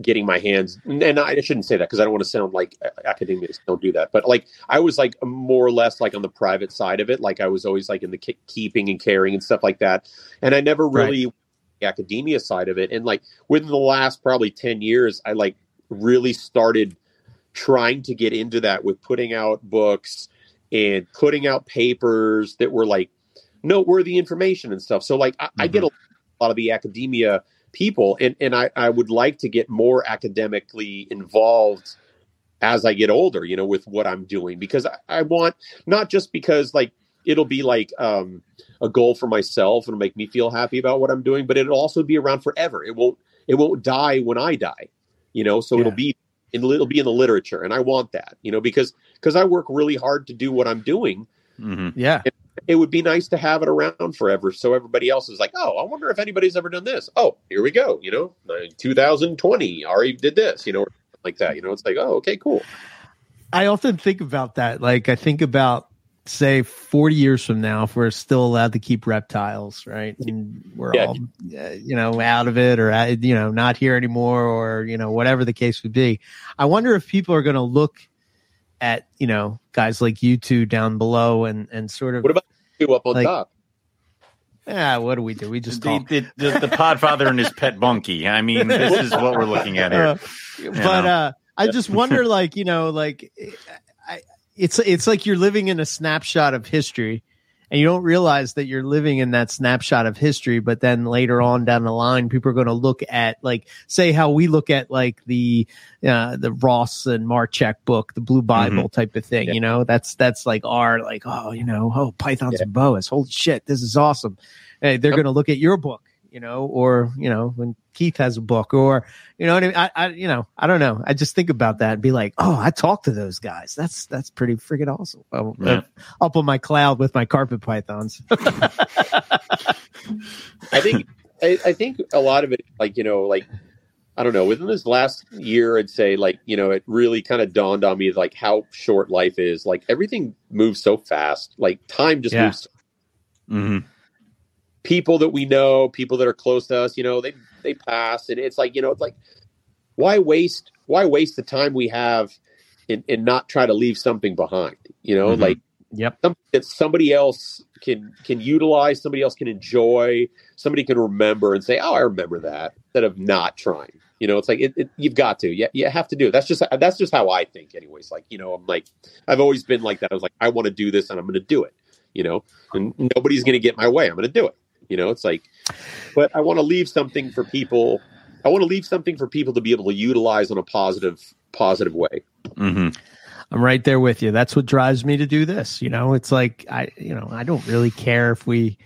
getting my hands, and I shouldn't say that because I don't want to sound like academics don't do that. But like I was like more or less like on the private side of it. Like I was always like in the ke- keeping and caring and stuff like that. And I never Right. really the academia side of it. And like within the last probably ten years, I like really started trying to get into that with putting out books and putting out papers that were like noteworthy information and stuff. So like I, I get a lot of the academia people and, and I, I would like to get more academically involved as I get older, you know, with what I'm doing because I, I want not just because like it'll be like um, a goal for myself and make me feel happy about what I'm doing, but it'll also be around forever. It won't it won't die when I die, you know. So it'll be it'll be in the literature, and I want that, you know, because because I work really hard to do what I'm doing. Mhm. Yeah. It would be nice to have it around forever, so everybody else is like, "Oh, I wonder if anybody's ever done this." Oh, here we go, you know, 2020, Ari did this, you know, like that. You know, it's like, oh, okay, cool. I often think about that. Like I think about say 40 years from now if we're still allowed to keep reptiles, right? And we're Yeah. all uh, you know out of it or uh, you know not here anymore or you know whatever the case would be. I wonder if people are going to look at, you know, guys like you two down below and and sort of What about you up on Like, top? yeah, what do we do? We just The, talk. the, the, the podfather and his pet bunkie. I mean, this is what we're looking at here. Uh, but know. uh I just wonder like, you know, like I, it's it's like you're living in a snapshot of history and you don't realize that you're living in that snapshot of history but then later on down the line people are going to look at like say how we look at like the uh the Ross and Marzec book the blue bible type of thing Yeah. you know that's that's like our like oh you know oh pythons Yeah. and boas holy shit this is awesome hey they're Yep. going to look at your book you know or you know when Keith has a book or you know what I mean I, I you know I don't know I just think about that and be like oh I talked to those guys that's that's pretty freaking awesome Well, Yeah. up on my cloud with my carpet pythons I think I, I think a lot of it, like you know, like I don't know, within this last year, I'd say like you know, it really kind of dawned on me like how short life is. Like everything moves so fast. Like time just Yeah. moves. hmm People that we know, people that are close to us, you know, they they pass, and it's like you know, it's like why waste why waste the time we have and, and not try to leave something behind? You know, Mhm. like yep something that somebody else can can utilize, somebody else can enjoy, somebody can remember and say, "Oh, I remember that," instead of not trying. You know, it's like it, it, you've got to, yeah, you have to do it. That's just that's just how I think, anyways. Like, you know, I'm like, I've always been like that. I was like, I want to do this, and I'm going to do it. You know, and nobody's going to get in my way. I'm going to do it. You know, it's like, but I want to leave something for people. I want to leave something for people to be able to utilize in a positive positive way. hmm I'm right there with you. That's what drives me to do this. You know, it's like I, you know, I don't really care if we,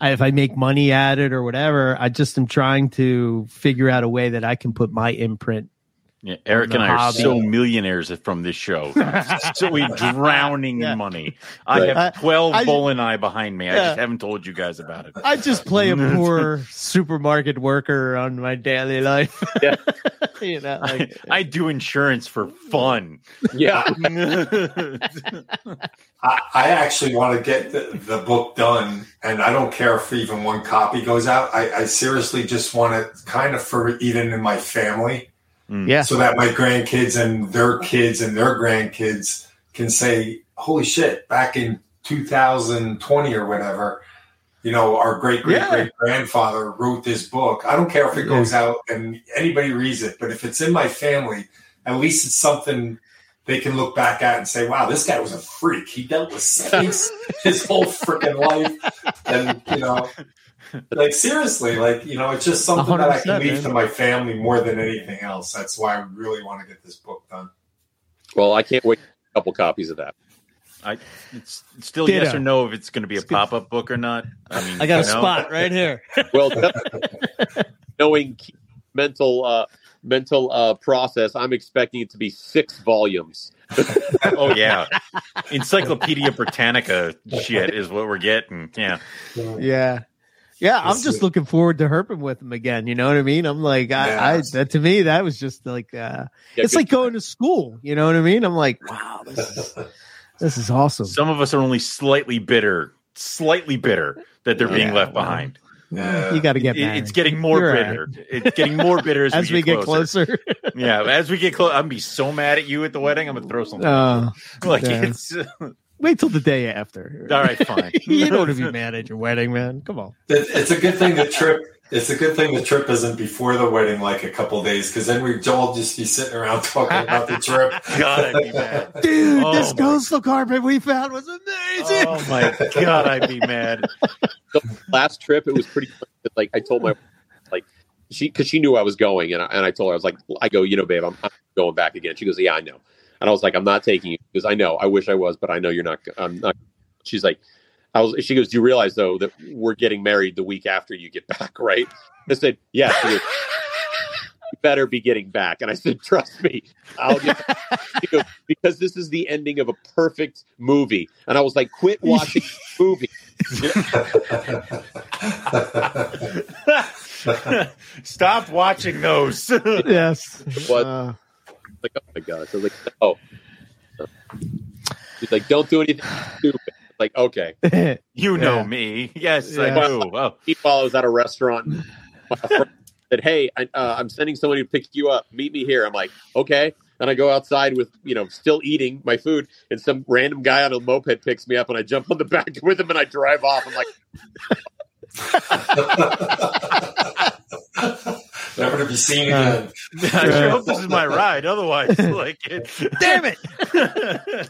I, if I make money at it or whatever. I just am trying to figure out a way that I can put my imprint. Yeah, Eric the and I are hobby. so millionaires from this show. so we drowning Yeah. in money. I Right. have 12 I- I- Boeleni behind me. I just haven't told you guys about it. I just play a poor supermarket worker on my daily life. Yeah. you know, I, I do insurance for fun. Yeah, I, I actually want to get the, the book done, and I don't care if even one copy goes out. I, I seriously just want it kind of for even in my family, Mm. yeah, so that my grandkids and their kids and their grandkids can say, "Holy shit!" Back in 2020 or whatever, you know, our great great Yeah. great grandfather wrote this book. I don't care if it goes out and anybody reads it, but if it's in my family, at least it's something they can look back at and say, "Wow, this guy was a freak. He dealt with snakes his whole freaking life." And you know, like seriously, like you know, it's just something that I can leave man. to my family more than anything else. That's why I really want to get this book done. well, I can't wait a couple copies of that. I, it's it's still Ditto. yes or no if it's going to be a pop up book or not. I mean, I got a know? spot right here. Well, knowing mental uh, mental uh, process, I'm expecting it to be six volumes. Oh yeah, Encyclopedia Britannica shit is what we're getting. Yeah, Yeah. Yeah, I'm It's- just looking forward to herping with him again. You know what I mean? I'm like, I, I Yeah. that, to me, that was just like, uh, Yeah, it's good- like going to school. You know what I mean? I'm like, wow, this is this is awesome. Some of us are only slightly bitter, slightly bitter that they're being left well, behind. Yeah. you got to get It- it's getting more You're bitter. It's getting more bitter as, as we get closer. closer. Yeah, as we get close, I'm gonna be so mad at you at the wedding. I'm gonna throw something. Uh, like yeah. it's wait till the day after. all right, fine. you don't want to be mad at your wedding, man. Come on. It's a good thing the trip. It's a good thing the trip isn't before the wedding, like a couple days, because then we'd all just be sitting around talking about the trip. God, I'd be mad. Dude, Oh this my- coastal carpet we found was amazing. Oh my god, I'd be mad. The last trip it was pretty like i told my like she because she knew i was going and I, and I told her i was like i go you know babe I'm, I'm going back again she goes yeah i know and i was like i'm not taking you because i know i wish i was but i know you're not i'm not she's like i was she goes do you realize though that we're getting married the week after you get back right i said yeah she goes, you better be getting back and i said trust me i'll get she goes, because this is the ending of a perfect movie and i was like quit watching the movie Stop watching those. yes. What? Uh, like, oh my god. So I was like, oh. She's like, don't do anything stupid. Like, okay. you know Yeah. me. Yes, Yeah. I do. Oh, Meanwhile, I was at a restaurant. Said, hey, I, uh, I'm sending somebody to pick you up. Meet me here. I'm like, okay. And I go outside with, you know, still eating my food, and some random guy on a moped picks me up, and I jump on the back with him, and I drive off. I'm like, Never to be seen Uh, again. I sure hope this is my ride. Otherwise, like, it, Damn it.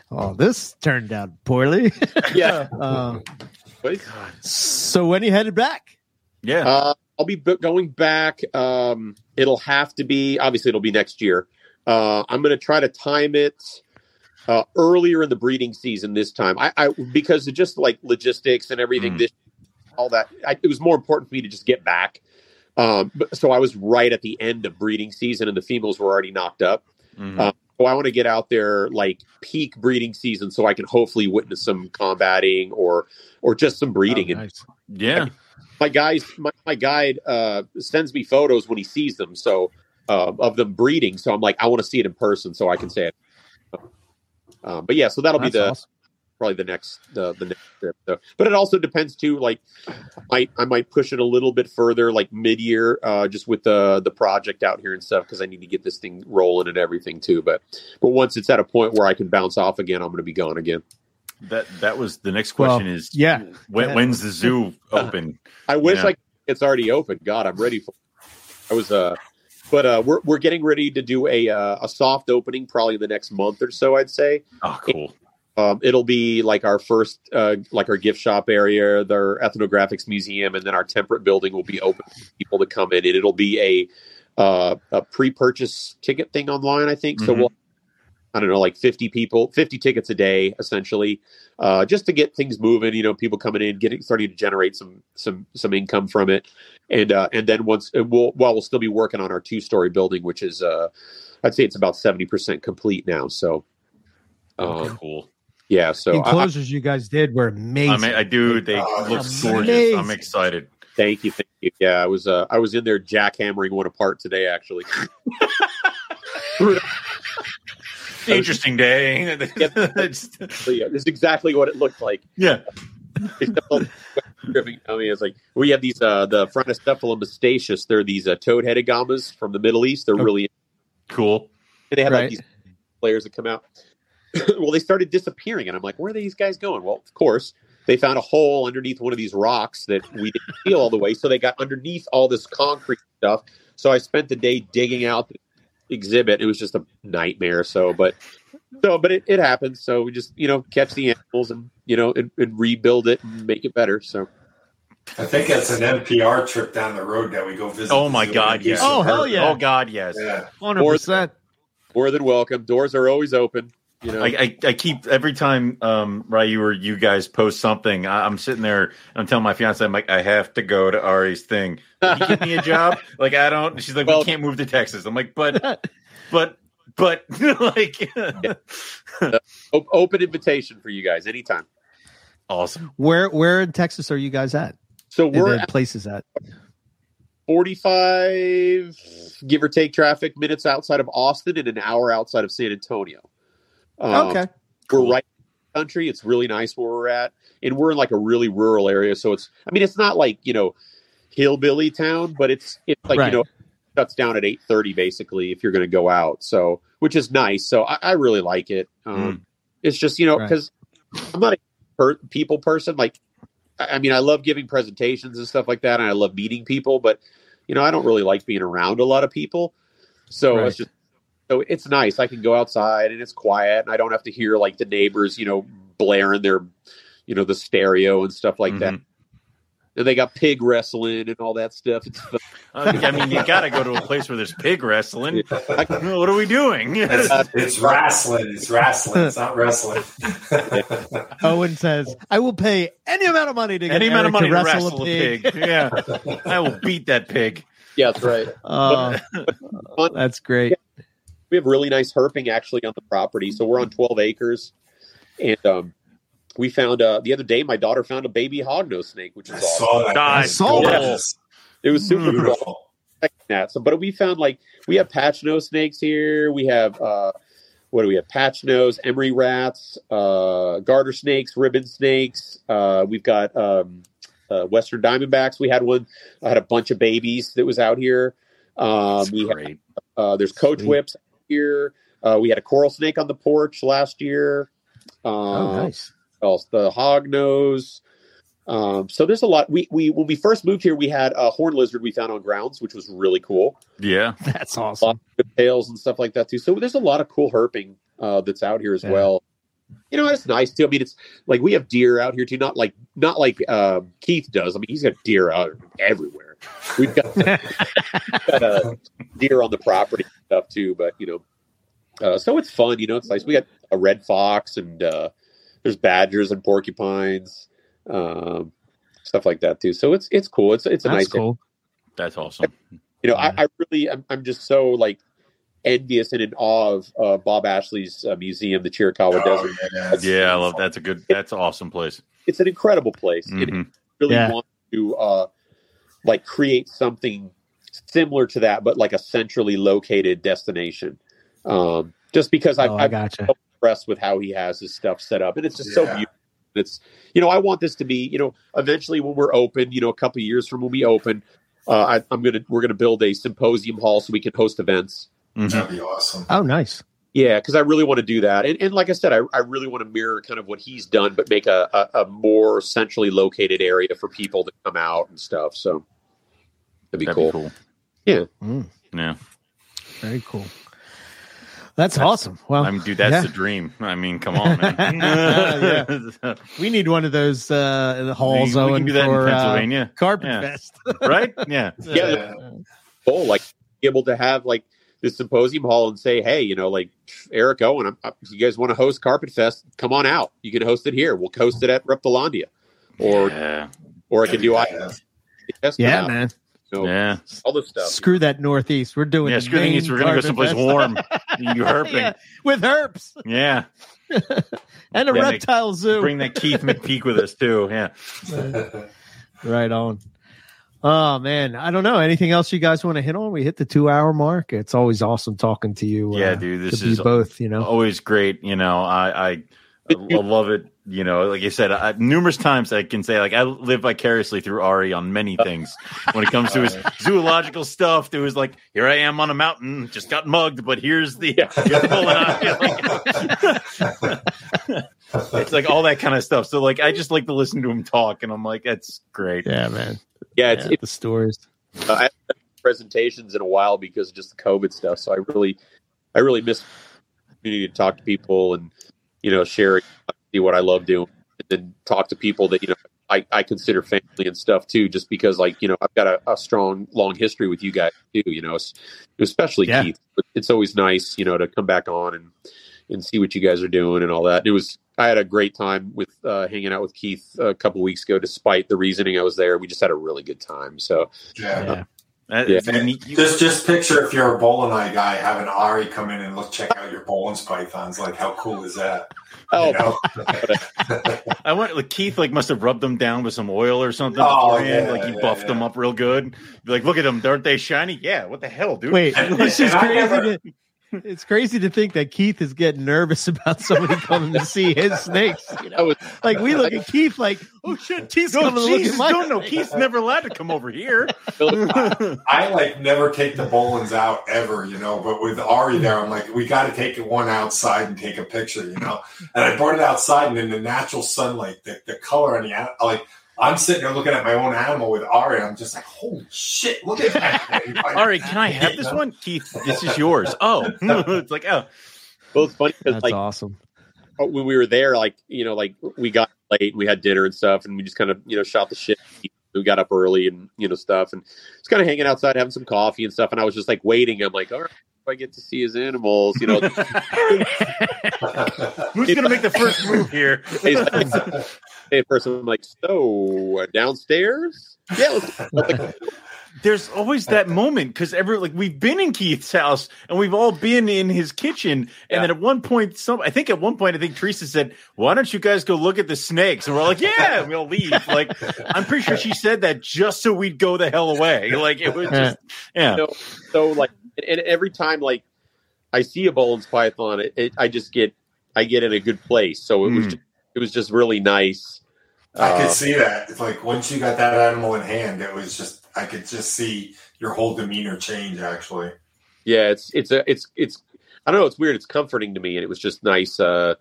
oh, this turned out poorly. yeah. Uh, But, so when you headed back? yeah. Uh, I'll be b- going back. Um, it'll have to be obviously it'll be next year. Uh, I'm going to try to time it uh, earlier in the breeding season this time. I, I because of just like logistics and everything. Mm. This all that I, it was more important for me to just get back. Um, so I was right at the end of breeding season, and the females were already knocked up. Mhm. uh, So I want to get out there like peak breeding season, so I can hopefully witness some combating or or just some breeding. Oh, and nice. yeah. my guys my, my guide uh sends me photos when he sees them so uh, of them breeding so i'm like i want to see it in person so i can say it um, but yeah so that'll That's be the awesome. Probably the next the, the next trip so, but it also depends too like i i might push it a little bit further like mid-year uh just with the the project out here and stuff because i need to get this thing rolling and everything too but but once it's at a point where i can bounce off again i'm going to be gone again That that was the next Well, question. is yeah. when, when's the zoo open? I wish Yeah. like it's already open. God, I'm ready for. I was uh, but uh, we're we're getting ready to do a uh, a soft opening probably in the next month or so. I'd say Oh, cool. Um, it'll be like our first uh, like our gift shop area, their ethnographics museum, and then our temperate building will be open for people to come in. And it'll be a uh, a pre-purchase ticket thing online. I think so. Mhm. We'll I don't know, like 50 people, 50 tickets a day, essentially, uh, just to get things moving. You know, people coming in, getting starting to generate some some some income from it, and uh, and then once we'll while we'll still be working on our two story building, which is uh, I'd say it's about 70 percent complete now. So, um, cool. Yeah. So I, I- Enclosures you guys did were amazing. I mean, I do. They Oh, look amazing. gorgeous. I'm excited. thank you, thank you. Yeah, I was uh, I was in there jackhammering one apart today, actually. Interesting day. So, yeah, this is exactly what it looked like. yeah. Except all the dripping. I mean, it's like we have these uh, the Phrynocephalus mystaceus. They're these uh, toad-headed agamas from the Middle East. They're Oh. really Cool. they have Right. like these players that come out. well, they started disappearing, and I'm like, where are these guys going? Well, of course, they found a hole underneath one of these rocks that we didn't feel all the way, so they got underneath all this concrete stuff. So I spent the day digging out the exhibit. It was just a nightmare. So, but so, but it, it happens. So we just you know catch the animals and you know and, and rebuild it and make it better. So I think it's an NPR trip down the road that we go visit. Oh my God, yes. Oh, hell herping. yeah. Oh God, yes. Yeah. Hundred percent. more than welcome. Doors are always open. You know, I, I, I keep every time um Ryu or you guys post something, I, I'm sitting there and I'm telling my fiance, I'm like, I have to go to Ari's thing. Can you give me a job? Like I don't. She's like, Well- we can't move to Texas. I'm like, but, but, but, like, O- open invitation for you guys anytime. awesome. Where where in Texas are you guys at? So And we're at places at 45, give or take, traffic minutes outside of Austin and an hour outside of San Antonio. Um, okay. We're right in the country. It's really nice where we're at, and we're in like a really rural area. So it's, I mean, it's not like you know, hillbilly town, but it's it's like Right. you know, shuts down at eight thirty basically if you're going to go out. So which is nice. So I, I really like it. Um, It's just you know Right. because I'm not a per- people person. Like, I I mean, I love giving presentations and stuff like that, and I love meeting people, but you know, I don't really like being around a lot of people. So Right. it's just so it's nice. I can go outside and it's quiet, and I don't have to hear like the neighbors, you know, blaring their, you know, the stereo and stuff like that. Mhm. And they got pig wrestling and all that stuff. It's. Uh, I mean, you got to go to a place where there's pig wrestling. what are we doing? It's, it's wrestling. It's wrestling. It's not wrestling. Owen says, "I will pay any amount of money to get Any amount of money to to wrestle, a pig." Yeah, I will beat that pig. yeah, that's right. Oh, that's great. We have really nice herping actually on the property. So we're on 12 acres. And um, we found uh, the other day, my daughter found a baby hognose snake, which I is awesome. saw that. I saw that. Yes. It was super cool. Beautiful. That. So, but we found like we have patch nose snakes here. We have uh, what do we have? Patch nose, Emory rats, uh, garter snakes, ribbon snakes. Uh, we've got um, uh, western diamondbacks. We had one. I had a bunch of babies that was out here. Um, That's we had great. Uh, there's coach Sweet. whips here. Uh, we had a coral snake on the porch last year. Um, Oh, nice. what else? The hog nose. Um, so there's a lot. We we when we first moved here, we had a horn lizard we found on grounds, which was really cool. Yeah, That's awesome. of good tails and stuff like that too. So there's a lot of cool herping uh, that's out here as Yeah. well. You know, it's nice too. I mean, it's like we have deer out here too. Not like not like uh, Keith does. I mean, he's got deer out everywhere. We've got got a deer on the property and stuff too. But you know, uh, so it's fun. You know, it's nice. We got a red fox and uh, there's badgers and porcupines, um, stuff like that too. So it's it's cool. It's it's a That's nice. cool. that's awesome. You know, I, I really I'm, I'm just so like envious and in awe of uh, Bob Ashley's uh, museum, the Chiricahua Oh, Desert. yeah, that's Yeah, I love that's a good. That's an awesome place. It's an incredible place. And Mhm. really Yeah. want to uh, like create something similar to that, but like a centrally located destination. Um, just because I've, oh, I I've gotcha. been impressed with how he has his stuff set up, and it's just so beautiful. It's you know I want this to be you know eventually when we're open, you know a couple of years from when we open, uh, I, I'm gonna we're gonna build a symposium hall so we can host events. Mhm. That'd be awesome. Oh, nice. Yeah, because I really want to do that, and, and like I said, I, I really want to mirror kind of what he's done, but make a, a, a more centrally located area for people to come out and stuff. So that'd be That'd cool. be cool. Mm, Yeah, very cool. That's awesome. Well, I mean, dude, that's yeah. the dream. I mean, come on, man. Yeah. we need one of those uh, in the halls, we, we Owen, can do that for in uh, Pennsylvania, Carpet Yeah. Fest. right? Yeah, Yeah, Cool, like be able to have like this symposium hall and say, hey, you know, like Eric Owen, I'm, i if you guys want to host Carpet Fest, come on out. You can host it here. We'll host it at Reptilandia, or yeah, or I can do I Yeah. Yeah, man. You know, yeah. all this stuff. Screw that Northeast. We're doing Yeah, screw the main East. We're gonna go someplace Fest. warm. You herping. Yeah, with herps Yeah, and a Yeah, reptile zoo. bring that Keith McPeak with us too. Yeah. Right on. Oh man, I don't know. Anything else you guys want to hit on? We hit the two hour mark. It's always awesome talking to you. Yeah, uh, dude, this is both. You know, always great. You know, I, I, I love it. You know, like I said, I, numerous times I can say, like, I live vicariously through Ari on many things. When it comes to his zoological stuff, There was like, here I am on a mountain, just got mugged, but here's the, here's the bull and it's like all that kind of stuff. So, like, I just like to listen to him talk, and I'm like, that's great. yeah, man. Yeah, it's, Yeah, the stories. uh, I haven't done presentations in a while because of just the COVID stuff. So I really, I really miss the opportunity to talk to people and you know share see what I love doing, and then talk to people that you know I, I consider family and stuff too. Just because like you know I've got a, a strong long history with you guys too. You know, especially Yeah. Keith. But It's always nice you know to come back on and and see what you guys are doing and all that. It was I had a great time with uh, hanging out with Keith a couple weeks ago. Despite the reasoning I was there, we just had a really good time. So Yeah. Yeah. That- Yeah. you need- you- Just just picture if you're a Boeleni guy having Ari come in and look check out your Boelen pythons. Like how cool is that? oh, You know? I went like Keith like must have rubbed them down with some oil or something Oh, beforehand. yeah, like he yeah, buffed yeah. them up real good. Like, look at them, aren't they shiny? Yeah. What the hell, dude? Wait, And- it's just and I crazy. never- to, it's crazy to think that Keith is getting nervous about somebody coming to see his snakes. You know? was Like we look at Keith like, oh shit, Keith's No, coming to look Jesus, at my no, no. snake. Keith's never allowed to come over here. I like never take the Boelens out ever, you know. But with Ari there, I'm like, we got to take one outside and take a picture, you know. And I brought it outside, and in the natural sunlight, the, the color on the like, I'm sitting there looking at my own animal with Ari. I'm just like, holy shit, look at that thing! Like, All right, can I have this one, Keith? This is yours. Oh, it's like oh, well, it's funny because like awesome. Uh, when we were there, like you know, like we got late, and we had dinner and stuff, and we just kind of you know shot the shit. We got up early and you know stuff, and just kind of hanging outside, having some coffee and stuff. And I was just like waiting. I'm like, all right, if I get to see his animals, you know. who's gonna make the first move here? Hey, person, I'm like, so uh, downstairs? Yeah, like, There's always that moment because every like we've been in Keith's house and we've all been in his kitchen, and Yeah. then at one point, some I think at one point I think Teresa said, "Why don't you guys go look at the snakes?" And we're like, "Yeah," we'll leave. Like I'm pretty sure she said that just so we'd go the hell away. Like it was just yeah. No. so like, and every time like I see a Boelen's python, it, it, I just get I get in a good place. So it was Mm. just, it was just really nice. I Uh, could see that. It's like once you got that animal in hand, it was just I could just see your whole demeanor change. Actually, yeah, it's it's a it's it's I don't know. It's weird. It's comforting to me, and it was just nice. Uh,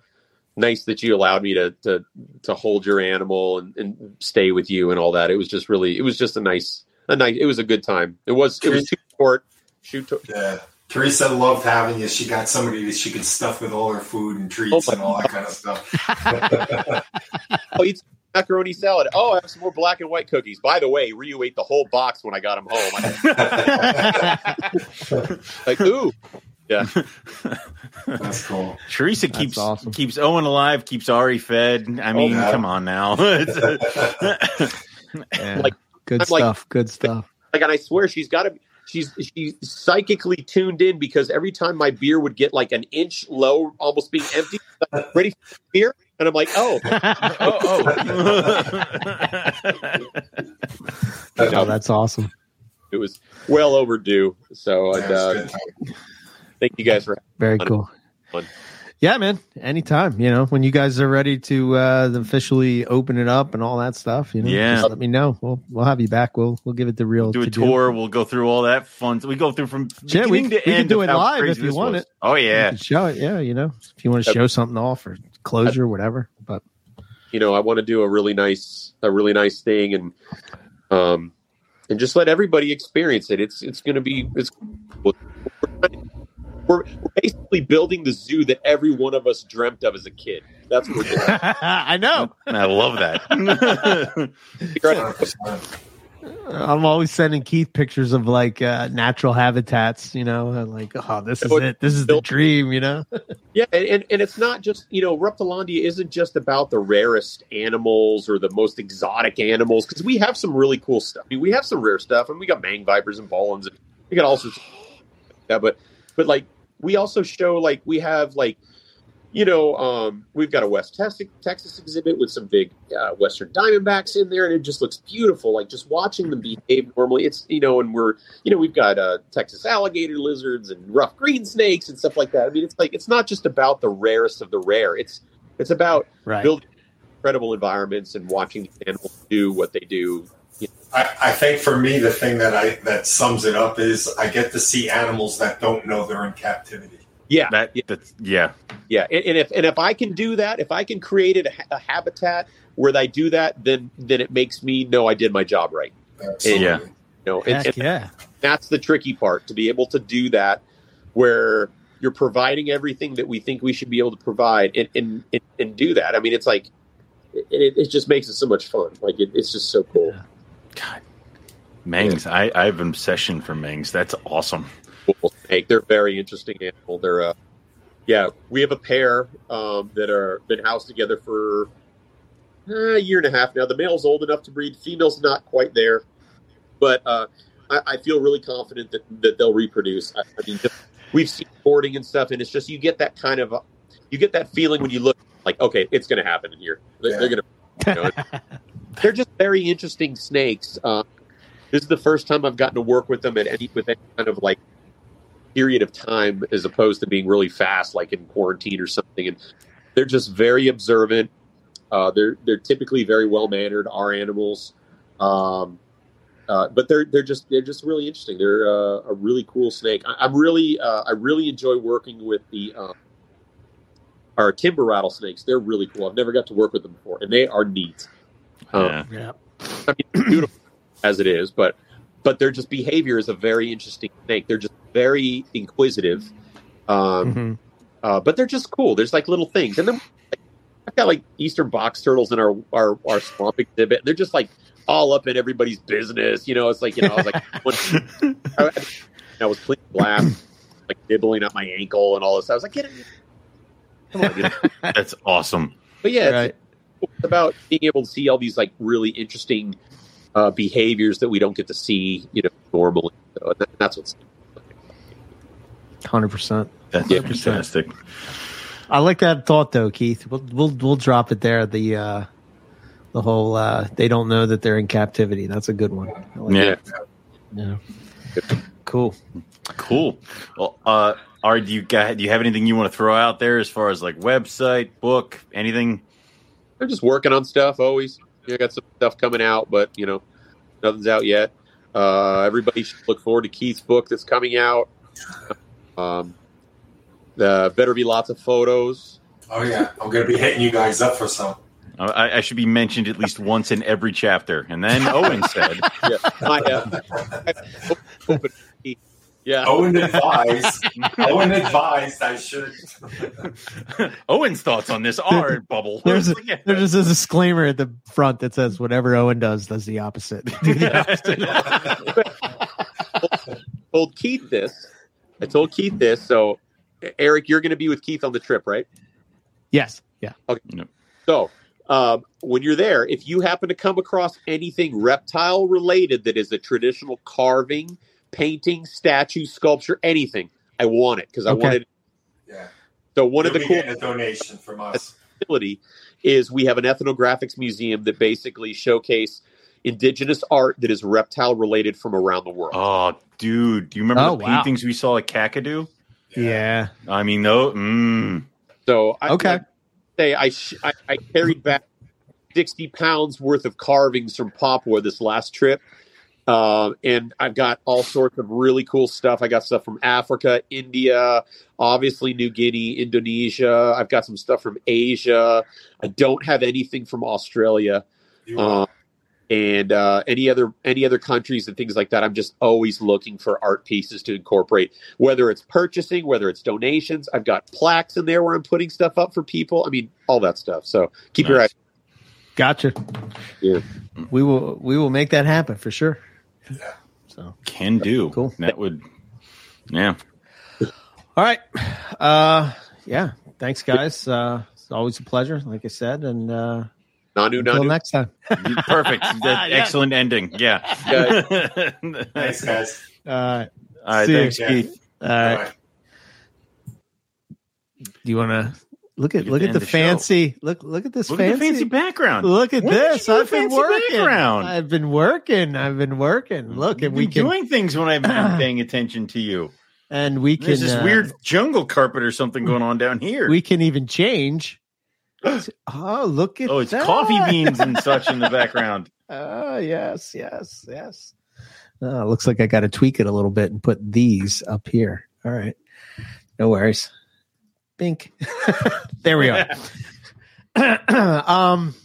nice that you allowed me to to to hold your animal and, and stay with you and all that. It was just really. It was just a nice a nice. It was a good time. It was it was too short. Shoot. To, yeah. Teresa loved having you. She got somebody that she could stuff with all her food and treats Oh and all that kind of stuff. oh, eat macaroni salad. Oh, I have some more black and white cookies. By the way, Ryu ate the whole box when I got him home. Like, ooh, Yeah, That's cool. Teresa That's keeps awesome. keeps Owen alive, keeps Ari fed. I mean, oh, yeah. come on now. Uh, yeah. Like, good I'm like- stuff. good stuff. like, and I swear she's got to. She's she's psychically tuned in because every time my beer would get like an inch low, almost being empty, ready for beer, and I'm like, oh, oh, oh. Oh, that's awesome. it was well overdue. So Yeah, and, uh, thank you guys for. Very Fun. cool. Fun. Yeah, man. Anytime, you know, when you guys are ready to uh officially open it up and all that stuff, you know, Yeah. just let me know. We'll we'll have you back. We'll we'll give it the real do a to-do. tour. We'll go through all that fun. We go through from Yeah, we- beginning to we can end do it live if you want was. it. Oh yeah, show it, yeah, you know, if you want to show something off or closure, whatever. But you know, I want to do a really nice, a really nice thing, and um, and just let everybody experience it. It's it's going to be it's we're, we're basically building the zoo that every one of us dreamt of as a kid. That's what we're doing. I know. I love that. I'm always sending Keith pictures of like uh, natural habitats, you know, and like, oh, this is it. This is the dream, you know. Yeah, and, and, and it's not just you know Reptilandia isn't just about the rarest animals or the most exotic animals because we have some really cool stuff. I mean, we have some rare stuff, and we got mang vipers and Boelens, and we got all sorts of that. But but like we also show like we have like you know um, we've got a West Texas, Texas exhibit with some big uh, Western Diamondbacks in there, and it just looks beautiful. Like just watching them behave normally. It's you know, and we're you know we've got uh, Texas alligator lizards and rough green snakes and stuff like that. I mean, it's like it's not just about the rarest of the rare. It's it's about Right. building incredible environments and watching animals do what they do. I, I think for me, the thing that I that sums it up is I get to see animals that don't know they're in captivity. Yeah, that, that's yeah. yeah. And, and if and if I can do that, if I can create a, a habitat where they do that, then then it makes me know I did my job right. Absolutely. Yeah. You know, and, and yeah. that's the tricky part to be able to do that where you're providing everything that we think we should be able to provide and and, and, and do that i mean it's like it, it just makes it so much fun like it, it's just so cool God, Mangs. I, I have an obsession for Mangs. That's awesome. cool snake they're very interesting animal they're uh yeah we have a pair um that are been housed together for uh, a year and a half now the male's old enough to breed the female's not quite there but uh I, I feel really confident that, that they'll reproduce. I, I mean, we've seen boarding and stuff, and it's just you get that kind of you get that feeling when you look like, okay, it's going to happen in here. They're, Yeah. they're going to You know, they're just very interesting snakes. Uh, this is the first time I've gotten to work with them at any with any kind of like period of time, as opposed to being really fast, like in quarantine or something. And they're just very observant. Uh, they're they're typically very well mannered. Our animals, um, uh, but they're they're just they're just really interesting. They're uh, a really cool snake. I, I'm really uh, I really enjoy working with the um, our timber rattlesnakes. They're really cool. I've never got to work with them before, and they are neat. Um, Yeah. Yeah. I mean, beautiful as it is, but but their just behavior is a very interesting snake. They're just very inquisitive, um, Mhm. uh, but they're just cool. There's like little things, and then like, I've got like eastern box turtles in our our, our swamp exhibit. They're just like all up in everybody's business. You know, it's like you know, I was like, when, I, I was cleaning glass, like nibbling at my ankle and all this. I was like, get it. Come on, you know? That's awesome. But yeah, it's, Right. It's about being able to see all these like really interesting uh, behaviors that we don't get to see, you know, normally. So that, that's what's Hundred percent. That's Yeah. fantastic. I like that thought though, Keith. We'll we'll we'll drop it there. The uh the whole uh they don't know that they're in captivity. That's a good one. Like Yeah. that. Yeah. Cool. Cool. Well, uh, Ari, do you got, do you have anything you want to throw out there as far as like website, book, anything? I'm just working on stuff always. You know, I got some stuff coming out, but you know, nothing's out yet. Uh, everybody should look forward to Keith's book that's coming out. Um, the better be lots of photos. Oh yeah, I'm gonna be hitting you guys up for some. I, I should be mentioned at least once in every chapter. And then Owen said, Yeah, my, uh, open, yeah. Owen advised. Owen advised I should. Owen's thoughts on this are bubble. There's a, there's a disclaimer at the front that says whatever Owen does does the opposite. Do the opposite. told Keith this. I told Keith this. So, Eric, you're going to be with Keith on the trip, right? yes. Yeah. Okay. So, um, when you're there, if you happen to come across anything reptile related that is a traditional carving, painting, statue, sculpture, anything, I want it because I Okay. wanted. Yeah. So one of You'll the cool getting a donation from us. facility is we have an ethnographics museum that basically showcase indigenous art that is reptile related from around the world. Oh, dude. Do you remember Oh, the wow. paintings we saw at Kakadu? Yeah. I mean, though, mm, So I Okay. I say I, sh- I I carried back sixty pounds worth of carvings from Papua this last trip, um, and I've got all sorts of really cool stuff. I got stuff from Africa, India, obviously New Guinea, Indonesia. I've got some stuff from Asia. I don't have anything from Australia. Uh, and uh, any other any other countries and things like that. I'm just always looking for art pieces to incorporate, whether it's purchasing, whether it's donations. I've got plaques in there where I'm putting stuff up for people. I mean, all that stuff. So keep your eyes. Gotcha. Yeah. We will we will make that happen for sure. Yeah. So can do. Cool. That would, yeah. all right. Uh yeah. Thanks guys. Uh it's always a pleasure, like I said. And uh Nanu until Nanu. next time. Perfect. Yeah. Excellent ending. Yeah. Thanks, guys. Uh all All right. See you. Thanks, Yeah. Keith. right. Bye. Do you wanna look at look at the the show. fancy look look at this Look at the fancy fancy background. Look at When this. you get a I've been working. background? I've been working. I've been working. Look, and we can doing things when I've been paying attention to you. and we can There's this uh, weird jungle carpet or something going on down here. we can even change. oh, look at oh, it's that. coffee beans and such in the background. Oh, yes, yes, yes. Uh, looks like I got to tweak it a little bit and put these up here. All right. No worries. Bink. there we are. um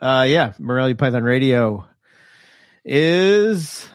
uh yeah, Morelia Python Radio is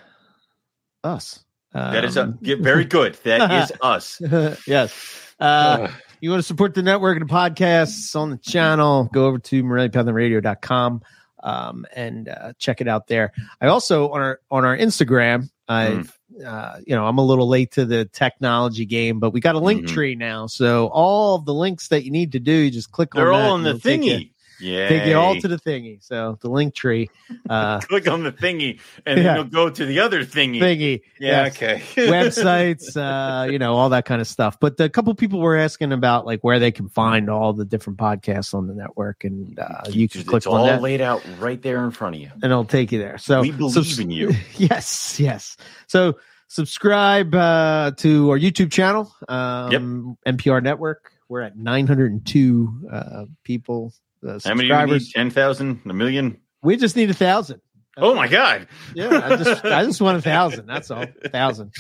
us. That is a, Um, very good. That is us. yes. Uh, you want to support the network and the podcasts on the channel, go over to moreliapythonradio.com um, and uh, check it out there. I also on our on our Instagram, I've uh, you know, I'm a little late to the technology game, but we got a link Mhm. tree now. So all of the links that you need to do, you just click They're on all in the it'll take you- thingy. Yeah. Take you all to the thingy. So the link tree, uh, click on the thingy, and then Yeah. you'll go to the other thingy. thingy. Yeah. Yes. Okay. websites, uh, you know, all that kind of stuff. But a couple people were asking about like where they can find all the different podcasts on the network, and uh, you can it's click on all laid out right there in front of you. and it'll take you there. So we believe in you. yes, yes. So subscribe uh, to our YouTube channel, um, MPR Network. We're at 902 uh, people. Uh, How many do you need? Ten thousand? A million? We just need a thousand. Oh my god! Yeah, I just I just want a thousand. That's all. A thousand.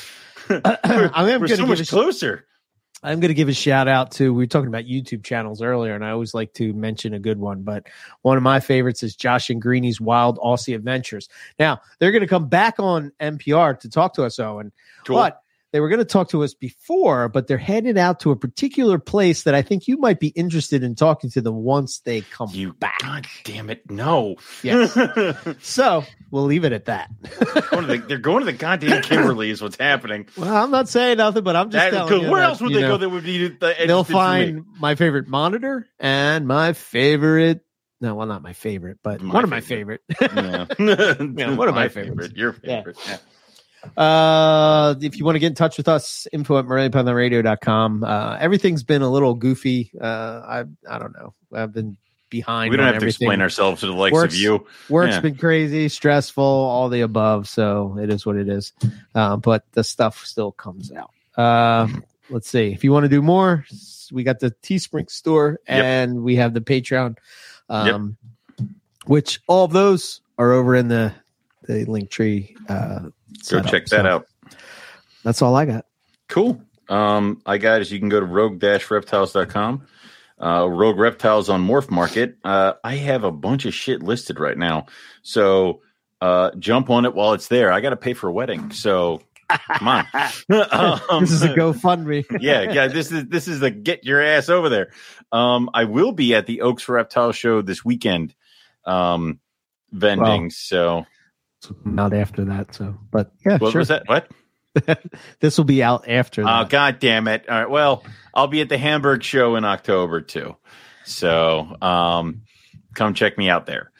I am We're so much a, closer. I'm going to give a shout out to. We were talking about YouTube channels earlier, and I always like to mention a good one. But one of my favorites is Josh and Greeny's Wild Aussie Adventures. Now they're going to come back on MPR to talk to us, Owen. Cool. But they were going to talk to us before, but they're headed out to a particular place that I think you might be interested in talking to them once they come you back. God damn it! No. Yes. So we'll leave it at that. to the- they're going to the goddamn Kimberley. Is what's happening. well, I'm not saying nothing, but I'm just That- telling you. where that, else would they know, go that would be the They'll interested for me? find my favorite monitor and my favorite. No, well, not my favorite, but My one of my favorite. favorite. Yeah. Yeah, one of my favorites. Your Yeah. favorite. Yeah. Uh, if you want to get in touch with us, info at MoreliaPythonRadio.com. Uh, everything's been a little goofy. Uh, I, I don't know. I've been behind. We don't on have to explain ourselves to the likes Works- of you. Work's Yeah. been crazy, stressful, all the above. So it is what it is. Uh, but the stuff still comes out. Uh, let's see. If you want to do more, we got the Teespring store Yep. and we have the Patreon, um, which all of those are over in the the link tree. Uh, Go check that So out. That's all I got. Cool. Um, I got is you can go to rogue-reptiles.com. Uh, Rogue Reptiles on Morph Market. Uh, I have a bunch of shit listed right now. So uh, jump on it while it's there. I got to pay for a wedding. So come on. Um, this is a GoFundMe. yeah, yeah. This is this is the get your ass over there. Um, I will be at the Oaks Reptile Show this weekend, um, vending. Wow. So Not after that. So, but yeah, what sure. was that? What? This will be out after Oh, that. god damn it. All right. Well, I'll be at the Hamburg show in October too. So um come check me out there.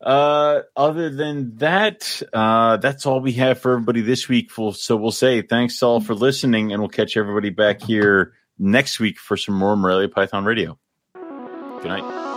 Uh other than that, uh that's all we have for everybody this week. So we'll say thanks all for listening and we'll catch everybody back here next week for some more Morelia Python Radio. Good night.